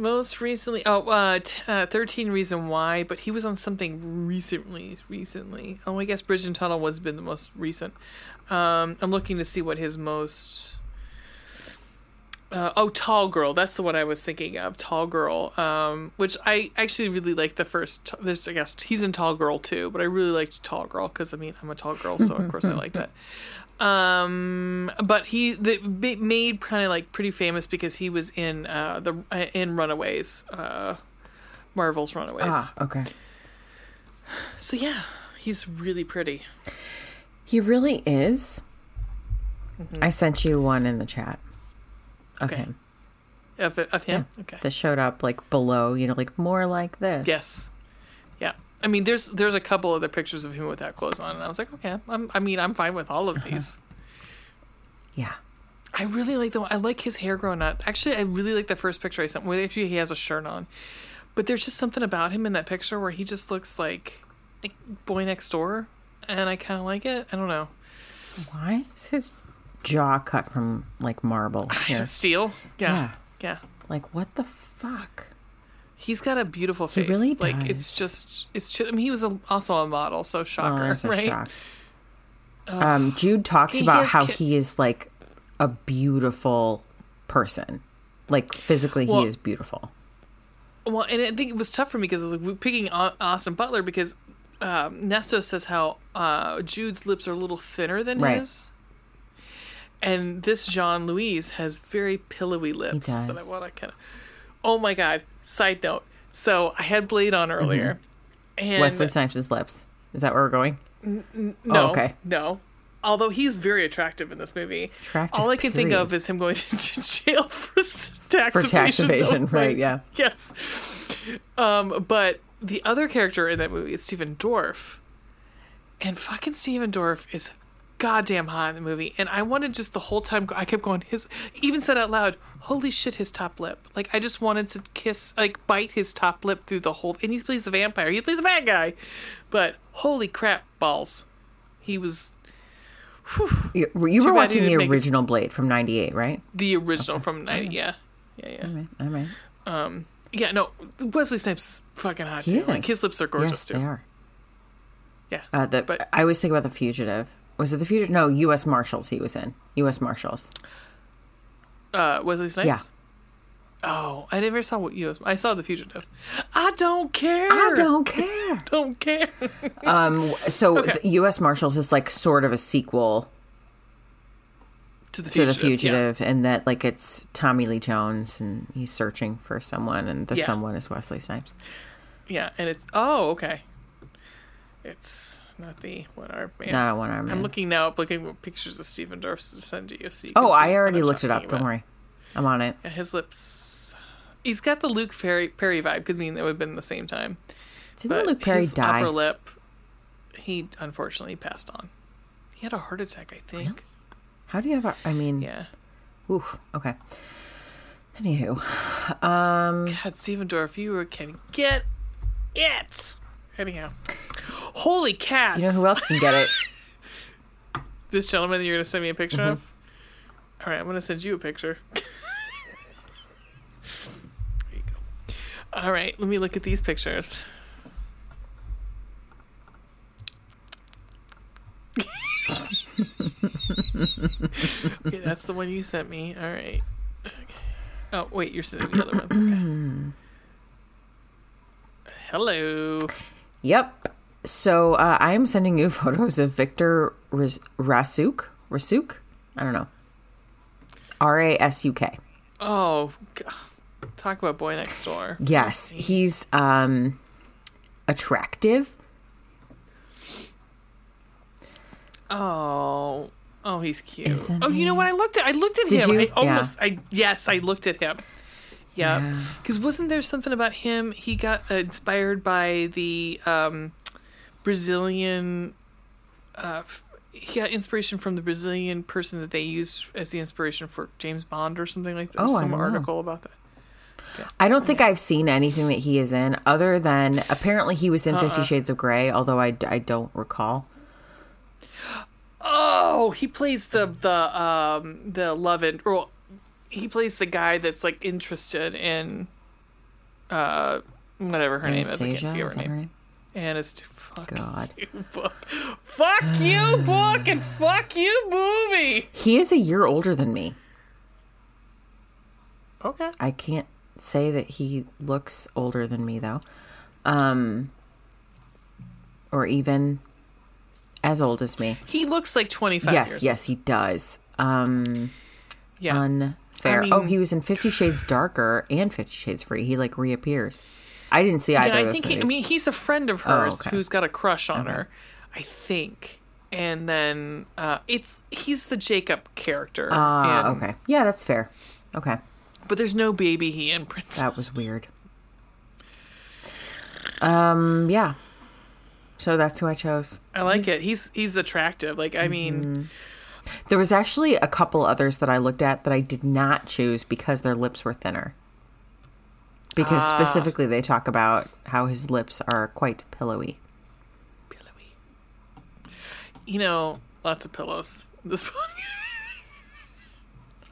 Most recently, oh, uh, t- uh, 13 Reason Why, but he was on something recently. Recently, oh, I guess Bridge and Tunnel was been the most recent. Um, I'm looking to see what his most. Uh, oh, Tall Girl. That's the one I was thinking of. Tall Girl. Um, which I actually really like the first. There's, I guess, he's in Tall Girl too, but I really liked Tall Girl because I mean I'm a tall girl, so of course I liked it. [LAUGHS] Um, but he the, made kind of like pretty famous because he was in uh the uh, in Runaways, uh, Marvel's Runaways. Ah, okay. So yeah, he's really pretty. He really is. I sent you one in the chat of Okay. him. Of, of him? Okay. that showed up like below, you know, like more like this. Yes. Yeah. I mean, there's there's a couple other pictures of him without clothes on, and I was like, okay, I'm, I mean, I'm fine with all of uh-huh. these. Yeah. I really like the one. I like his hair growing up. Actually, I really like the first picture I sent, where actually he has a shirt on. But there's just something about him in that picture where he just looks like, like boy next door, and I kind of like it. I don't know. Why is his jaw cut from like marble? [LAUGHS] Know, Steel. Yeah. Yeah. Yeah. Like what the fuck? He's got a beautiful face. really like it's just it's. Just, I mean, he was a, also a model, so Oh, shocker, a right? shock. Um, Jude talks He about has how ki- he is like a beautiful person. Like physically, Well- he is beautiful. Well, and I think it was tough for me because I was like picking Austin Butler because um, Nesto says how uh, Jude's lips are a little thinner than Right. his, and this Jean Louise has very pillowy lips that I want to kind of. Oh my god! Side note: so I had Blade on earlier, and Mm-hmm. Wesley Snipes' lips. Is that where we're going? no, Oh, okay. no. Although he's very attractive in this movie, attractive, all I can think of is him going to jail [LAUGHS] for tax For tax evasion. evasion, No, right, yeah. [LAUGHS] Yes. Um, but the other character in that movie is Stephen Dorff, and fucking Stephen Dorff is goddamn hot in the movie. And I wanted just the whole time. I kept going. His even said out loud, "Holy shit!" His top lip. Like I just wanted to kiss, like bite his top lip through the whole. And he plays the vampire. He plays the bad guy. But holy crap, balls. He was You, you were watching the original Blade from '98, right? the original from 90. Yeah. Yeah, yeah. All right. All right. Yeah, no, Wesley Snipes fucking hot He too. Like his lips are gorgeous yes, too. they are. Yeah. Uh, the, But- I always think about the fugitive. Was it the fugitive? No, U.S. Marshals. He was in U.S. Marshals. Uh, Wesley Snipes. Yeah. Oh, I never saw what you. I saw the fugitive. I don't care. I don't care. [LAUGHS] Don't care. Um, so Okay. the U.S. Marshals is like sort of a sequel to the to fugitive. the fugitive, and that like it's Tommy Lee Jones and he's searching for someone, and the Yeah. someone is Wesley Snipes. Yeah. yeah, and it's oh okay. It's not the one arm man. Not a one arm man. I'm looking now, up looking at pictures of Stephen Dorff to send to you. So you oh, I already looked it up. Don't worry, I'm on it. Yeah, his lips. He's got the Luke Perry, Perry vibe because I mean it would have been the same time. Didn't But Luke Perry his die? upper lip, he unfortunately passed on. He had a heart attack, I think. How do you have? A, I mean, Yeah. oof. Okay. Anywho, [SIGHS] um, God, Stephen Dorff, you can get it. Anyhow, holy cats! you know who else can get it? [LAUGHS] This gentleman that you're gonna send me a picture Mm-hmm. of. All right, I'm gonna send you a picture. [LAUGHS] there you go. All right, let me look at these pictures. okay, that's the one you sent me. All right. Okay. Oh wait, you're sending the other one. Okay. [CLEARS THROAT] Hello. Yep. So uh, I am sending you [LAUGHS] photos of Victor Ras- Rasuk. Rasuk? I don't know. R A S U K. Oh, God. talk about boy next door. Yes, he's um attractive. Oh, oh, he's cute. Isn't oh, you know what? I looked at. I looked at Did him. you? I almost. I yes, I looked at him. Yeah, Yeah. because wasn't there something about him? He got uh, inspired by the um, Brazilian. Uh, he got inspiration from the Brazilian person that they used as the inspiration for James Bond or something like that. Oh, I some don't know. article about that. I don't think I've seen anything that he is in other than apparently he was in Uh-uh. Fifty Shades of Grey, although I, I don't recall. Oh, he plays the the um the love and or he plays the guy that's like interested in uh whatever her name is. I can't Anastasia, is her that her name. name? Anast fuck God. you book. Fuck you [SIGHS] book and fuck you movie. He is a year older than me. Okay. I can't say that he looks older than me though. Um or even as old as me. He looks like 25 yes, yes, he does. Um Yeah. Unfair. I mean- oh, he was in 50 Shades Darker and 50 Shades Free. He like reappears. I didn't see either yeah, of I those think he, I mean he's a friend of Oh, hers okay. who's got a crush on her. I think. And then uh it's he's the Jacob character. And- okay. Yeah, that's fair. Okay. But there's no baby he and Prince. That was weird. Um, yeah. So that's who I chose. I like it. He's he's attractive. Like I Mm-hmm. There was actually a couple others that I looked at that I did not choose because their lips were thinner. Because Ah. specifically they talk about how his lips are quite pillowy. pillowy. You know, lots of pillows. in This [LAUGHS] book.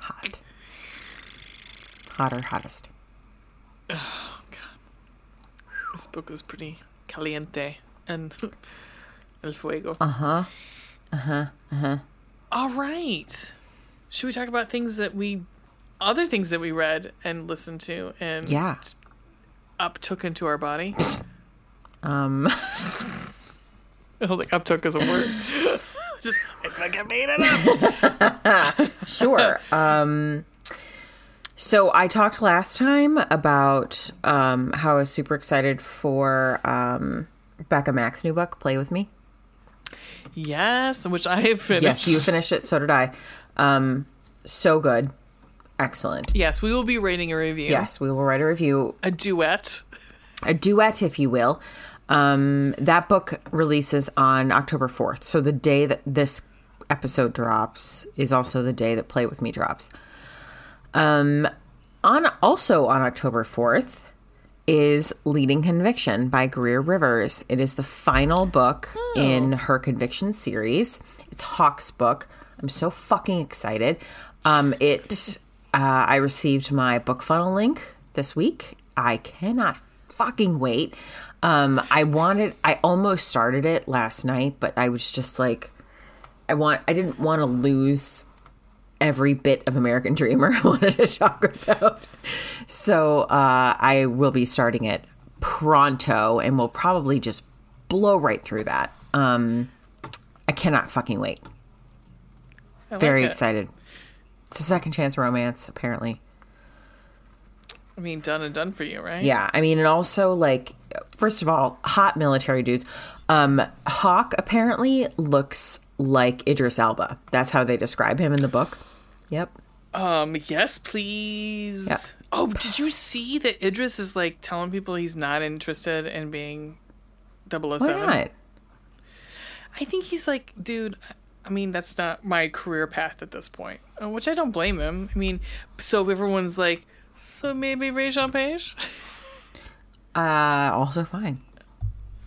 Hot. Hotter, hottest. Oh God. This book was pretty caliente and [LAUGHS] el fuego. Uh huh. Uh huh. Uh huh. All right. Should we talk about things that we, other things that we read and listened to and Yeah. up took into our body? [LAUGHS] Um. I don't think up took is a word. [LAUGHS] Just I fucking made it up. [LAUGHS] Sure. um, so I talked last time about um, how I was super excited for um, Becka Mack's new book, Play With Me. Yes, which I have finished. Yes, you finished it. So did I. Um, so good. Excellent. Yes, we will be writing a review. Yes, we will write a review, A duet. a duet, if you will. Um, that book releases on October 4th. So the day that this episode drops is also the day that Play With Me drops. Um, on also on October 4th is Leading Conviction by Greer Rivers. It is the final book in her conviction series. It's Hawk's book. I'm so fucking excited. Um, it [LAUGHS] uh, I received my book funnel link this week. I cannot fucking wait. Um, I wanted I almost started it last night, but I was just like I want I didn't want to lose every bit of American Dreamer [LAUGHS] I wanted to talk about. So uh, I will be starting it pronto and we'll probably just blow right through that. Um, I cannot fucking wait. Like Very it. excited. It's a second chance romance, apparently. I mean, done and done for you, right? Yeah, I mean, and also like, first of all, hot military dudes. Um, Hawk apparently looks like Idris Elba. That's how they describe him in the book. Yep. Um, yes, please. Yeah. Oh, did you see that Idris is like telling people he's not interested in being 007? Why not? I think he's like, dude, I mean, that's not my career path at this point, uh, which I don't blame him. I mean, so everyone's like, so maybe Regé-Jean Page? [LAUGHS] Uh, also fine.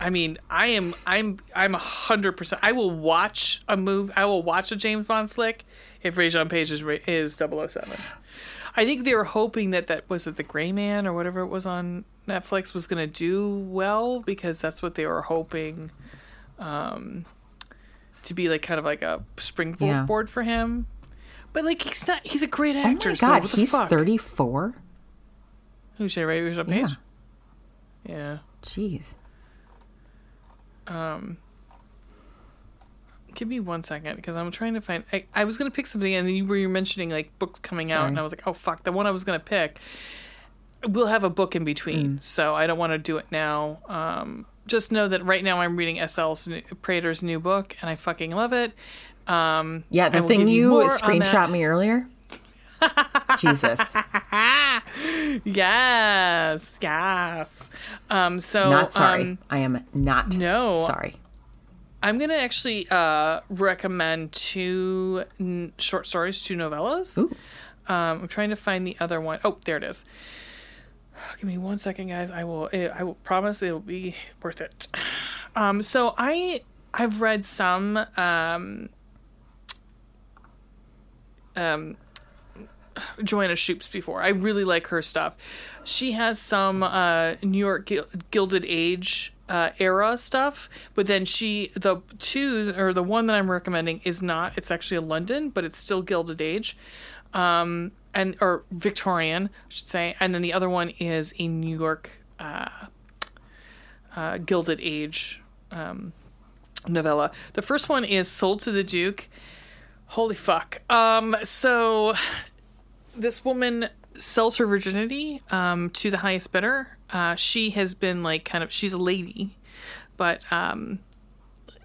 I mean, I am, I'm, I'm a hundred percent. I will watch a move. I will watch a James Bond flick if Regé-Jean Page is is 007. I think they were hoping that that was it the Gray Man or whatever it was on Netflix was going to do well because that's what they were hoping um, to be like kind of like a springboard Yeah. board for him. But like he's not. He's a great actor. Oh actor. my so god, the he's 34? Who's Ray Ray Jean Yeah. Yeah. Jeez. Give me one second because I'm trying to find. I, I was gonna pick something, and then you were you were mentioning like books coming out, and I was like, oh fuck, the one I was gonna pick. We'll have a book in between, Mm. so I don't want to do it now. Um, just know that right now I'm reading S.L. Prater's new book, and I fucking love it. Um, Yeah, the thing give you screenshot me earlier. Jesus. [LAUGHS] Yes, yes. Um, so Not sorry. um, I am not no. sorry. I'm gonna actually uh, recommend two n- short stories, two novellas. Um, I'm trying to find the other one. Oh, there it is. [SIGHS] Give me one second, guys. I will. I will promise it will be worth it. Um, so I I've read some um, um, Joanna Shupes before. I really like her stuff. She has some uh, New York Gil- Gilded Age uh, era stuff, but then she the two or the one that I'm recommending is not. It's actually a London, but it's still Gilded Age, um, and or Victorian, I should say. And then the other one is a New York uh, uh, Gilded Age um, novella. The first one is Sold to the Duke. Holy fuck. Um, so this woman sells her virginity um, to the highest bidder. Uh, she has been like kind of she's a lady, but um,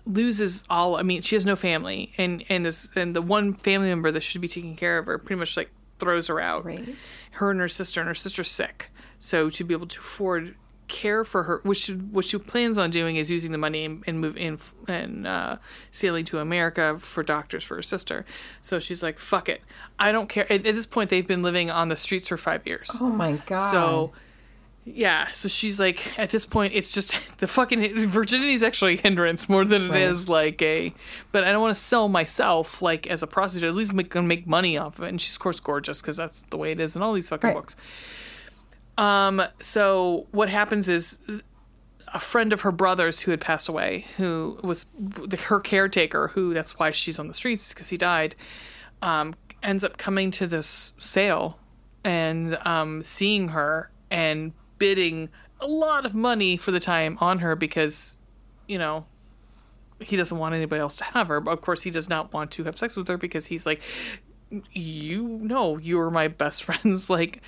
loses all. I mean, she has no family, and and this and the one family member that should be taking care of her pretty much like throws her out. Right. Her and her sister, and her sister's sick, so to be able to afford care for her, which she, what she plans on doing is using the money and, and move in and uh, sailing to America for doctors for her sister. So she's like, "Fuck it, I don't care." At, at this point, they've been living on the streets for five years. Oh my god. So, yeah. So she's like, at this point, it's just [LAUGHS] the fucking [LAUGHS] virginity is actually a hindrance more than it is Right. like a. But I don't want to sell myself like as a prostitute. At least make, gonna make money off of it. And she's of course gorgeous because that's the way it is in all these fucking Right. books. Um. So what happens is. A friend of her brother's who had passed away, who was the, her caretaker, who that's why she's on the streets because he died, um, ends up coming to this sale and um, seeing her and bidding a lot of money for the time on her because, you know, he doesn't want anybody else to have her. But of course, he does not want to have sex with her because he's like, you know, you're my best [LAUGHS] friend's like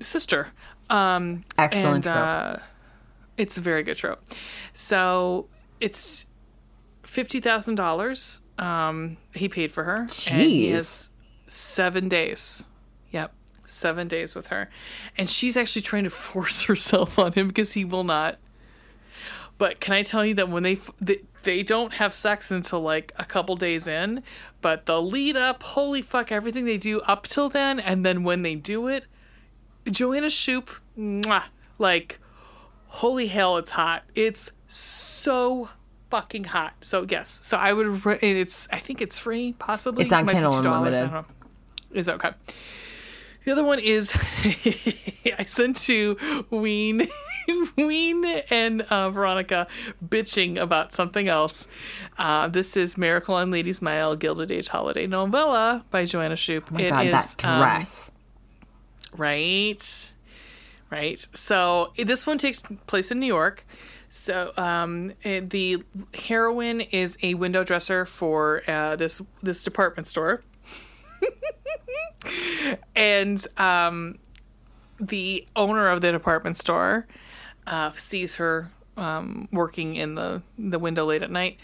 sister. Um, Excellent and, trope. uh, it's a very good trope. So it's fifty thousand dollars. Um, he paid for her, and he has seven days. Yep, seven days with her, and she's actually trying to [LAUGHS] force herself on him because he will not. But can I tell you that when they they, they don't have sex until like a couple days in, but the lead up, holy fuck, everything they do up till then, and then when they do it, Joanna Shupe, mwah, like, holy hell, it's hot. It's so fucking hot. So yes, so I would. Re- and it's I think it's free, possibly. It's on be Kindle Unlimited. Is okay. The other one is [LAUGHS] I sent to Ween, [LAUGHS] Ween and uh, Veronica bitching about something else. Uh, this is Miracle on Ladies Mile Gilded Age Holiday Novella by Joanna Shupe. oh my god, that um, dress. Right. Right. So this one takes place in New York. So um, eh, the heroine is a window dresser for uh, this this department store, [LAUGHS] and um, the owner of the department store uh, sees her um, working in the the window late at night.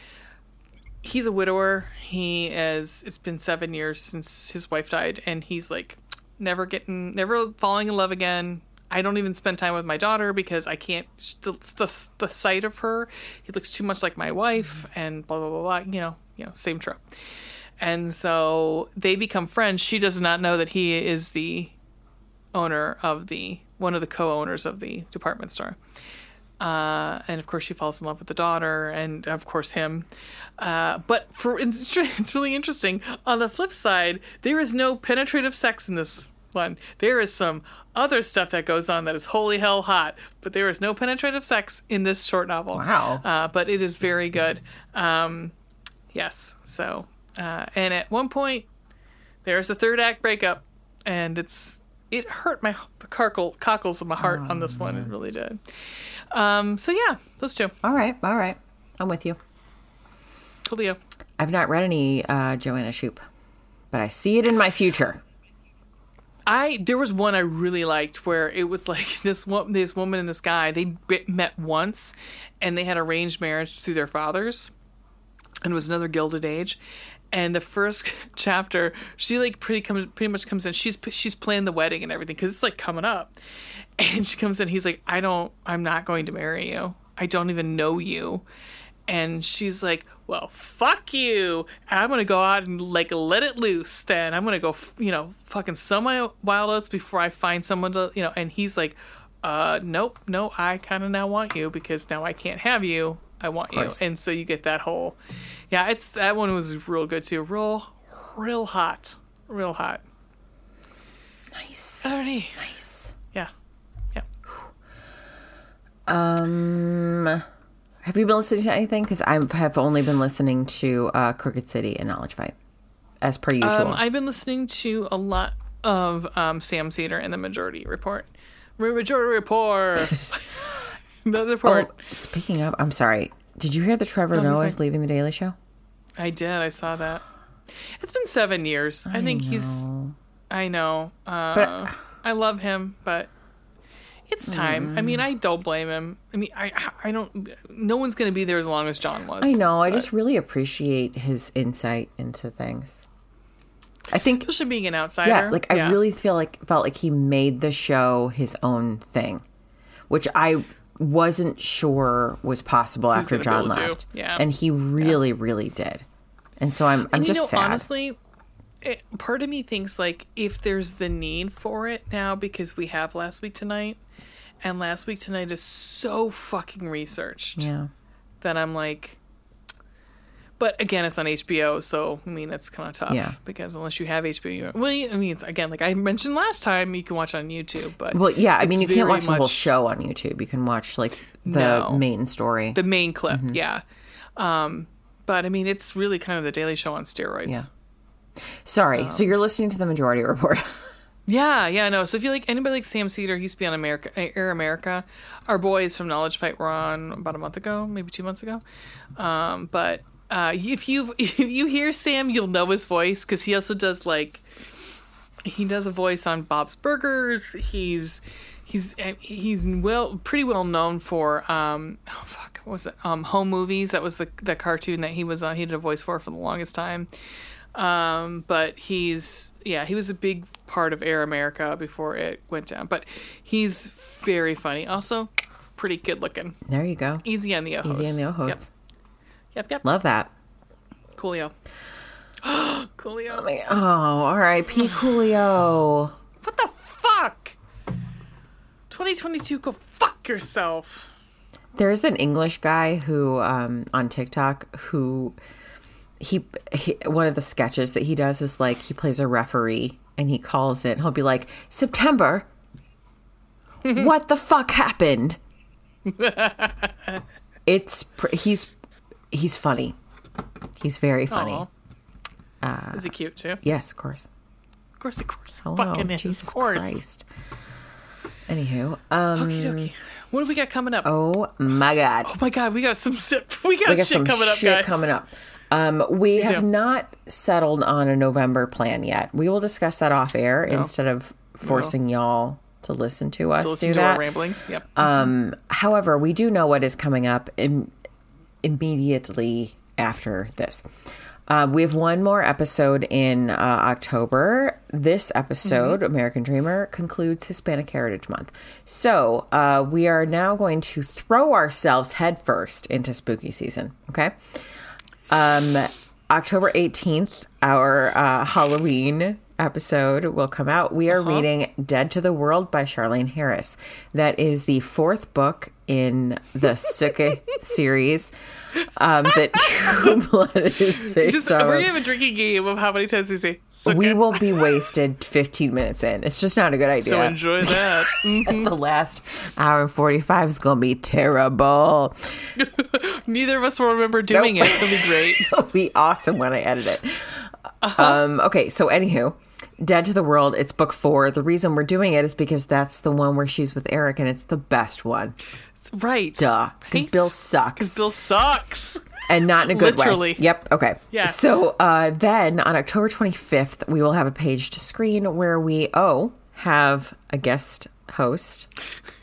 He's a widower. He is. It's been seven years since his wife died, and he's like never getting, never falling in love again. I don't even spend time with my daughter because I can't. The, the, the sight of her, he looks too much like my wife, mm-hmm. and blah blah blah blah. You know, you know, same trope. And so they become friends. She does not know that he is the owner of the one of the co-owners of the department store. Uh, and of course, she falls in love with the daughter, and of course him. Uh, but for [LAUGHS] it's, it's really interesting. On the flip side, there is no penetrative sex in this one. There is some other stuff that goes on that is holy hell hot, but there is no penetrative sex in this short novel. Wow. Uh, but it is very good. Um, yes. So, uh, and at one point, there's a third act breakup, and it's it hurt my cockle, cockles of my heart on this one. It really did. Um, so yeah, those two. All right, all right. I'm with you. Coolio. I've not read any uh, Joanna Shupe, but I see it in my future. I there was one I really liked where it was like [LAUGHS] this one this woman and this guy they bi- met once, and they had arranged marriage through their fathers, and it was another Gilded Age. And the first [LAUGHS] chapter, she like pretty comes pretty much comes in. She's she's planning the wedding and everything because it's like coming up, [LAUGHS] and she comes in. He's like, I don't, I'm not going to marry you. I don't even know you. And she's like, "Well, fuck you! And I'm gonna go out and like let it loose. Then I'm gonna go, you know, fucking sow my wild oats before I find someone to, you know." And he's like, "Uh, nope, no, I kind of now want you because now I can't have you. I want you." And so you get that whole, yeah, it's that one was real good too. Real, real hot, real hot. Nice. Alrighty, Nice. yeah, yeah. Um, have you been listening to anything? Because I have only been listening to uh, Crooked City and Knowledge Fight, as per usual. Um, I've been listening to a lot of um, Sam Seder and the Majority Report. Majority Report. [LAUGHS] [LAUGHS] the report. oh, speaking of, I'm sorry. Did you hear that Trevor Noah is leaving the Daily Show? I did. I saw that. It's been seven years. I, think he's. I know. Uh, But- I love him, but it's time. I mean, I don't blame him. I mean, I I don't. No one's going to be there as long as John was. I know. I just really appreciate his insight into things. I think especially being an outsider. Yeah, like I really feel like felt like he made the show his own thing, which I wasn't sure was possible after John left. Yeah. and he really, really did. And so I'm, I'm And you just know, sad. honestly, it, part of me thinks like if there's the need for it now because we have last week tonight, and last week tonight is so fucking researched yeah, that I'm like. But again, it's on HBO, so I mean it's kind of tough. Yeah. Because unless you have HBO, you, well, I mean, it's again like I mentioned last time, you can watch on YouTube. But well, yeah. I mean, you can't watch the whole show on YouTube. You can watch like the No. main story. the main clip, Mm-hmm. yeah. Um, but I mean, it's really kind of the Daily Show on steroids. Yeah. Sorry, so you're listening to the Majority Report. [LAUGHS] Yeah, yeah, no. So if you like anybody like Sam Seder, he used to be on America Air America. Our boys from Knowledge Fight were on about a month ago, maybe two months ago. Um, but uh, if you [LAUGHS] if you hear Sam, you'll know his voice because he also does like he does a voice on Bob's Burgers. He's he's he's well pretty well known for um oh fuck what was it? Um home movies. That was the the cartoon that he was on he did a voice for for the longest time. Um but he's yeah he was a big part of air america before it went down. But he's very funny. Also pretty good looking. There you go. easy on the ojos Easy on the ojos. yep yep, yep. Love that. coolio [GASPS] coolio Oh, all right, P. Coolio. what the fuck 2022 go fuck yourself There's an English guy who um, on TikTok who he, he one of the sketches that he does is like he plays a referee and he calls it. He'll be like September. [LAUGHS] what the fuck happened? [LAUGHS] it's pr- he's he's funny. He's very funny. Aw. is he cute too Yes, of course. of course of course Hello, fucking is Jesus of course Christ. Anywho, um, Okie dokie. What do we got coming up? oh my god. Oh my god, we got some sip. [LAUGHS] We got, we got shit some coming up, shit guys. coming up. Um, we have do. not settled on a November plan yet. We will discuss that off air instead of forcing y'all to listen to us To listen do to that. ramblings. Yep. Um, however, we do know what is coming up Im- immediately after this. Uh, we have one more episode in uh, October. This episode, American Dreamer, concludes Hispanic Heritage Month. So uh, we are now going to throw ourselves headfirst into spooky season. Okay. Um, October 18th, our uh, Halloween episode will come out. We are reading Dead to the World by Charlaine Harris. That is the fourth book in the Sookie [LAUGHS] series um, that [LAUGHS] True Blood is based Just on. we're gonna have a drinking game of how many times we say. "Suck we will be wasted 15 minutes in. It's just not a good idea. So enjoy [LAUGHS] that. Mm. the last hour and 45 is going to be terrible. Neither of us will remember doing Nope. it. It'll be great. It'll be awesome when I edit it. Uh-huh. Um, okay, so anywho, Dead to the World, it's book four. The reason we're doing it is because that's the one where she's with Eric, and it's the best one. right. Duh. Because Hates- Bill sucks. Because Bill sucks. and not in a good Literally. way. Yep. Okay. Yeah. So uh, then on October 25th, we will have a page to screen where we, oh, have a guest host.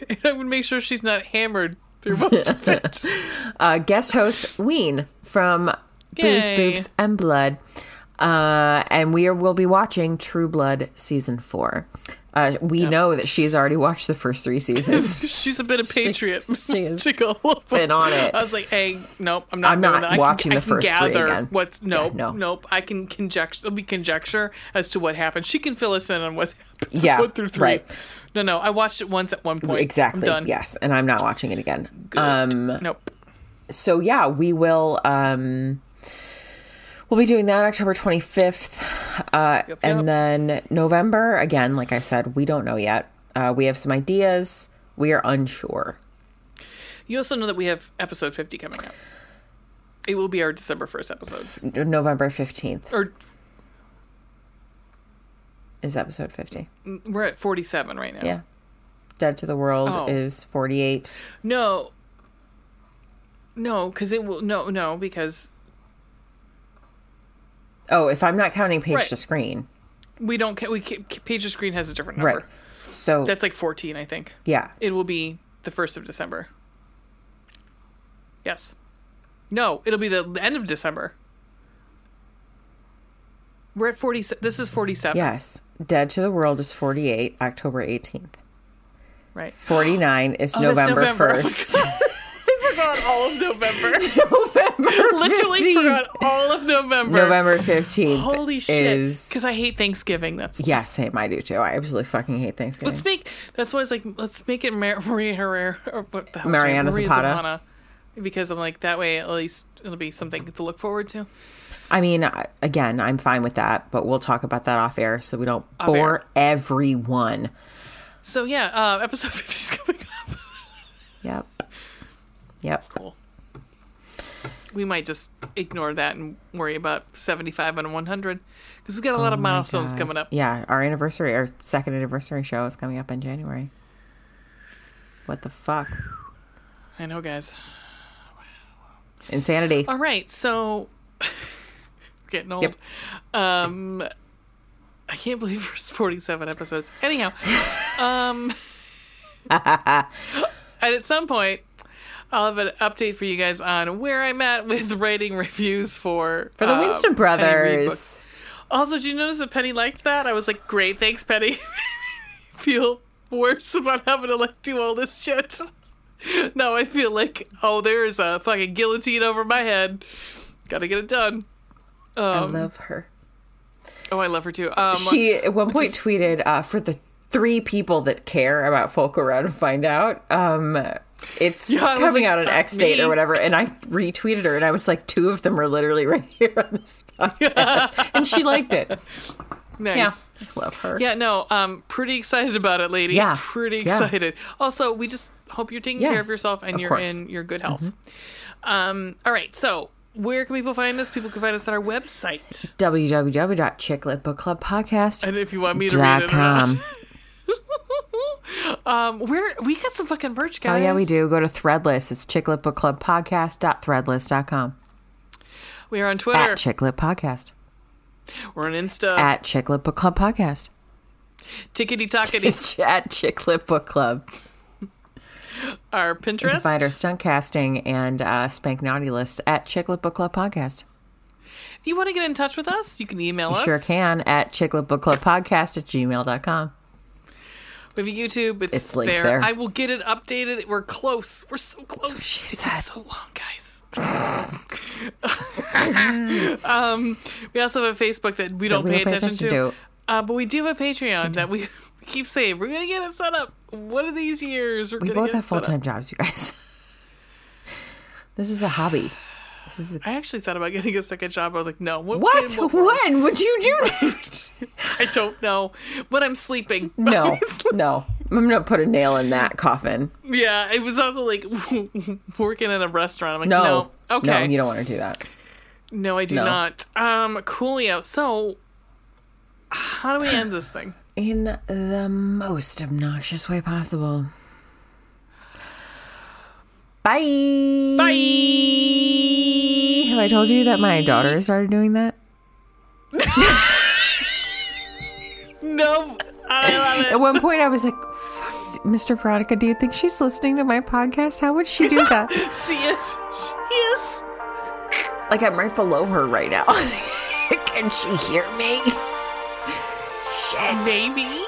And [LAUGHS] I would make sure she's not hammered through most of it. [LAUGHS] uh, guest host Ween from Booze, Yay. Boobs, and Blood. Uh, and we are, will be watching True Blood season four. Uh, we know that she's already watched the first three seasons. [LAUGHS] She's a bit of patriot. [LAUGHS] she has She [LAUGHS] go, been on it. I was like, hey, nope, I'm not. I'm not watching can, the first I three can gather again. What's nope, no. nope. I can conjecture. It'll be conjecture as to what happened. She can fill us in on what happens. Yeah, one through three. right. No, no. I watched it once at one point. exactly. I'm done. Yes. And I'm not watching it again. Good. Um, nope. so yeah, we will um we'll be doing that October 25th. Uh Yep, and then November again, like I said, we don't know yet. Uh we have some ideas. We are unsure. You also know that we have episode 50 coming up. It will be our December 1st episode. November 15th Or is episode 50. we're at 47 right now. Yeah. Dead to the World Oh. is 48. No. No, because it will. No, no, because Oh, if I'm not counting page Right. to screen. we don't. ca- We ca- page to screen has a different number. Right. So That's like 14, I think. yeah, It will be the 1st of December. Yes. No, it'll be the end of December. We're at 40. This is 47. yes. Dead to the World is 48, October 18th. Right. 49 is [GASPS] Oh, November November. [LAUGHS] 1st. [LAUGHS] [LAUGHS] I forgot all of November. November Literally 15th. forgot all of November. November 15th Holy shit. Because I hate Thanksgiving. That's Yeah, same. I do too. I absolutely fucking hate Thanksgiving. Let's make. That's why it's like. Let's make it Mar- Maria Herrera or what the hell? Mariana Maria Zapata. Zapata. Because I'm like that way. At least it'll be something to look forward to. I mean, again, I'm fine with that, but we'll talk about that off air so we don't Off bore air. everyone. So yeah, uh, episode [LAUGHS] 50 is coming up. Yep. Yep. Cool. We might just ignore that and worry about 75 and 100 because we've got a lot of Oh my milestones God. coming up. Yeah, our anniversary, our second anniversary show is coming up in January. What the fuck? I know, guys. Insanity. All right, so [LAUGHS] getting old. Yep. Um, I can't believe we're 47 episodes. Anyhow, [LAUGHS] um, [LAUGHS] and at some point, I'll have an update for you guys on where I'm at with [LAUGHS] writing reviews for For the uh, Winston Brothers. Also, did you notice that Penny liked that? I was like, great, thanks, Penny. [LAUGHS] feel worse about having to like do all this shit. [LAUGHS] now I feel like, oh, there's a fucking guillotine over my head. Gotta get it done. I Um, love her. oh, I love her too. Um, She at one point is- tweeted uh, for the three people that care about Folk Around and Find Out. Um, it's Yeah, coming like, out on X date me." or whatever, and I retweeted her, and I was like, two of them are literally [LAUGHS] right here on this podcast, [LAUGHS] and she liked it. nice. Yeah, love her. Yeah, no, um, pretty excited about it, lady. Yeah, pretty yeah. excited. Also, we just hope you're taking care of yourself and of you're course. Mm-hmm. in your good health. Um, all right, so where can people find us? People can find us on our website. www.chickletbookclubpodcast.com. And if you want me to read it. [LAUGHS] [LAUGHS] um, where we got some fucking merch, guys. Oh yeah, we do. Go to Threadless. It's chickletbookclubpodcast.threadless.com. We are on Twitter. At Chicklet Podcast. We're on Insta. At Chicklet Book Club Podcast. Tickety [LAUGHS] tockety. At Chicklet Book Club. our You can Pinterest. find our stunt casting and uh, Spank Naughty list at Chicklet Book Club Podcast. If you want to get in touch with us, you can email You us. sure can at Chicklet Book Club Podcast at gmail.com. We have a YouTube. It's, It's linked there. there. I will get it updated. We're close. We're so close. she it takes so long, guys. [LAUGHS] um, we also have a Facebook that we don't we pay don't pay attention, attention to, to. Uh, but we do have a Patreon that we, [LAUGHS] keep saying we're gonna get it set up. One of these years, we're We both have full time jobs, you guys. [LAUGHS] this is a hobby. Is I actually thought about getting a second job. I was like, no. What? what? what? When would you do [LAUGHS] that? I don't know. When I'm sleeping. no, [LAUGHS] no. I'm [LAUGHS] going to put a nail in that coffin. Yeah, it was also like working in a restaurant. I'm like, No. no. Okay. No, you don't want to do that. No, I do No. not. Um, Coolio. So, how do we end this thing? In the most obnoxious way possible. Bye. Bye. Have I told you that my daughter started doing that? [LAUGHS] No, I love At one point, I was like, Mr. Veronica, do you think she's listening to my podcast? How would she do [LAUGHS] that? She is. She is. like, I'm right below her right now. [LAUGHS] Can she hear me? Shit. Maybe.